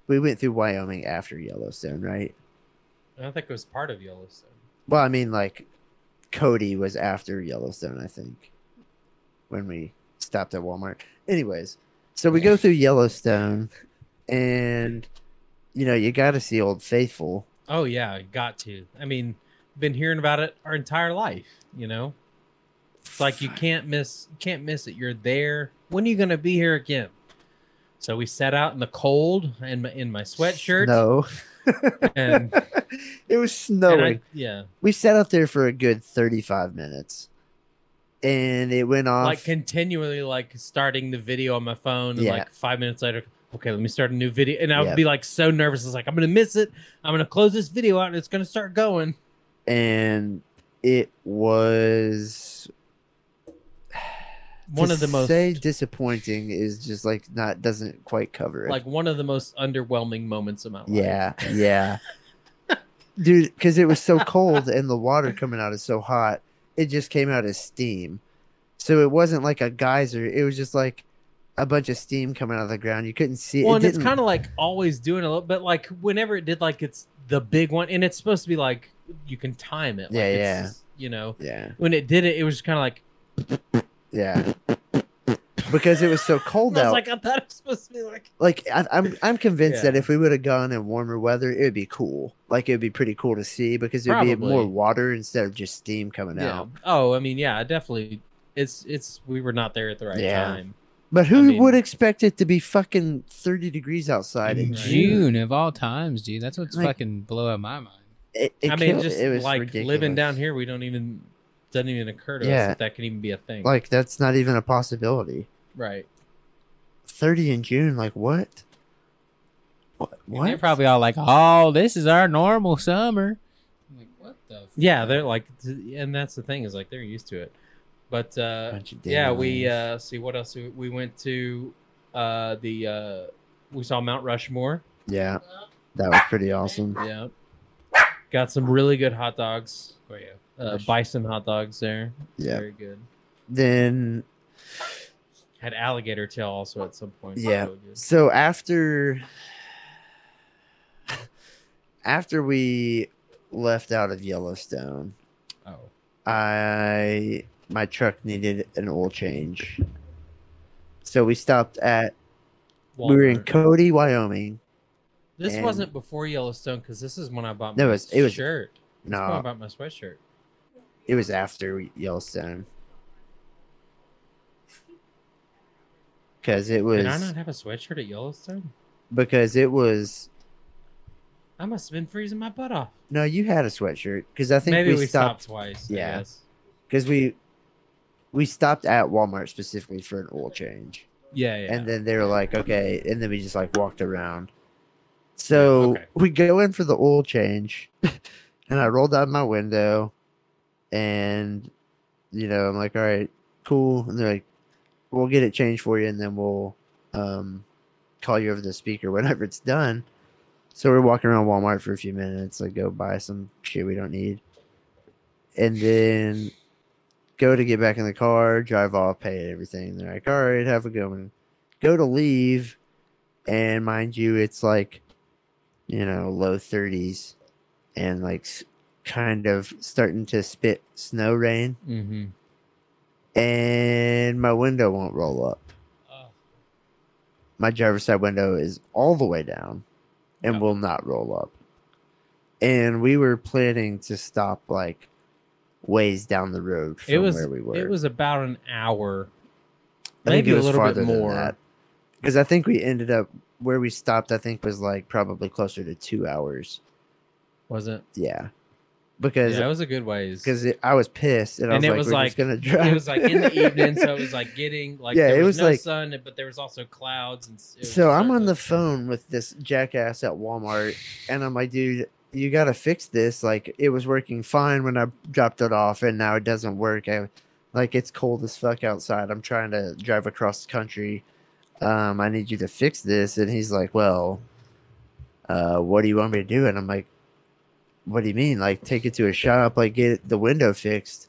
we went through Wyoming after Yellowstone, right? I don't think it was part of Yellowstone. Well, I mean, like, Cody was after Yellowstone, I think, when we stopped at Walmart. Anyways, so we go through Yellowstone, and you know you got to see Old Faithful. Oh yeah, got to. I mean, been hearing about it our entire life. You know, it's like you can't miss, can't miss it. You're there. When are you gonna be here again? So we set out in the cold in my, in my sweatshirt. No, And- it was and snowing. I, yeah, we sat out there for a good 35 minutes and it went off. Like continually like starting the video on my phone and Yeah. like five minutes later okay let me start a new video. And i would Yeah. be like so nervous. It's like i'm gonna miss it. I'm gonna close this video out and it's gonna start going. And it was one of the most say disappointing is just like not doesn't quite cover it. Like one of the most underwhelming moments of my life. Yeah yeah. Dude because it was so cold and the water coming out is so hot it just came out as steam. So it wasn't like a geyser. It was just like a bunch of steam coming out of the ground. You couldn't see well it and it's kind of like always doing a little but like whenever it did like it's the big one and it's supposed to be like you can time it. Like Yeah, it's yeah. just, you know yeah. when it did it it was kind of like yeah because it was so cold I was out like I thought it was supposed to be like like I, I'm I'm convinced that if we would have gone in warmer weather, it would be cool. Like it would be pretty cool to see because it would be more water instead of just steam coming yeah out. oh I mean yeah definitely it's it's we were not there at the right Yeah. time But who I mean- would expect it to be fucking 30 degrees outside in In Right. June? June of all times, dude. That's what's Like- fucking blowing my mind. It, it I mean, killed- just it was like living down here, we don't even doesn't even occur to us that that could even be a thing. Like that's not even a possibility. Right? 30 in June, like what? What? And They're What? probably all like, "Oh, this is our normal summer." I'm like, what the? f- Yeah, they're like, and that's the thing is like they're used to it. But uh, yeah, we uh, see what else we, we went to. Uh, the uh, we saw Mount Rushmore. yeah, that was pretty awesome. Yeah, got some really good hot dogs. Oh, yeah. Uh, Rush- bison hot dogs there. Yeah. very good. Then Had alligator tail also at some point. Yeah. So after after we left out of Yellowstone, Oh, I my truck needed an oil change. So we stopped at we were in Cody, Wyoming. This wasn't before Yellowstone because this is when I bought my No, it was- it was- shirt. Is I bought my sweatshirt. it was after Yellowstone. Cuz it was Did I not have a sweatshirt at Yellowstone? because it was I must have been freezing my butt off. no, you had a sweatshirt cuz I think Maybe we, we stopped stopped, twice. Yeah. Cuz we we stopped at Walmart specifically for an oil change. Yeah, yeah. and then they were like, okay, and then we just like walked around. So okay. we go in for the oil change, and I rolled down my window, and you know I'm like, all right, cool, and they're like, we'll get it changed for you, and then we'll um call you over the speaker whenever it's done. So we're walking around Walmart for a few minutes, like go buy some shit we don't need, and then go to get back in the car, drive off, pay everything. They're like, all right, have a good one. Go to leave, and mind you, it's like, you know, low 30s and like kind of starting to spit snow rain, mm-hmm. And my window won't roll up. Oh, My driver's side window is all the way down and will not roll up. And we were planning to stop like ways down the road from It was where we were. it was about an hour, I think maybe a little bit more. Because I think we ended up where we stopped. I think was like probably closer to two hours. Was it? Yeah, because Yeah, it was a good ways. because I was pissed and, And I it was was like, we're like- gonna drive. it was like in the evening, so it was like getting like Yeah, there it was, was no like- sun, but there was also clouds and so I'm on the phone with this jackass at Walmart, and I'm like, dude, you gotta fix this. Like it was working fine when I dropped it off, and now it doesn't work. I, like it's cold as fuck outside. I'm trying to drive across the country. Um, I need you to fix this. And he's like, Well, uh, what do you want me to do? And I'm like, What do you mean? Like take it to a shop, like get the window fixed.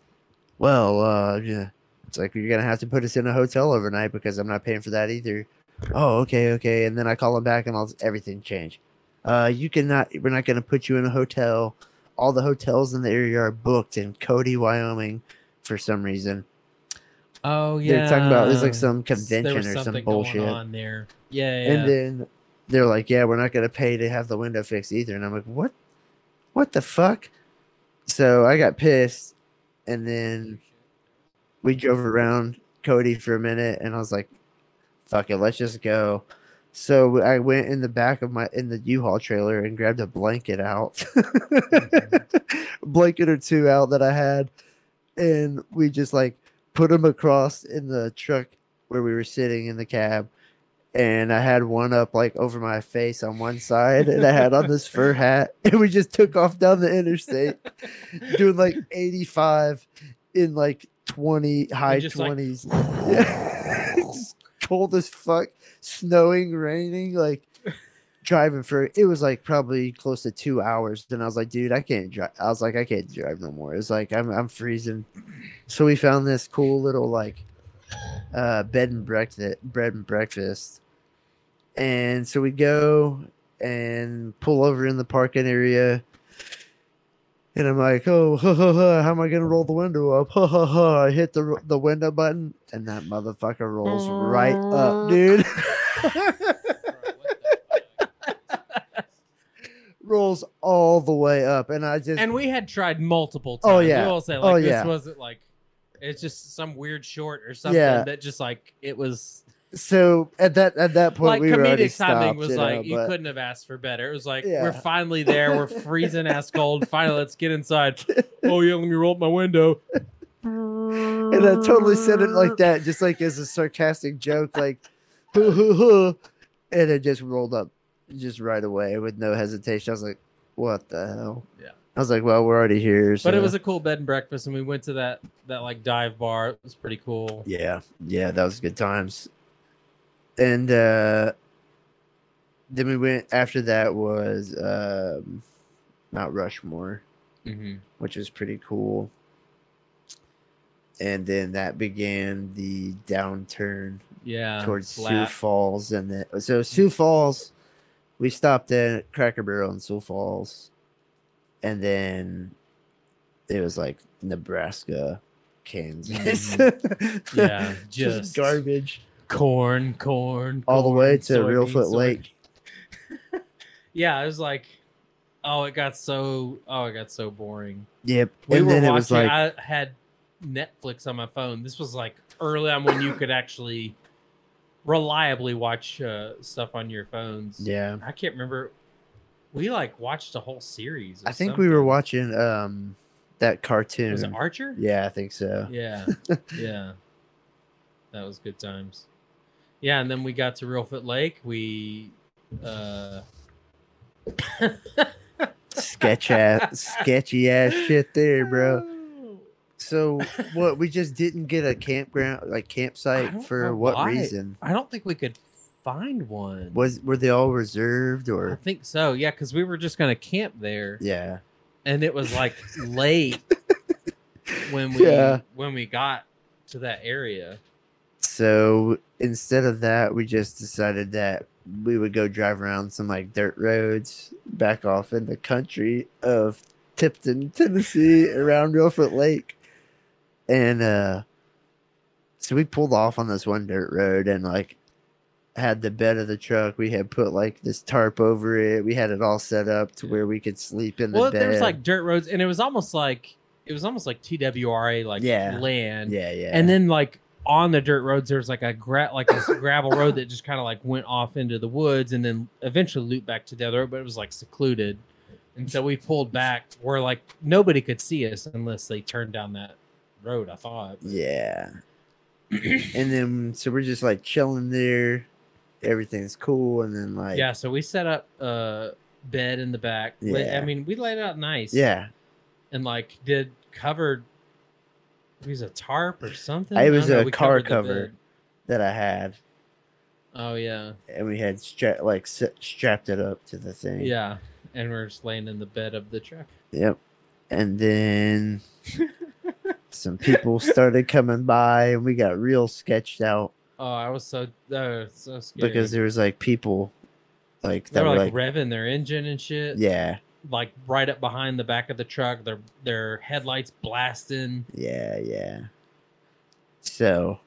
Well, uh, yeah. It's like you're gonna have to put us in a hotel overnight because I'm not paying for that either. Oh, okay, okay. And then I call them back and all everything changed. Uh, you cannot. We're not gonna put you in a hotel. All the hotels in the area are booked in Cody, Wyoming, for some reason. Oh yeah. They're talking about- there's, like, some convention or some bullshit. on there. Yeah, yeah. And then they're like, "Yeah, we're not gonna pay to have the window fixed either." And I'm like, "What? What the fuck?" So I got pissed, and then we drove around Cody for a minute, and I was like, "Fuck it, let's just go." So I went in the back of my in the U-Haul trailer and grabbed a blanket out, blanket or two out that I had, and we just like put them across in the truck where we were sitting in the cab. And I had one up like over my face on one side, and I had on this fur hat, and we just took off down the interstate, doing like 85 in like 20 high just, like, 20s. Yeah. Cold as fuck, snowing, raining, like driving for it was like probably close to two hours. Then I was like, dude, I can't drive. I was like, I can't drive no more. It's like I'm I'm freezing. So we found this cool little like uh bed and breakfast bread and breakfast. And so we go and pull over in the parking area. And I'm like, oh, ha, ha, ha, how am I gonna roll the window up? Ha ha ha! I hit the the window button, and that motherfucker rolls right up, dude. rolls all the way up, and I just and we had tried multiple oh, times. Oh, yeah. We all say Oh, like this wasn't like it's just some weird short or something Yeah. that just like it was so at that at that point like we comedic timing was you like know, you but- couldn't have asked for better. It was like Yeah. we're finally there. We're freezing ass cold. Finally, let's get inside. Oh yeah, let me roll up my window. and I totally said it like that, just like as a sarcastic joke, like hoo hoo hoo, and it just rolled up just right away with no hesitation. I was like, "What the hell?" Yeah. I was like, "Well, we're already here." But it was a cool bed and breakfast, and we went to that that like dive bar. It was pretty cool. yeah, yeah, that was good times. And uh then we went after that was um Mount Rushmore. Mm-hmm. which was pretty cool. And then that began the downturn Yeah, towards Sioux. Falls, and then so Sioux Falls, we stopped at Cracker Barrel in Sioux Falls, and then it was like Nebraska, Kansas, Yeah, just just- garbage corn, corn, all the way to Reelfoot. Lake. Yeah, it was like, oh, it got so, oh, it got so boring. Yep, We and were then watching. it was like I had Netflix on my phone. This was like early on when you could actually reliably watch uh, stuff on your phones. yeah. I can't remember. We like watched a whole series. of I think we were watching um that cartoon. Was it Archer? yeah, I think so. Yeah, yeah. That was good times. Yeah, and then we got to Reelfoot Lake. We uh sketch ass, sketchy ass shit there, bro. So what? We just didn't get a campground, like campsite for what why. reason? I don't think we could find one. Was were they all reserved or I think so. Yeah, because we were just gonna camp there, Yeah, and it was like late when we Yeah. when we got to that area. So instead of that, we just decided that we would go drive around some like dirt roads back off in the country of Tipton, Tennessee, around Reelfoot Lake. And uh so we pulled off on this one dirt road and like had the bed of the truck. We had put like this tarp over it. We had it all set up to where we could sleep in the Well, bed. there was like dirt roads, and it was almost like it was almost like TWRA like Yeah. land. yeah, yeah. And then like on the dirt roads, there was like a gra- like this gravel road that just kind of like went off into the woods, and then eventually looped back to the other road, but it was like secluded. And so we pulled back where like nobody could see us unless they turned down that road. I thought. Yeah. and then so we're just like chilling there. Everything's cool, and then like yeah. So we set up a bed in the back. Yeah. I mean, we laid out nice. Yeah, and like did covered. It was a tarp or something. It was a car cover. that I had, Oh yeah, and we had stra- like strapped it up to the thing. yeah, and we're just laying in the bed of the truck. Yep. And then some people started coming by, and we got real sketched out Oh, I was so uh, so scared because there was like people, like they that were were like, like, revving their engine and shit. yeah, like right up behind the back of the truck. Their their headlights blasting. yeah, yeah. So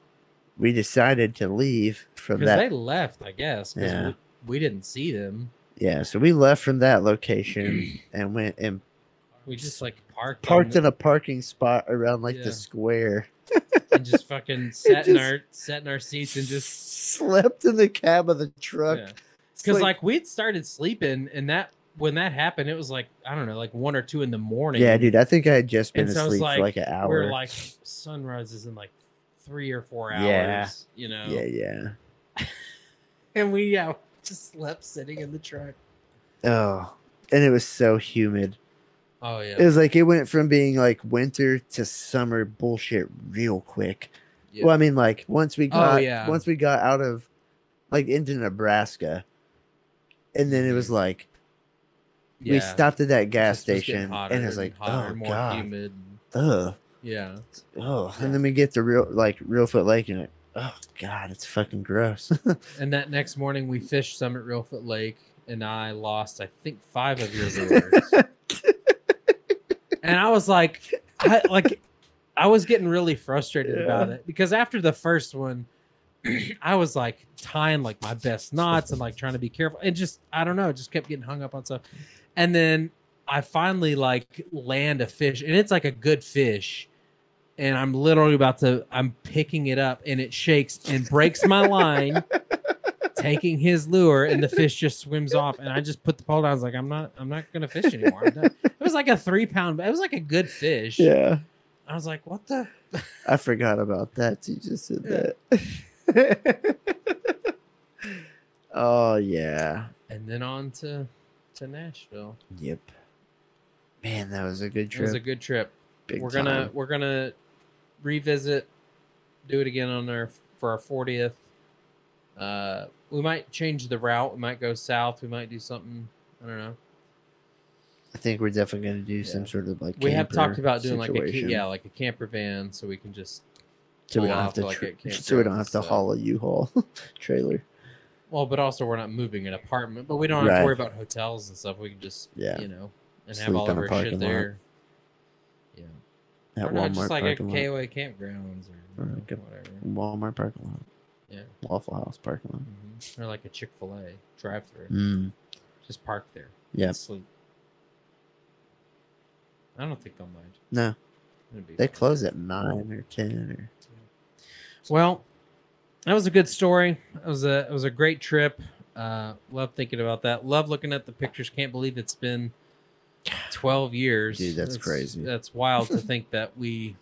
we decided to leave from that. they left, I guess. Yeah. we, we didn't see them. Yeah, so we left from that location and went and We just like parked, parked in in a parking spot around like Yeah. the square. and just fucking sat in our sat in our seats and just slept in the cab of the truck. yeah. Because like, we'd started sleeping and that when that happened it was like i don't know like one or two in the morning yeah, dude, I think I had just been and so asleep like for like an hour. we're like sunrise is in like three or four hours Yeah. you know yeah, yeah. and we yeah just slept sitting in the truck Oh, and it was so humid. oh yeah, It was like it went from being like winter to summer bullshit real quick. Yeah. Well, I mean, like once we Oh, got yeah. once we got out of like into Nebraska, and then it was mm-hmm. like we Mm-hmm. Stopped at that gas station, hotter and it's like, hotter, oh more god, humid. Ugh, yeah. Oh, and then we get to real like Reelfoot Lake, and it, oh god, it's fucking gross. and that next morning we fished summit Reelfoot lake and i lost i think five of your lures and I was like, I like, I was getting really frustrated about it because after the first one, I was like tying like my best knots and like trying to be careful and just I don't know, just kept getting hung up on stuff. And then I finally like land a fish and it's like a good fish. And I'm literally about to I'm picking it up and it shakes and breaks my line, taking his lure, and the fish just swims off. And I just put the pole down. I was like, I'm not I'm not gonna fish anymore. It was like a three pound, it was like a good fish. yeah, I was like, what the I forgot about that. You just said Yeah. that. oh yeah. and then on to to Nashville. Yep. Man, that was a good trip. It was a good trip. Big we're gonna we're gonna revisit, do it again on our for our fortieth. Uh, we might change the route. We might go south. We might do something. I don't know. I think we're definitely gonna do Yeah. some sort of like. we have talked about doing like a yeah like a camper van so we can just so we don't have to, like tr- at campgrounds so we don't have to stuff. haul a U-Haul trailer. Well, but also we're not moving an apartment, but we don't have Right. to worry about hotels and stuff. We can just Yeah. you know and have Sleep all of in a our shit lot. there. Yeah. At or not just Walmart like parking lot. KOA campgrounds or, Or you know, whatever. Walmart parking lot. Yeah. Waffle House parking lot. hmm Or like a Chick Fil A drive-through. Mm. Just park there. Yeah. Sleep. I don't think they'll mind. No, they close at nine or ten or. Well, that was a good story. It was a it was a great trip. Uh, love thinking about that. Love looking at the pictures. Can't believe it's been twelve years. Dude, that's crazy. That's wild to think that we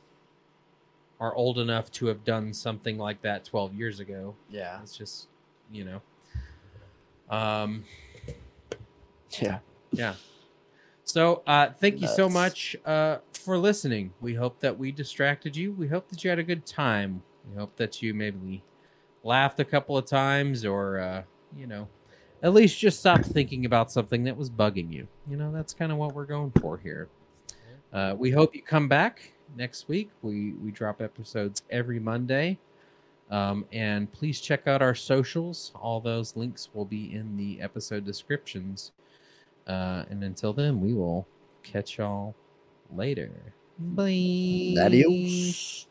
are old enough to have done something like that twelve years ago. Yeah. It's just you know. Um. Yeah. Yeah. So, uh, thank you so much uh, for listening. We hope that we distracted you. We hope that you had a good time. We hope that you maybe laughed a couple of times or, uh, you know, at least just stopped thinking about something that was bugging you. You know, that's kind of what we're going for here. Uh, we hope you come back next week. We, we drop episodes every Monday. Um, and please check out our socials. All those links will be in the episode descriptions. Uh, and until then, we will catch y'all later. Bye. Adios.